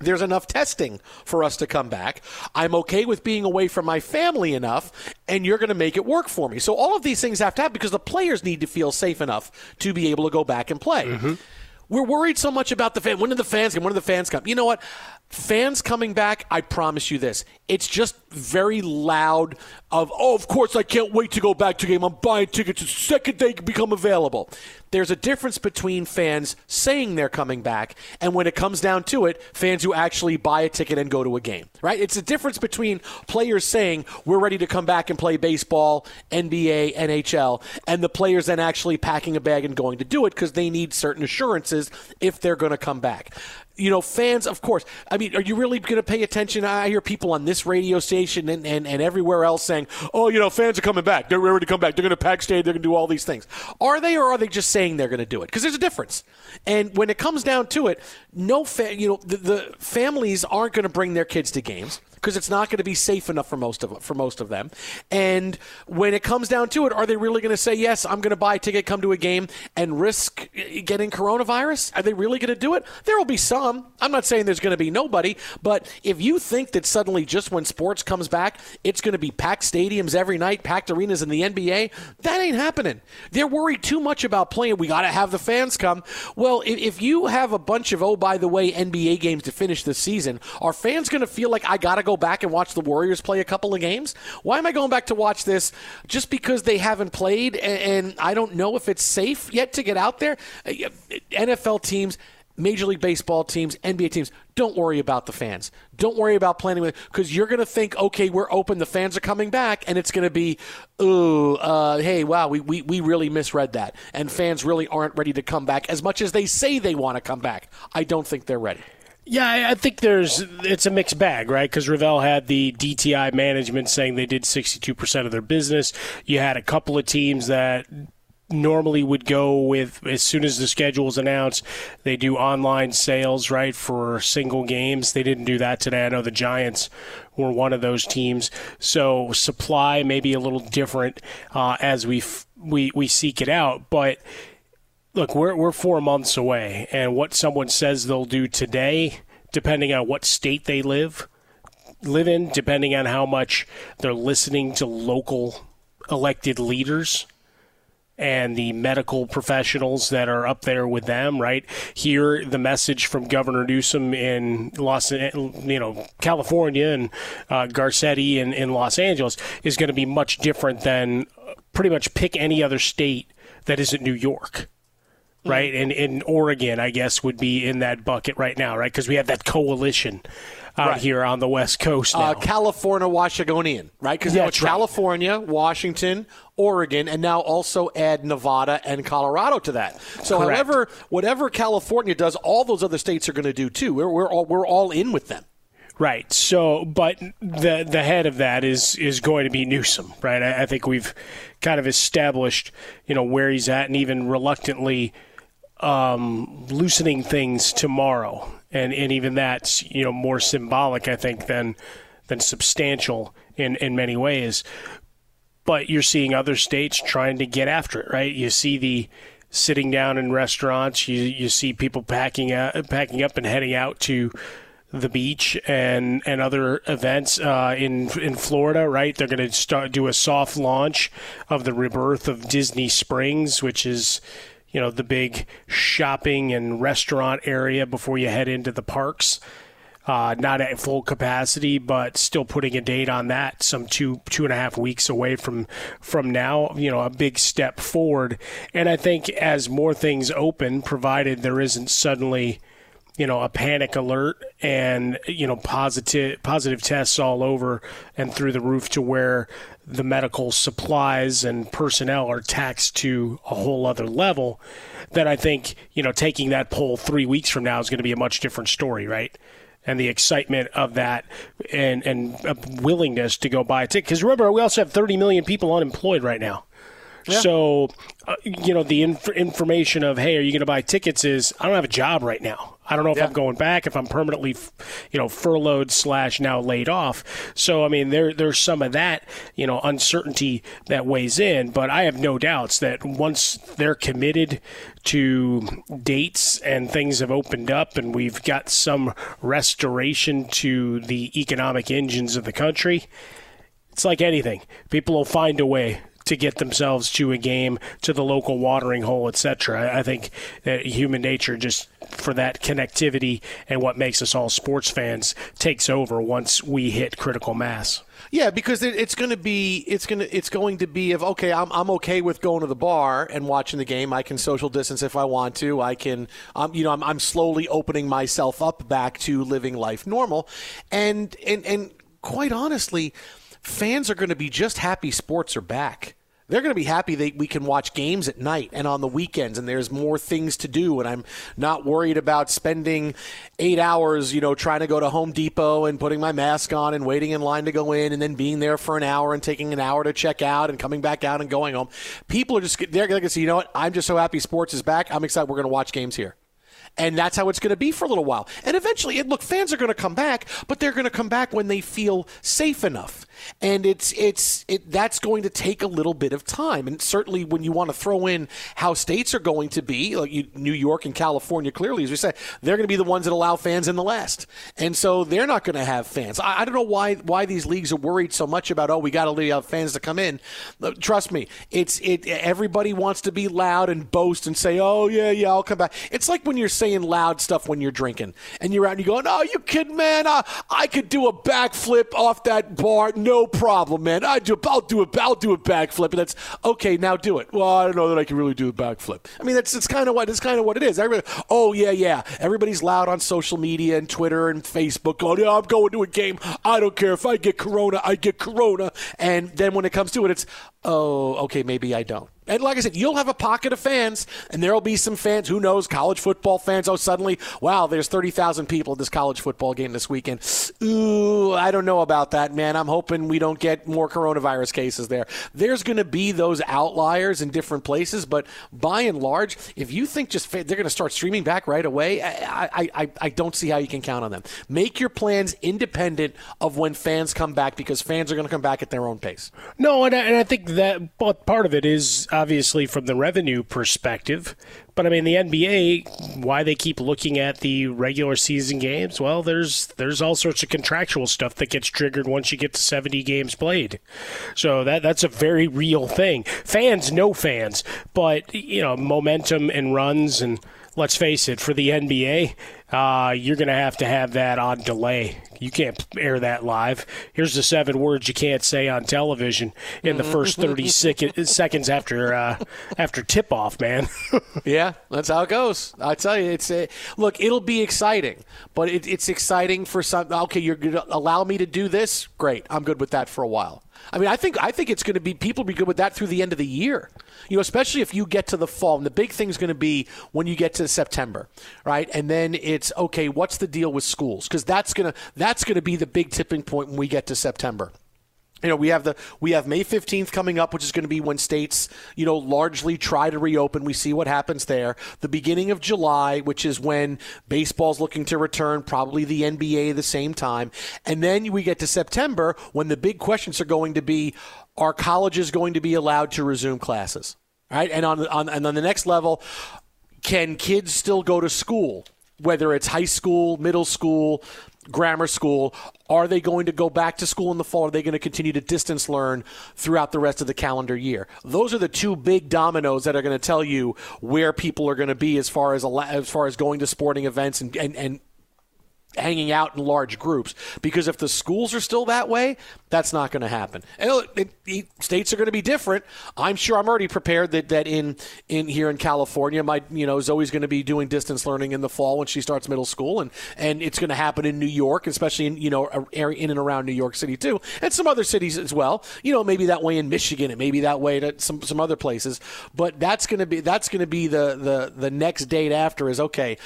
S2: There's enough testing for us to come back. I'm okay with being away from my family enough, and you're going to make it work for me. So, all of these things have to happen because the players need to feel safe enough to be able to go back and play. Mm-hmm. We're worried so much about the fan. When did the fans come? When did the fans come? You know what? Fans coming back, I promise you this. It's just very loud of, oh, of course I can't wait to go back to game. I'm buying tickets the second they become available. There's a difference between fans saying they're coming back and when it comes down to it, fans who actually buy a ticket and go to a game, right? It's a difference between players saying we're ready to come back and play baseball, NBA, NHL, and the players then actually packing a bag and going to do it because they need certain assurances if they're going to come back you know, fans, of course. I mean, are you really going to pay attention? I hear people on this radio station and, and, and everywhere else saying, oh, you know, fans are coming back. They're ready to come back. They're going to pack stadium. They're going to do all these things. Are they, or are they just saying they're going to do it? Because there's a difference. And when it comes down to it, no, fa- you know, the, the families aren't going to bring their kids to games because it's not going to be safe enough for most of for most of them. And when it comes down to it, are they really going to say yes? I'm going to buy a ticket, come to a game, and risk eh, getting coronavirus? Are they really going to do it? There will be some. I'm not saying there's going to be nobody, but if you think that suddenly just when sports comes back, it's going to be packed stadiums every night, packed arenas in the NBA, that ain't happening. They're worried too much about playing. We got to have the fans come. Well, if you have a bunch of oh by the way NBA games to finish the season, are fans going to feel like I got to go back and watch the Warriors play a couple of games? Why am I going back to watch this just because they haven't played and, I don't know if it's safe yet to get out there? Uh, NFL teams Major League Baseball teams, NBA teams, don't worry about the fans. Don't worry about planning with because you're going to think, okay, we're open, the fans are coming back, and it's going to be, oh, uh, hey, wow, we, we, we really misread that. And fans really aren't ready to come back as much as they say they want to come back. I don't think they're ready.
S5: Yeah, I think there's it's a mixed bag, right? Because Rovell had the DTI management saying they did 62% of their business. You had a couple of teams that normally would go with as soon as the schedule is announced they do online sales right for single games they didn't do that today i know the giants were one of those teams so supply may be a little different uh, as we f- we we seek it out but look, we're we're four months away, and what someone says they'll do today, depending on what state they live live in, depending on how much they're listening to local elected leaders and the medical professionals that are up there with them, right? Here, the message from Governor Newsom in Los, you know, California and uh, Garcetti in, in Los Angeles is going to be much different than pretty much pick any other state that isn't New York right? And in Oregon, I guess, would be in that bucket right now, right? Because we have that coalition out right. here on the West Coast now.
S2: Uh, California Washingtonian, right? Because yeah, it's California, right. Washington, Oregon, and now also add Nevada and Colorado to that. So, Correct. however, whatever California does, all those other states are going to do too. We're, we're all we're all in with them.
S5: Right. So, but the the head of that is is going to be Newsom, right? I, I think we've kind of established, you know, where he's at, and even reluctantly um, loosening things tomorrow, and and even that's you know more symbolic, I think, than than substantial in in many ways. But you're seeing other states trying to get after it, right? You see the sitting down in restaurants. You you see people packing out, packing up and heading out to the beach and and other events uh, in in Florida. Right, they're going to start do a soft launch of the rebirth of Disney Springs, which is you know the big shopping and restaurant area before you head into the parks. Uh, not at full capacity, but still putting a date on that. Some two two and a half weeks away from from now. You know, a big step forward. And I think as more things open, provided there isn't suddenly you know a panic alert and you know positive positive tests all over and through the roof to where the medical supplies and personnel are taxed to a whole other level, then I think, you know, taking that poll three weeks from now is going to be a much different story, right? And the excitement of that and, and willingness to go buy a ticket. Because remember, we also have 30 million people unemployed right now. Yeah. So, uh, you know, the inf- information of, hey, are you going to buy tickets is, I don't have a job right now. I don't know if yeah. I'm going back, if I'm permanently, you know, furloughed slash now laid off. So I mean, there there's some of that, you know, uncertainty that weighs in. But I have no doubts that once they're committed to dates and things have opened up and we've got some restoration to the economic engines of the country, it's like anything. People will find a way to get themselves to a game, to the local watering hole, etc. I think that human nature just for that connectivity and what makes us all sports fans takes over once we hit critical mass.
S2: Yeah, because it's going to be it's going to it's going to be of okay, I'm I'm okay with going to the bar and watching the game. I can social distance if I want to. I can, um, you know, I'm I'm slowly opening myself up back to living life normal, and and and quite honestly, fans are going to be just happy sports are back they're going to be happy that we can watch games at night and on the weekends and there's more things to do and i'm not worried about spending eight hours you know trying to go to home depot and putting my mask on and waiting in line to go in and then being there for an hour and taking an hour to check out and coming back out and going home. People are just they're going to say you know what? I'm just so happy sports is back. I'm excited we're going to watch games here. And that's how it's going to be for a little while. And eventually, look, fans are going to come back, but they're going to come back when they feel safe enough and it's it's it, that's going to take a little bit of time. And certainly, when you want to throw in how states are going to be, like you, New York and California, clearly, as we said, they're going to be the ones that allow fans in the last, and so they're not going to have fans. I, I, don't know why why these leagues are worried so much about oh we got to allow fans to come in. Trust me, it's it. Everybody wants to be loud and boast and say oh yeah yeah I'll come back. It's like when you're saying loud stuff when you're drinking and you're out and you go oh you kidding man I, I could do a backflip off that bar. No no problem, man. I do. I'll do it. I'll do a backflip, and that's okay. Now do it. Well, I don't know that I can really do a backflip. I mean, that's it's kind of what it's kind of what it is. Everybody, oh yeah, yeah. Everybody's loud on social media and Twitter and Facebook. Going, yeah, I'm going to a game. I don't care if I get corona. I get corona. And then when it comes to it, it's oh, okay, maybe I don't. And like I said, you'll have a pocket of fans, and there will be some fans, who knows, college football fans. Oh, suddenly, wow, there's 30,000 people at this college football game this weekend. Ooh, I don't know about that, man. I'm hoping we don't get more coronavirus cases there. There's going to be those outliers in different places, but by and large, if you think just they're going to start streaming back right away, I, I, I, don't see how you can count on them. Make your plans independent of when fans come back because fans are going to come back at their own pace.
S5: No, and I, and I think that part of it is uh, obviously from the revenue perspective. But I mean, the NBA, why they keep looking at the regular season games? Well, there's there's all sorts of contractual stuff that gets triggered once you get to 70 games played. So that that's a very real thing. Fans no fans, but you know, momentum and runs and let's face it, for the NBA, uh, you're going to have to have that on delay. You can't air that live. Here's the seven words you can't say on television in the first 30 seconds after uh, after tip off, man.
S2: yeah, that's how it goes. I tell you, it's a, look. It'll be exciting, but it, it's exciting for some. Okay, you're going to allow me to do this. Great, I'm good with that for a while. I mean, I think I think it's going to be people be good with that through the end of the year. You know, especially if you get to the fall. And the big thing is going to be when you get to September, right? And then it's okay. What's the deal with schools? Because that's gonna that's going to be the big tipping point when we get to September you know we have the we have May 15th coming up which is going to be when states you know largely try to reopen. We see what happens there. The beginning of July which is when baseball's looking to return probably the NBA the same time. And then we get to September when the big questions are going to be are colleges going to be allowed to resume classes? Right? And on on and on the next level can kids still go to school? Whether it's high school, middle school, grammar school. Are they going to go back to school in the fall? Are they going to continue to distance learn throughout the rest of the calendar year? Those are the two big dominoes that are going to tell you where people are going to be as far as as far as going to sporting events and, and, and hanging out in large groups. Because if the schools are still that way that's not going to happen. And it, it, states are going to be different. I'm sure i'm already prepared that, that in in here in california my you know zoe's going to be doing distance learning in the fall when she starts middle school and and it's going to happen in new york especially in you know area in and around new york city too and some other cities as well. You know maybe that way in michigan and maybe that way to some some other places. But that's going to be that's going to be the the the next date after is okay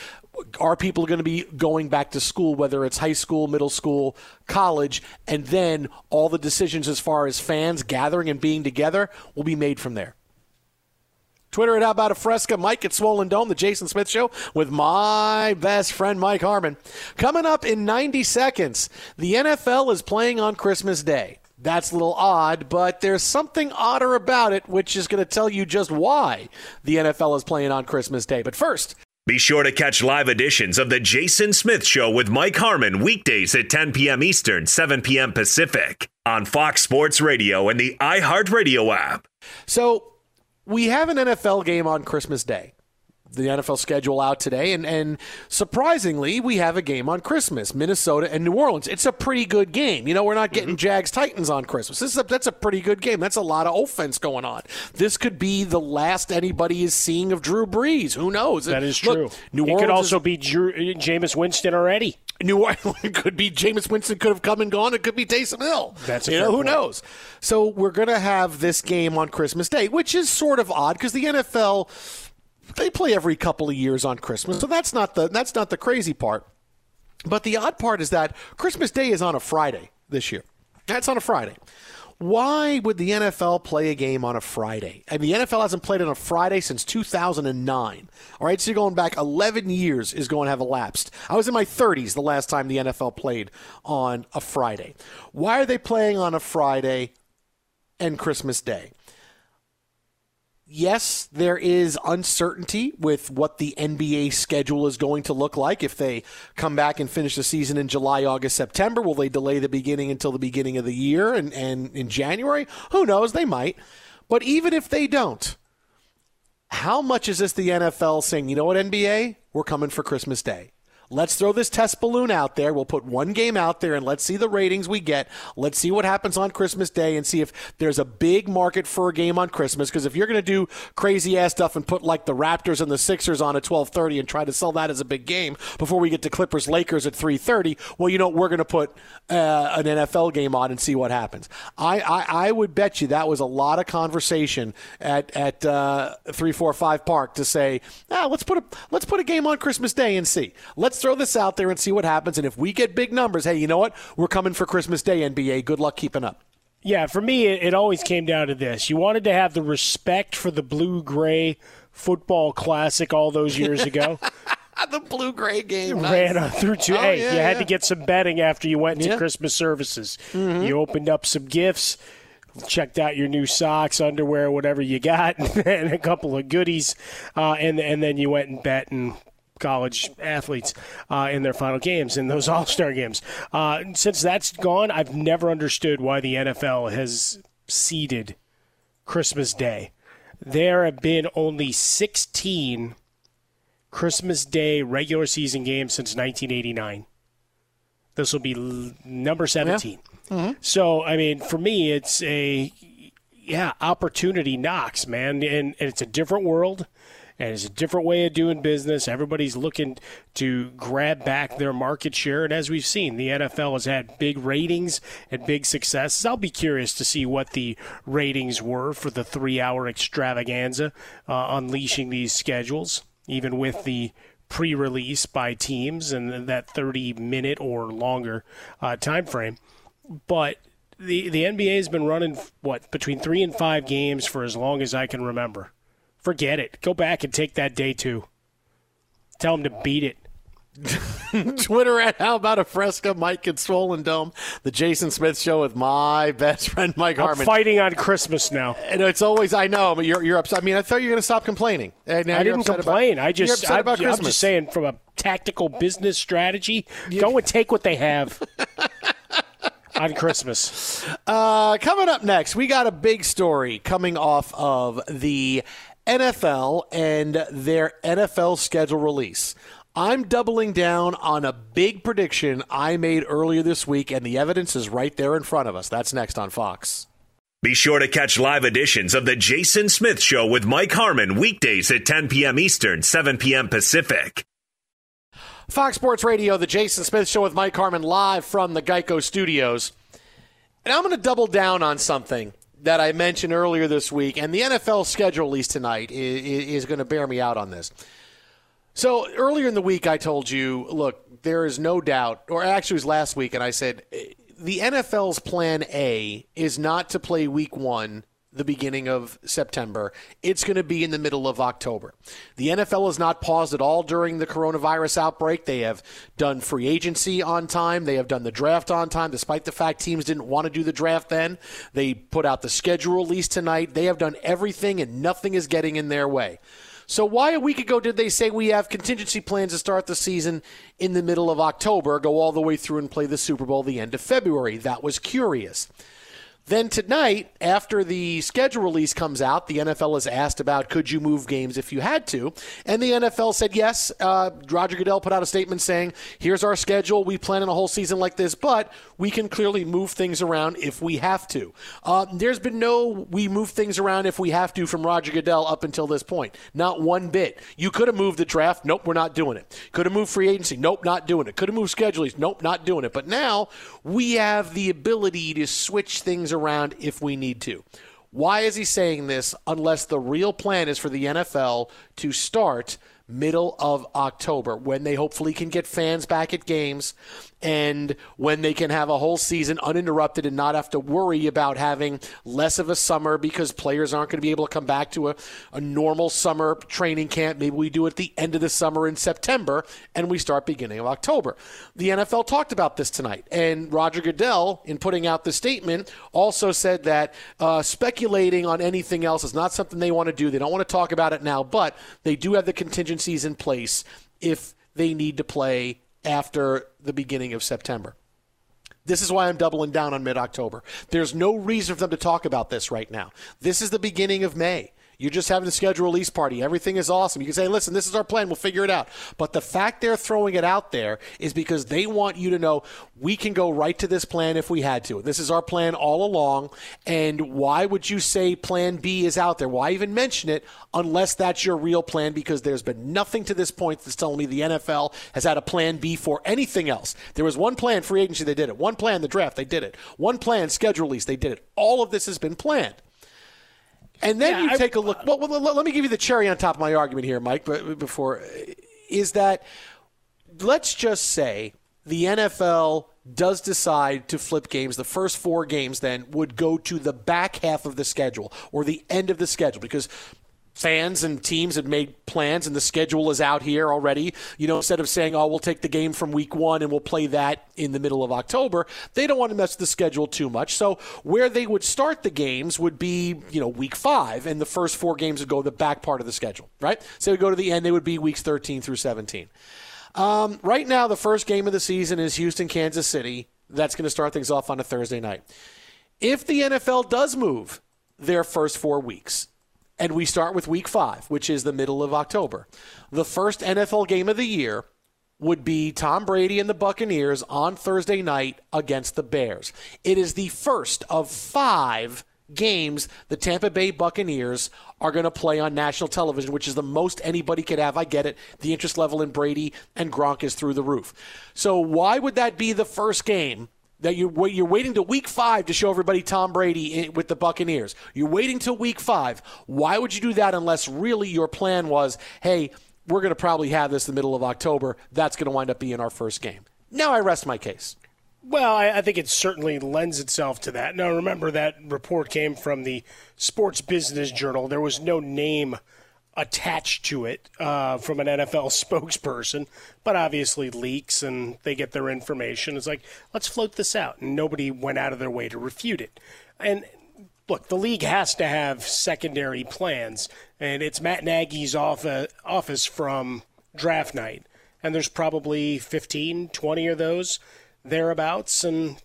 S2: are people going to be going back to school, whether it's high school, middle school, college, and then all the decisions as far as fans gathering and being together will be made from there. Twitter at How About a Fresca, Mike at Swollen Dome, the Jason Smith Show with my best friend Mike Harmon. Coming up in 90 seconds, the NFL is playing on Christmas Day. That's a little odd, but there's something odder about it, which is going to tell you just why the NFL is playing on Christmas Day. But first,
S6: be sure to catch live editions of The Jason Smith Show with Mike Harmon weekdays at 10 p.m. Eastern, 7 p.m. Pacific on Fox Sports Radio and the iHeartRadio app.
S2: So we have an NFL game on Christmas Day. The NFL schedule out today, and, and surprisingly, we have a game on Christmas, Minnesota and New Orleans. It's a pretty good game. You know, we're not getting mm-hmm. Jags Titans on Christmas. This is a, that's a pretty good game. That's a lot of offense going on. This could be the last anybody is seeing of Drew Brees. Who knows?
S5: That is
S2: Look,
S5: true.
S2: New
S5: it
S2: Orleans
S5: could also
S2: is-
S5: be Drew, uh, Jameis Winston already.
S2: New Orleans could be Jameis Winston could have come and gone. It could be Taysom Hill.
S5: That's a
S2: you know who
S5: point.
S2: knows. So we're going to have this game on Christmas Day, which is sort of odd because the NFL they play every couple of years on Christmas. So that's not the that's not the crazy part. But the odd part is that Christmas Day is on a Friday this year. That's on a Friday. Why would the NFL play a game on a Friday? And the NFL hasn't played on a Friday since 2009. All right, so you're going back 11 years is going to have elapsed. I was in my 30s the last time the NFL played on a Friday. Why are they playing on a Friday and Christmas Day? Yes, there is uncertainty with what the NBA schedule is going to look like. If they come back and finish the season in July, August, September, will they delay the beginning until the beginning of the year and, and in January? Who knows? They might. But even if they don't, how much is this the NFL saying, you know what, NBA? We're coming for Christmas Day. Let's throw this test balloon out there. We'll put one game out there and let's see the ratings we get. Let's see what happens on Christmas Day and see if there's a big market for a game on Christmas. Because if you're going to do crazy ass stuff and put like the Raptors and the Sixers on at 12:30 and try to sell that as a big game before we get to Clippers Lakers at 3:30, well, you know we're going to put uh, an NFL game on and see what happens. I, I I would bet you that was a lot of conversation at at uh, three four five Park to say, ah, let's put a let's put a game on Christmas Day and see. Let's throw this out there and see what happens. And if we get big numbers, hey, you know what? We're coming for Christmas Day, NBA. Good luck keeping up.
S5: Yeah, for me, it, it always came down to this. You wanted to have the respect for the blue gray football classic all those years ago.
S2: the blue gray game
S5: ran on through to
S2: Oh,
S5: hey,
S2: yeah,
S5: you had
S2: yeah.
S5: to get some betting after you went into
S2: Yeah.
S5: Christmas services.
S2: Mhm.
S5: You opened up some gifts, checked out your new socks, underwear, whatever you got, and a couple of goodies, uh, and and then you went and bet and college athletes uh, in their final games in those all-star games uh, since that's gone i've never understood why the nfl has ceded christmas day there have been only 16 Christmas Day regular season games since 1989. This will be l- number 17. So, I mean, for me, it's a yeah opportunity knocks, man, and, and it's a different world. And it's a different way of doing business. Everybody's looking to grab back their market share. And as we've seen, the NFL has had big ratings and big successes. I'll be curious to see what the ratings were for the three hour extravaganza uh, unleashing these schedules, even with the pre release by teams and that 30 minute or longer uh, time frame. But the, the NBA has been running, what, between three and five games for as long as I can remember. Forget it. Go back and take that day too. Tell them to beat it.
S2: Twitter at How About a Fresca, Mike and Swollen Dome, the Jason Smith Show with my best friend Mike
S5: I'm fighting on Christmas now.
S2: And it's always I know, but you're you're upset. I mean, I thought you were going to stop complaining. And now
S5: I didn't complain.
S2: About,
S5: I just,
S2: you're upset
S5: I'm,
S2: about
S5: I'm just saying, from a tactical business strategy, go and take what they have on Christmas.
S2: Uh, coming up next, we got a big story coming off of the NFL and their NFL schedule release. I'm doubling down on a big prediction I made earlier this week, and the evidence is right there in front of us. That's next on Fox.
S6: Be sure to catch live editions of The Jason Smith Show with Mike Harmon weekdays at 10 p.m. Eastern, 7 p.m. Pacific.
S2: Fox Sports Radio, the Jason Smith Show with Mike Harmon live from the Geico Studios. And I'm going to double down on something that I mentioned earlier this week, and the NFL schedule release tonight is, is going to bear me out on this. So earlier in the week, I told you, look, there is no doubt, or actually it was last week, and I said eh, the NFL's plan A is not to play week one the beginning of September. It's going to be in the middle of October. The NFL has not paused at all during the coronavirus outbreak. They have done free agency on time. They have done the draft on time, despite the fact teams didn't want to do the draft then. They put out the schedule release tonight. They have done everything, and nothing is getting in their way. So why a week ago did they say we have contingency plans to start the season in the middle of October, go all the way through and play the Super Bowl the end of February? That was curious. Then tonight, after the schedule release comes out, the NFL is asked about could you move games if you had to, and the NFL said yes. Uh, Roger Goodell put out a statement saying, "Here's our schedule. We plan on a whole season like this, but we can clearly move things around if we have to." Uh, there's been no we move things around if we have to from Roger Goodell up until this point. Not one bit. You could have moved the draft. Nope, we're not doing it. Could have moved free agency. Nope, not doing it. Could have moved schedules. Nope, not doing it. But now we have the ability to switch things around if we need to. Why is he saying this unless the real plan is for the NFL to start middle of October when they hopefully can get fans back at games and when they can have a whole season uninterrupted and not have to worry about having less of a summer because players aren't going to be able to come back to a, a normal summer training camp. Maybe we do it at the end of the summer in September and we start beginning of October. The NFL talked about this tonight, and Roger Goodell, in putting out the statement, also said that uh, speculating on anything else is not something they want to do. They don't want to talk about it now, but they do have the contingencies in place if they need to play after the beginning of September. This is why I'm doubling down on mid October. There's no reason for them to talk about this right now. This is the beginning of May. You're just having a schedule release party. Everything is awesome. You can say, listen, this is our plan. We'll figure it out. But the fact they're throwing it out there is because they want you to know we can go right to this plan if we had to. This is our plan all along. And why would you say plan B is out there? Why even mention it unless that's your real plan? Because there's been nothing to this point that's telling me the NFL has had a plan B for anything else. There was one plan free agency, they did it. One plan the draft, they did it. One plan schedule release, they did it. All of this has been planned. And then
S5: Yeah,
S2: you take a look. Well, well, let let me give you the cherry on top of my argument here, Mike. But before is that let's just say the NFL does decide to flip games. The first four games then would go to the back half of the schedule or the end of the schedule because fans and teams had made plans and the schedule is out here already. You know, instead of saying, oh, we'll take the game from week one and we'll play that in the middle of October, they don't want to mess the schedule too much. So where they would start the games would be, you know, week five and the first four games would go the back part of the schedule, right? So we go to the end, they would be weeks 13 through 17. Um, right now, the first game of the season is Houston, Kansas City. That's going to start things off on a Thursday night. If the NFL does move their first four weeks, and we start with week five, which is the middle of October, the first NFL game of the year would be Tom Brady and the Buccaneers on Thursday night against the Bears. It is the first of five games the Tampa Bay Buccaneers are going to play on national television, which is the most anybody could have. I get it. The interest level in Brady and Gronk is through the roof. So why would that be the first game that you're, you're waiting to week five to show everybody Tom Brady in, with the Buccaneers. You're waiting till week five. Why would you do that unless really your plan was, hey, we're going to probably have this in the middle of October. That's going to wind up being our first game. Now I rest my case.
S5: Well, I, I think it certainly lends itself to that. Now, remember that report came from the Sports Business Journal. There was no name attached to it uh, from an NFL spokesperson, but obviously leaks and they get their information. It's like, let's float this out. And nobody went out of their way to refute it. And look, the league has to have secondary plans, and it's Matt Nagy's office from draft night. And there's probably 15, 20 of those thereabouts. And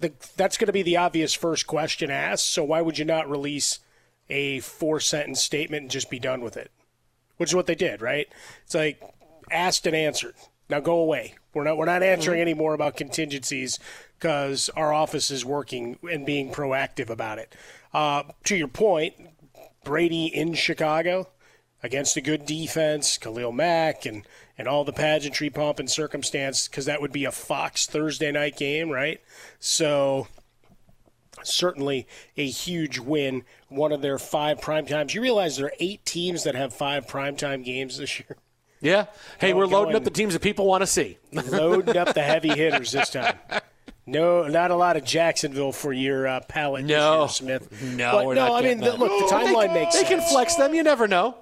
S5: the, that's going to be the obvious first question asked. So why would you not release a four sentence statement and just be done with it? Which is what they did, right? It's like asked and answered. Now go away. We're not we're not answering any more about contingencies because our office is working and being proactive about it. Uh, to your point, Brady in Chicago against a good defense, Khalil Mack, and and all the pageantry, pomp, and circumstance, because that would be a Fox Thursday night game, right? So certainly a huge win. One of their five prime times. You realize there are eight teams that have five primetime games this year.
S2: Yeah. Hey,
S5: Go-
S2: we're loading up the teams that people want to see.
S5: Loading up the heavy hitters this time. No, not a lot of Jacksonville for your uh, palate,
S2: No.
S5: year, Smith.
S2: No,
S5: but no. I mean, the, look, the
S2: They-
S5: timeline makes sense.
S2: They
S5: sense.
S2: can flex them. You never know.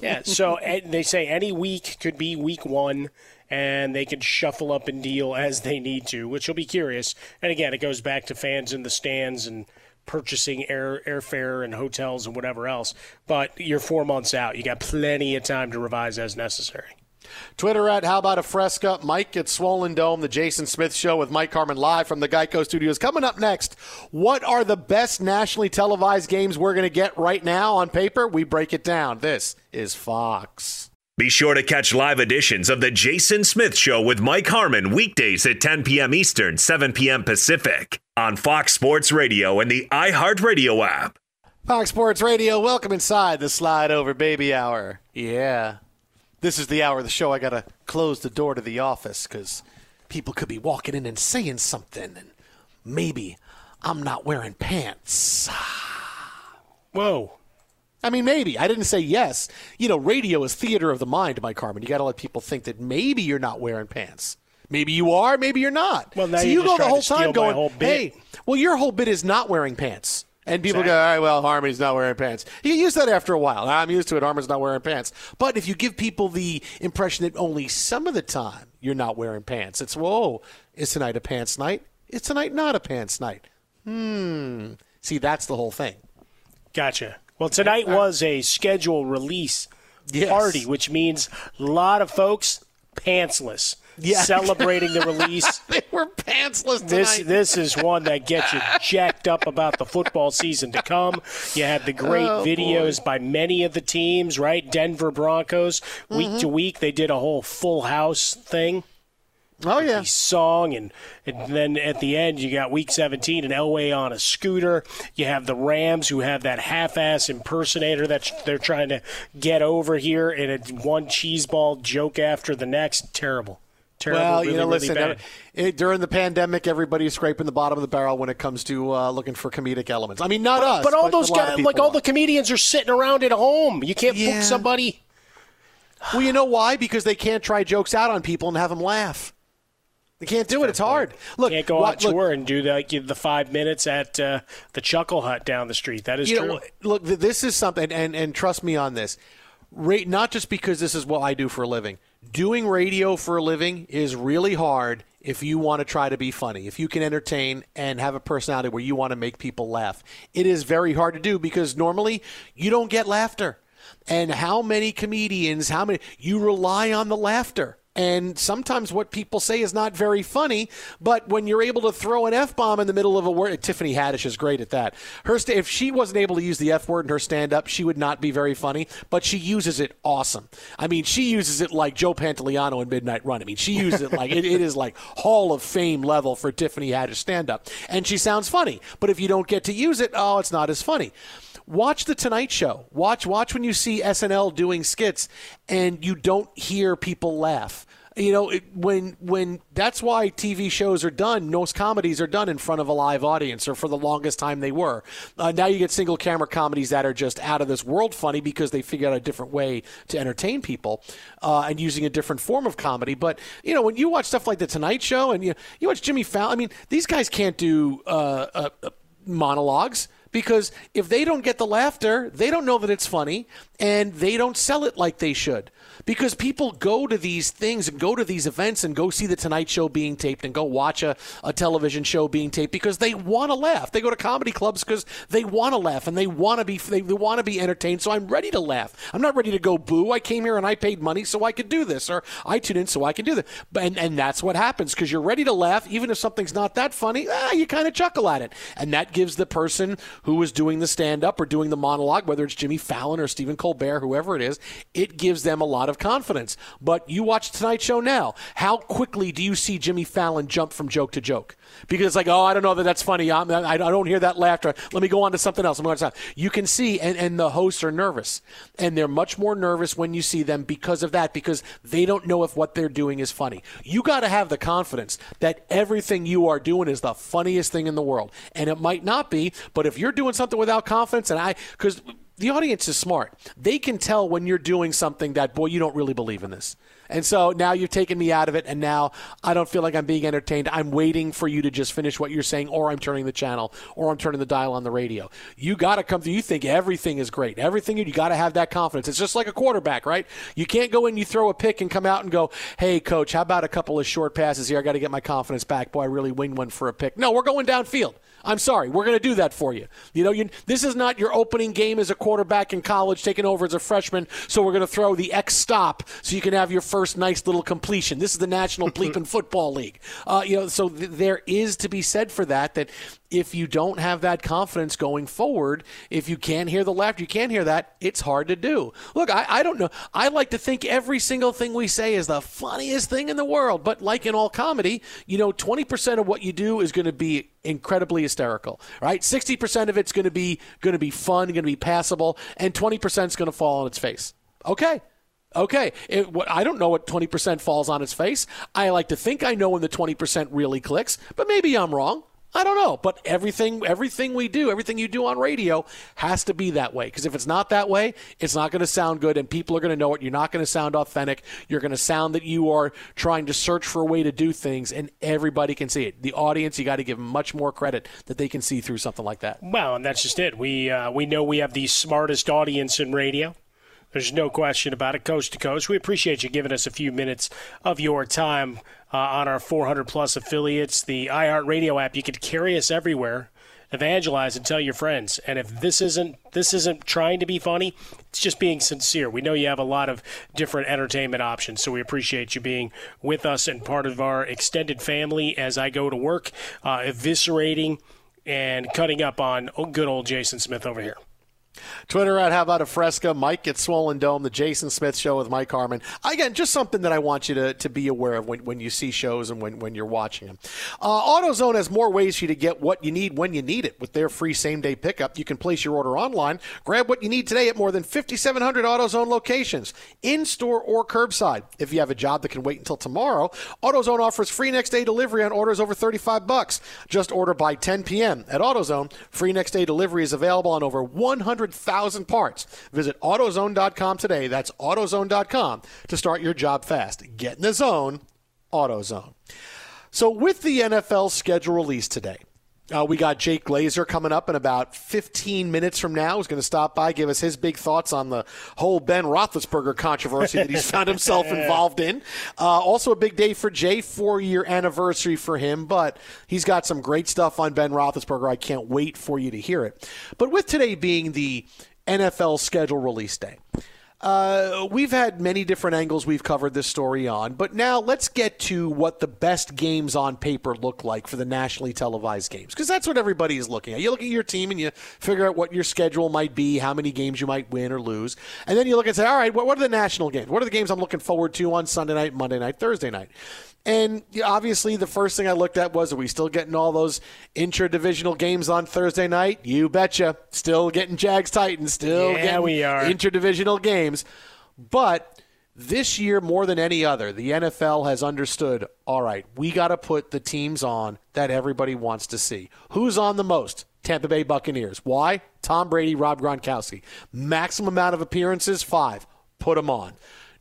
S5: Yeah, so eh, they say any week could be week one, and they can shuffle up and deal as they need to, which will be curious. And again, it goes back to fans in the stands and purchasing air airfare and hotels and whatever else. But you're four months out; you got plenty of time to revise as necessary.
S2: Twitter at How About a Fresca. Mike at Swollen Dome, the Jason Smith Show with Mike Harmon live from the Geico Studios. Coming up next, what are the best nationally televised games we're going to get right now on paper? We break it down. This is Fox.
S6: Be sure to catch live editions of The Jason Smith Show with Mike Harmon weekdays at 10 p.m. Eastern, 7 p.m. Pacific on Fox Sports Radio and the iHeartRadio app.
S2: Fox Sports Radio, welcome inside the Slide Over Baby Hour. Yeah. This is the hour of the show I got to close the door to the office because people could be walking in and saying something, and maybe I'm not wearing pants.
S5: Whoa.
S2: I mean, maybe. I didn't say yes. You know, radio is theater of the mind, Mike Harmon. You got to let people think that maybe you're not wearing pants. Maybe you are, maybe you're not.
S5: Well, now
S2: so
S5: you
S2: go the whole time going,
S5: whole bit.
S2: hey, well, your whole bit is not wearing pants. And people go, all right, well, Harmon's not wearing pants. You use that after a while. I'm used to it. Harmon's not wearing pants. But if you give people the impression that only some of the time you're not wearing pants, it's, whoa, is tonight a pants night? Is tonight not a pants night? Hmm. See, that's the whole thing.
S5: Gotcha. Well, tonight was a schedule release
S2: Yes.
S5: party, which means a lot of folks pantsless.
S2: Yeah.
S5: Celebrating the release.
S2: they were pantsless tonight.
S5: This this is one that gets you jacked up about the football season to come. You had the great
S2: Oh,
S5: videos by many of the teams, right? Denver Broncos week
S2: Mm-hmm.
S5: to week they did a whole full house thing.
S2: Oh yeah,
S5: the song and and then at the end you got week 17 and Elway on a scooter. You have the Rams who have that half-ass impersonator that they're trying to get over here, and it's one cheeseball joke after the next. Terrible, terrible.
S2: Well,
S5: really,
S2: you know,
S5: really
S2: listen,
S5: bad.
S2: it, during the pandemic, everybody's scraping the bottom of the barrel when it comes to uh, looking for comedic elements. I mean, not us,
S5: but all those
S2: a lot
S5: guys, like all
S2: are.
S5: the comedians, are sitting around at home. You can't
S2: Yeah.
S5: book somebody.
S2: Well, you know why? Because they can't try jokes out on people and have them laugh. They can't do it. It's hard. Look,
S5: Can't go on
S2: look,
S5: tour and do the, the five minutes at uh, the Chuckle Hut down the street. That is true.
S2: know, look, this is something, and, and trust me on this. Not just because this is what I do for a living. Doing radio for a living is really hard if you want to try to be funny. If you can entertain and have a personality where you want to make people laugh, it is very hard to do because normally you don't get laughter. And how many comedians, how many, you rely on the laughter. And sometimes what people say is not very funny, but when you're able to throw an F bomb in the middle of a word, Tiffany Haddish is great at that. Her sta if she wasn't able to use the F word in her stand up, she would not be very funny, but she uses it awesome. I mean, she uses it like Joe Pantoliano in Midnight Run. I mean, she uses it like it, it is like Hall of Fame level for Tiffany Haddish stand up. And she sounds funny, but if you don't get to use it, oh, it's not as funny watch the tonight show. Watch watch when you see snl doing skits and you don't hear people laugh. You know it, when when that's why tv shows are done most comedies are done in front of a live audience or for the longest time they were. Uh, now you get single camera comedies that are just out of this world funny because they figure out a different way to entertain people uh, and using a different form of comedy. But you know when you watch stuff like the tonight show and you you watch jimmy fallon i mean these guys can't do uh, uh, uh, monologues because if they don't get the laughter, they don't know that it's funny and they don't sell it like they should. Because people go to these things and go to these events and go see the Tonight Show being taped and go watch a, a television show being taped because they want to laugh. They go to comedy clubs because they want to laugh and they want to be they, they want to be entertained. So I'm ready to laugh. I'm not ready to go boo. I came here and I paid money so I could do this, or I tuned in so I can do this. And, and that's what happens because you're ready to laugh, even if something's not that funny. Ah, you kind of chuckle at it, and that gives the person who is doing the stand up or doing the monologue, whether it's Jimmy Fallon or Stephen Colbert, whoever it is, it gives them a lot of confidence. But you watch Tonight Show now. How quickly do you see Jimmy Fallon jump from joke to joke? Because it's like, oh, I don't know that that's funny. I'm, I, I don't hear that laughter. Let me go on to something else. I'm going to. You can see, and, and the hosts are nervous. And they're much more nervous when you see them because of that, because they don't know if what they're doing is funny. You got to have the confidence that everything you are doing is the funniest thing in the world. And it might not be, but if you're doing something without confidence, and I, because the audience is smart, they can tell when you're doing something that, boy, you don't really believe in this. And so now you've taken me out of it, and now I don't feel like I'm being entertained. I'm waiting for you to just finish what you're saying, or I'm turning the channel, or I'm turning the dial on the radio. You got to come through. You think everything is great. Everything, you got to have that confidence. It's just like a quarterback, right? You can't go in, you throw a pick, and come out and go, hey, coach, how about a couple of short passes here? I got to get my confidence back. Boy, I really winged one for a pick. No, we're going downfield. I'm sorry. We're going to do that for you. You know, you, this is not your opening game as a quarterback in college taking over as a freshman, so we're going to throw the X stop so you can have your first nice little completion. This is the National Bleeping Football League. Uh, you know, so th- there is to be said for that. That if you don't have that confidence going forward, if you can't hear the left, you can't hear that. It's hard to do. Look, I, I don't know. I like to think every single thing we say is the funniest thing in the world, but like in all comedy, you know, twenty percent of what you do is going to be incredibly hysterical, right? 60% of it's going to be going to be fun, going to be passable, and 20% is going to fall on its face. Okay. Okay, it, what, I don't know what 20% falls on its face. I like to think I know when the 20% really clicks, but maybe I'm wrong. I don't know, but everything everything we do, everything you do on radio has to be that way because if it's not that way, it's not going to sound good and people are going to know it. You're not going to sound authentic. You're going to sound that you are trying to search for a way to do things and everybody can see it. The audience, you got to give them much more credit that they can see through something like that.
S5: Well, and that's just it. We uh, we know we have the smartest audience in radio. There's no question about it, coast to coast. We appreciate you giving us a few minutes of your time uh, on our 400 plus affiliates, the iHeartRadio app. You can carry us everywhere, evangelize, and tell your friends. And if this isn't this isn't trying to be funny, it's just being sincere. We know you have a lot of different entertainment options, so we appreciate you being with us and part of our extended family as I go to work, uh, eviscerating and cutting up on good old Jason Smith over here.
S2: Twitter at How About a Fresca. Mike gets Swollen Dome, the Jason Smith Show with Mike Harmon. Again, just something that I want you to, to be aware of when, when you see shows and when, when you're watching them. Uh, AutoZone has more ways for you to get what you need when you need it. With their free same day pickup, you can place your order online. Grab what you need today at more than 5,700 AutoZone locations, in store or curbside. If you have a job that can wait until tomorrow, AutoZone offers free next day delivery on orders over 35 bucks. Just order by 10 p.m. At AutoZone, free next day delivery is available on over 100 100,000 parts. Visit AutoZone.com today. That's AutoZone.com to start your job fast. Get in the zone, AutoZone. So, with the NFL schedule released today, uh, we got Jay Glazer coming up in about 15 minutes from now. He's going to stop by, give us his big thoughts on the whole Ben Roethlisberger controversy that he's found himself involved in. Uh, also, a big day for Jay, four year anniversary for him, but he's got some great stuff on Ben Roethlisberger. I can't wait for you to hear it. But with today being the NFL schedule release day, uh, we've had many different angles we've covered this story on, but now let's get to what the best games on paper look like for the nationally televised games, because that's what everybody is looking at. You look at your team and you figure out what your schedule might be, how many games you might win or lose, and then you look and say, all right, what, what are the national games? What are the games I'm looking forward to on Sunday night, Monday night, Thursday night? And obviously, the first thing I looked at was, are we still getting all those interdivisional games on Thursday night? You betcha. Still getting Jags Titans. Still
S5: Yeah,
S2: getting
S5: we are.
S2: interdivisional games. But this year, more than any other, the NFL has understood all right, we got to put the teams on that everybody wants to see. Who's on the most? Tampa Bay Buccaneers. Why? Tom Brady, Rob Gronkowski. Maximum amount of appearances, five. Put them on.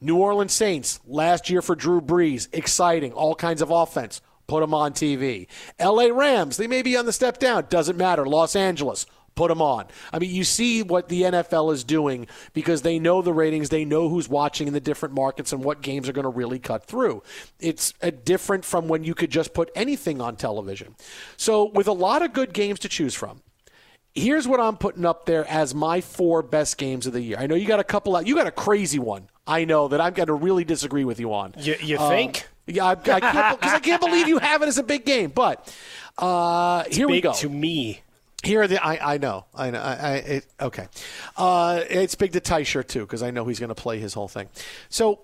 S2: New Orleans Saints, last year for Drew Brees, exciting, all kinds of offense. Put them on TV. LA Rams, they may be on the step down, doesn't matter. Los Angeles, put them on. I mean, you see what the NFL is doing because they know the ratings, they know who's watching in the different markets and what games are going to really cut through. It's different from when you could just put anything on television. So, with a lot of good games to choose from, here's what I'm putting up there as my four best games of the year. I know you got a couple out. You got a crazy one. I know that I'm going to really disagree with you on.
S5: You, you
S2: Um,
S5: think?
S2: yeah, I, I can't because I can't believe you have it as a big game. But uh, here we go.
S5: to me.
S2: Here are the I, I know I know I, I it, okay. Uh, it's big to Tysher too because I know he's going to play his whole thing. So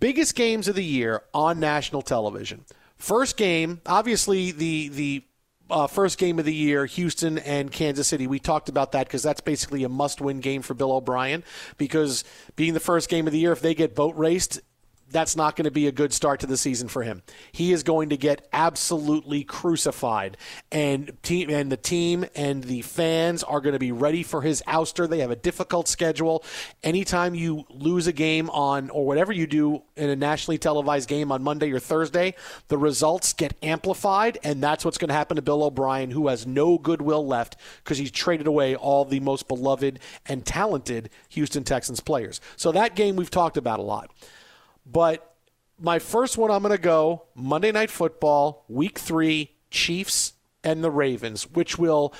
S2: biggest games of the year on national television. First game, obviously the the uh, first game of the year, Houston and Kansas City. We talked about that because that's basically a must-win game for Bill O'Brien because being the first game of the year, if they get boat raced, that's not going to be a good start to the season for him. He is going to get absolutely crucified, and team and the team and the fans are going to be ready for his ouster. They have a difficult schedule. Anytime you lose a game on or whatever you do in a nationally televised game on Monday or Thursday, the results get amplified, and that's what's going to happen to Bill O'Brien, who has no goodwill left because he's traded away all the most beloved and talented Houston Texans players. So that game we've talked about a lot. But my first one, I'm going to go Monday Night Football, Week Three, Chiefs and the Ravens, which will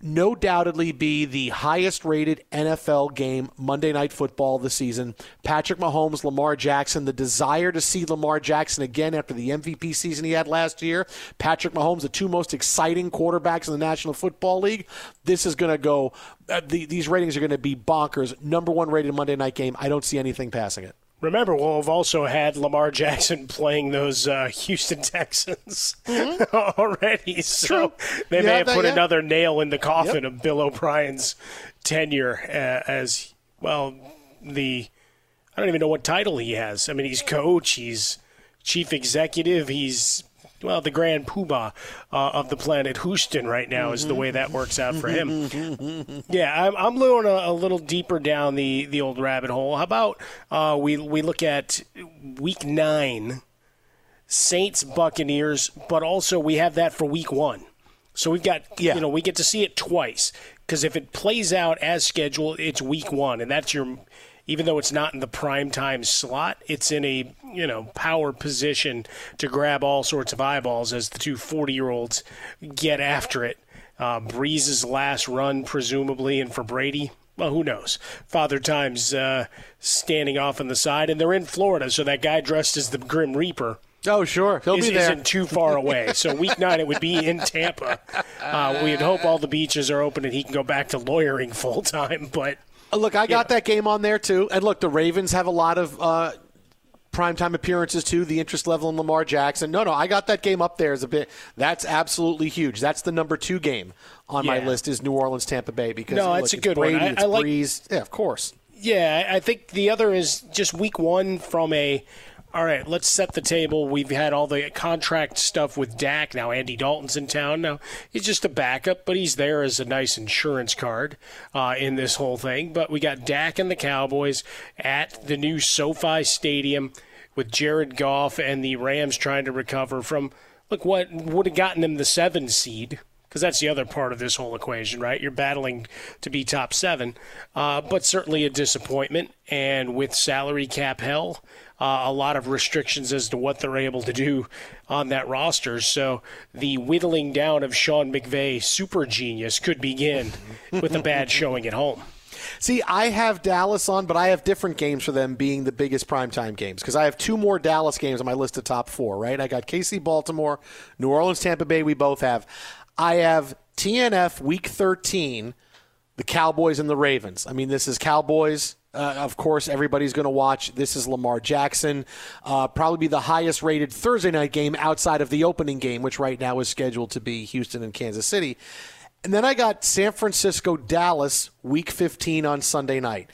S2: no doubtedly be the highest rated NFL game Monday Night Football this season. Patrick Mahomes, Lamar Jackson, the desire to see Lamar Jackson again after the MVP season he had last year. Patrick Mahomes, the two most exciting quarterbacks in the National Football League. This is going to go, uh, the, these ratings are going to be bonkers. Number one rated Monday night game. I don't see anything passing it.
S5: Remember, we'll have also had Lamar Jackson playing those uh, Houston Texans mm-hmm. already. So True. they you may have put yet? another nail in the coffin yep. of Bill O'Brien's tenure uh, as, well, the. I don't even know what title he has. I mean, he's coach, he's chief executive, he's well, the grand poobah uh, of the planet Houston right now is the way that works out for him. yeah, I'm, I'm going a, a, little deeper down the, the old rabbit hole. How about uh, we we look at week nine, Saints Buccaneers, but also we have that for week one. So we've got yeah. you know we get to see it twice because if it plays out as scheduled, it's week one, and that's your even though it's not in the prime time slot, it's in a you know power position to grab all sorts of eyeballs as the two 40 year olds get after it. Uh, Brees's last run, presumably, and for Brady, well, who knows? Father Time's uh, standing off on the side, and they're in Florida, so that guy dressed as the Grim Reaper.
S2: Oh, sure. He'll
S5: is,
S2: be there.
S5: Isn't too far away. so week nine, it would be in Tampa. Uh, we'd hope all the beaches are open and he can go back to lawyering full time. But
S2: look, I got that game on there too. And look, the Ravens have a lot of uh, primetime appearances too. The interest level in Lamar Jackson. No, no, I got that game up there as a bit. That's absolutely huge. That's the number two game on yeah. my list is New Orleans Tampa Bay because
S5: no,
S2: look,
S5: it's
S2: a
S5: good
S2: Brady,
S5: one. I, I like,
S2: Brees. Yeah, of course.
S5: Yeah, I think the other is just week one from a all right, let's set the table. We've had all the contract stuff with Dak. Now Andy Dalton's in town. Now he's just a backup, but he's there as a nice insurance card uh, in this whole thing. But we got Dak and the Cowboys at the new SoFi Stadium with Jared Goff and the Rams trying to recover from look what would have gotten them the seven seed because that's the other part of this whole equation, right? You're battling to be top seven, uh, but certainly a disappointment. And with salary cap hell, uh, a lot of restrictions as to what they're able to do on that roster. So the whittling down of Sean McVay, super genius, could begin with a bad showing at home.
S2: See, I have Dallas on, but I have different games for them being the biggest primetime games because I have two more Dallas games on my list of top four, right? I got KC Baltimore, New Orleans, Tampa Bay, we both have. I have TNF week 13, the Cowboys and the Ravens. I mean, this is Cowboys uh, of course, everybody's going to watch. This is Lamar Jackson. Uh, probably be the highest rated Thursday night game outside of the opening game, which right now is scheduled to be Houston and Kansas City. And then I got San Francisco, Dallas, week 15 on Sunday night.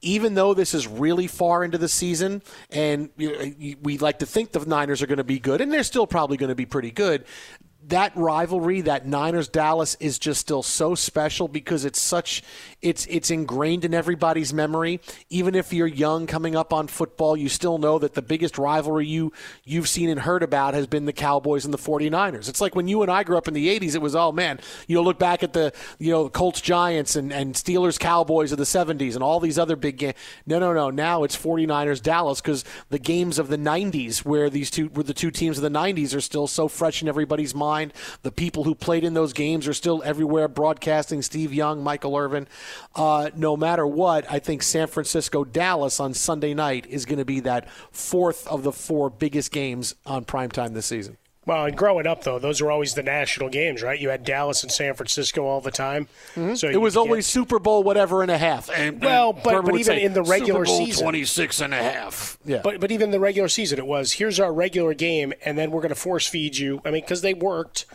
S2: Even though this is really far into the season, and we like to think the Niners are going to be good, and they're still probably going to be pretty good, that rivalry, that Niners Dallas is just still so special because it's such it's it's ingrained in everybody's memory. Even if you're young coming up on football, you still know that the biggest rivalry you you've seen and heard about has been the Cowboys and the 49ers. It's like when you and I grew up in the 80s, it was oh man, you look back at the you know, Colts Giants and and Steelers Cowboys of the 70s and all these other big games. No, no, no. Now it's 49ers Dallas cuz the games of the 90s where these two were the two teams of the 90s are still so fresh in everybody's mind mind. The people who played in those games are still everywhere broadcasting Steve Young, Michael Irvin. Uh, no matter what, I think San Francisco Dallas on Sunday night is going to be that fourth of the four biggest games on primetime this season.
S5: Well, and growing up though, those were always the national games, right? You had Dallas and San Francisco all the time.
S2: Mm-hmm. So it was always get... Super Bowl whatever and a half. And,
S5: well, but, but even in the regular
S2: Super Bowl
S5: season,
S2: 26 and a half.
S5: Yeah. But but even the regular season, it was here's our regular game, and then we're going to force feed you. I mean, because they worked.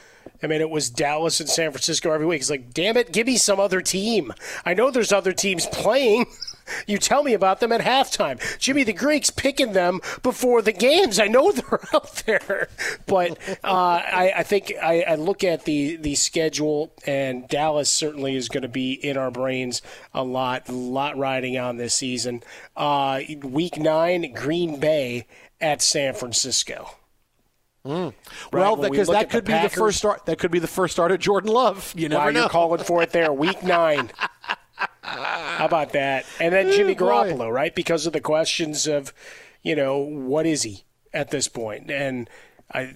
S5: I mean, it was Dallas and San Francisco every week. It's like, damn it, give me some other team. I know there's other teams playing. You tell me about them at halftime. Jimmy the Greek's picking them before the games. I know they're out there, but uh, I, I, think I, I, look at the the schedule, and Dallas certainly is going to be in our brains a lot. A lot riding on this season. Uh, week nine, Green Bay at San Francisco.
S2: Mm. Well, because that could be the first start. That could be the first start of Jordan Love. You never
S5: wow,
S2: know.
S5: You're calling for it there, week nine. How about that? And then Jimmy Garoppolo, right? Because of the questions of, you know, what is he at this point? And I,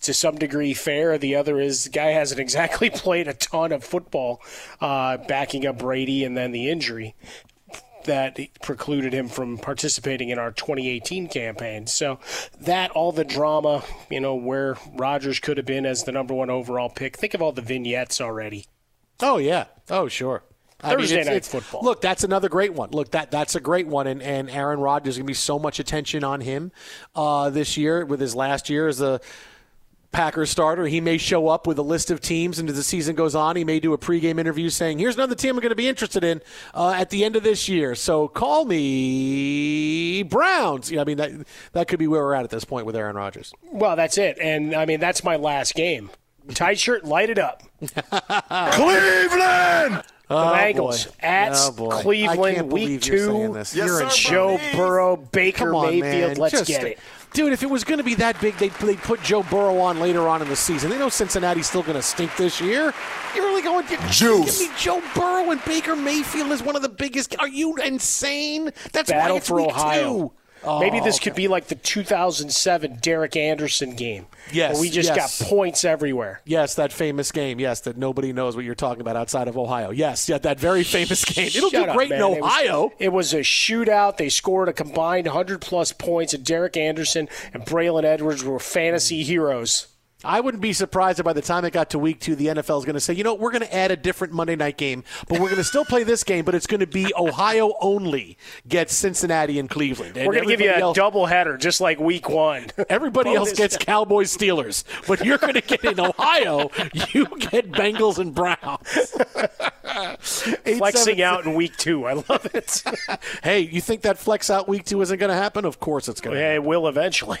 S5: to some degree fair. The other is the guy hasn't exactly played a ton of football, uh, backing up Brady and then the injury that precluded him from participating in our 2018 campaign. So that all the drama, you know, where Rodgers could have been as the number one overall pick. Think of all the vignettes already.
S2: Oh yeah. Oh sure. I
S5: Thursday
S2: it's-
S5: night
S2: it's-
S5: football.
S2: Look, that's another great one. Look, that that's a great one, and and Aaron Rodgers going to be so much attention on him uh, this year with his last year as a Packers starter. He may show up with a list of teams, and as the season goes on, he may do a pregame interview saying, "Here's another team I'm going to be interested in uh, at the end of this year." So call me Browns. You know, I mean that that could be where we're at at this point with Aaron Rodgers.
S5: Well, that's it. And I mean, that's my last game. Tight shirt, light it up.
S8: Cleveland!
S5: The
S2: Oh,
S5: Bengals
S2: boy.
S5: at
S2: Oh.
S5: Cleveland, week two.
S2: Yes, You're in sir,
S5: Joe
S2: buddy.
S5: Burrow, Baker
S2: on,
S5: Mayfield.
S2: man.
S5: Let's
S2: Just-
S5: get it.
S2: Dude, if it was going to be that big, they'd, they'd put Joe Burrow on later on in the season. They know Cincinnati's still going to stink this year. You're really going to
S8: Juice.
S2: give me Joe Burrow and Baker Mayfield as one of the biggest. Are you insane? That's why
S5: Battle
S2: it's
S5: for
S2: week
S5: Ohio.
S2: two. Oh,
S5: Maybe this
S2: okay.
S5: could be like the 2007 Derek Anderson game.
S2: Yes,
S5: Where we just
S2: yes.
S5: got points everywhere.
S2: Yes, that famous game. Yes, that nobody knows what you're talking about outside of Ohio. Yes, yeah, that very famous game. It'll
S5: Shut
S2: do
S5: up,
S2: great
S5: man.
S2: in
S5: It was-
S2: Ohio.
S5: It was, a shootout. They scored a combined 100 plus points, and Derek Anderson and Braylon Edwards were fantasy heroes.
S2: I wouldn't be surprised if by the time it got to week two, the NFL is going to say, you know, we're going to add a different Monday night game, but we're going to still play this game, but it's going to be Ohio only gets Cincinnati and Cleveland. And
S5: We're going to give you a
S2: else-
S5: double header, just like week one.
S2: Everybody else gets Cowboys Steelers, but you're going to get in Ohio, you get Bengals and Browns.
S5: flexing out in week two. I love it.
S2: hey, you think that flex out week two isn't going to happen? Of course it's going to.
S5: Yeah, it will eventually.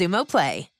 S14: Xumo Play.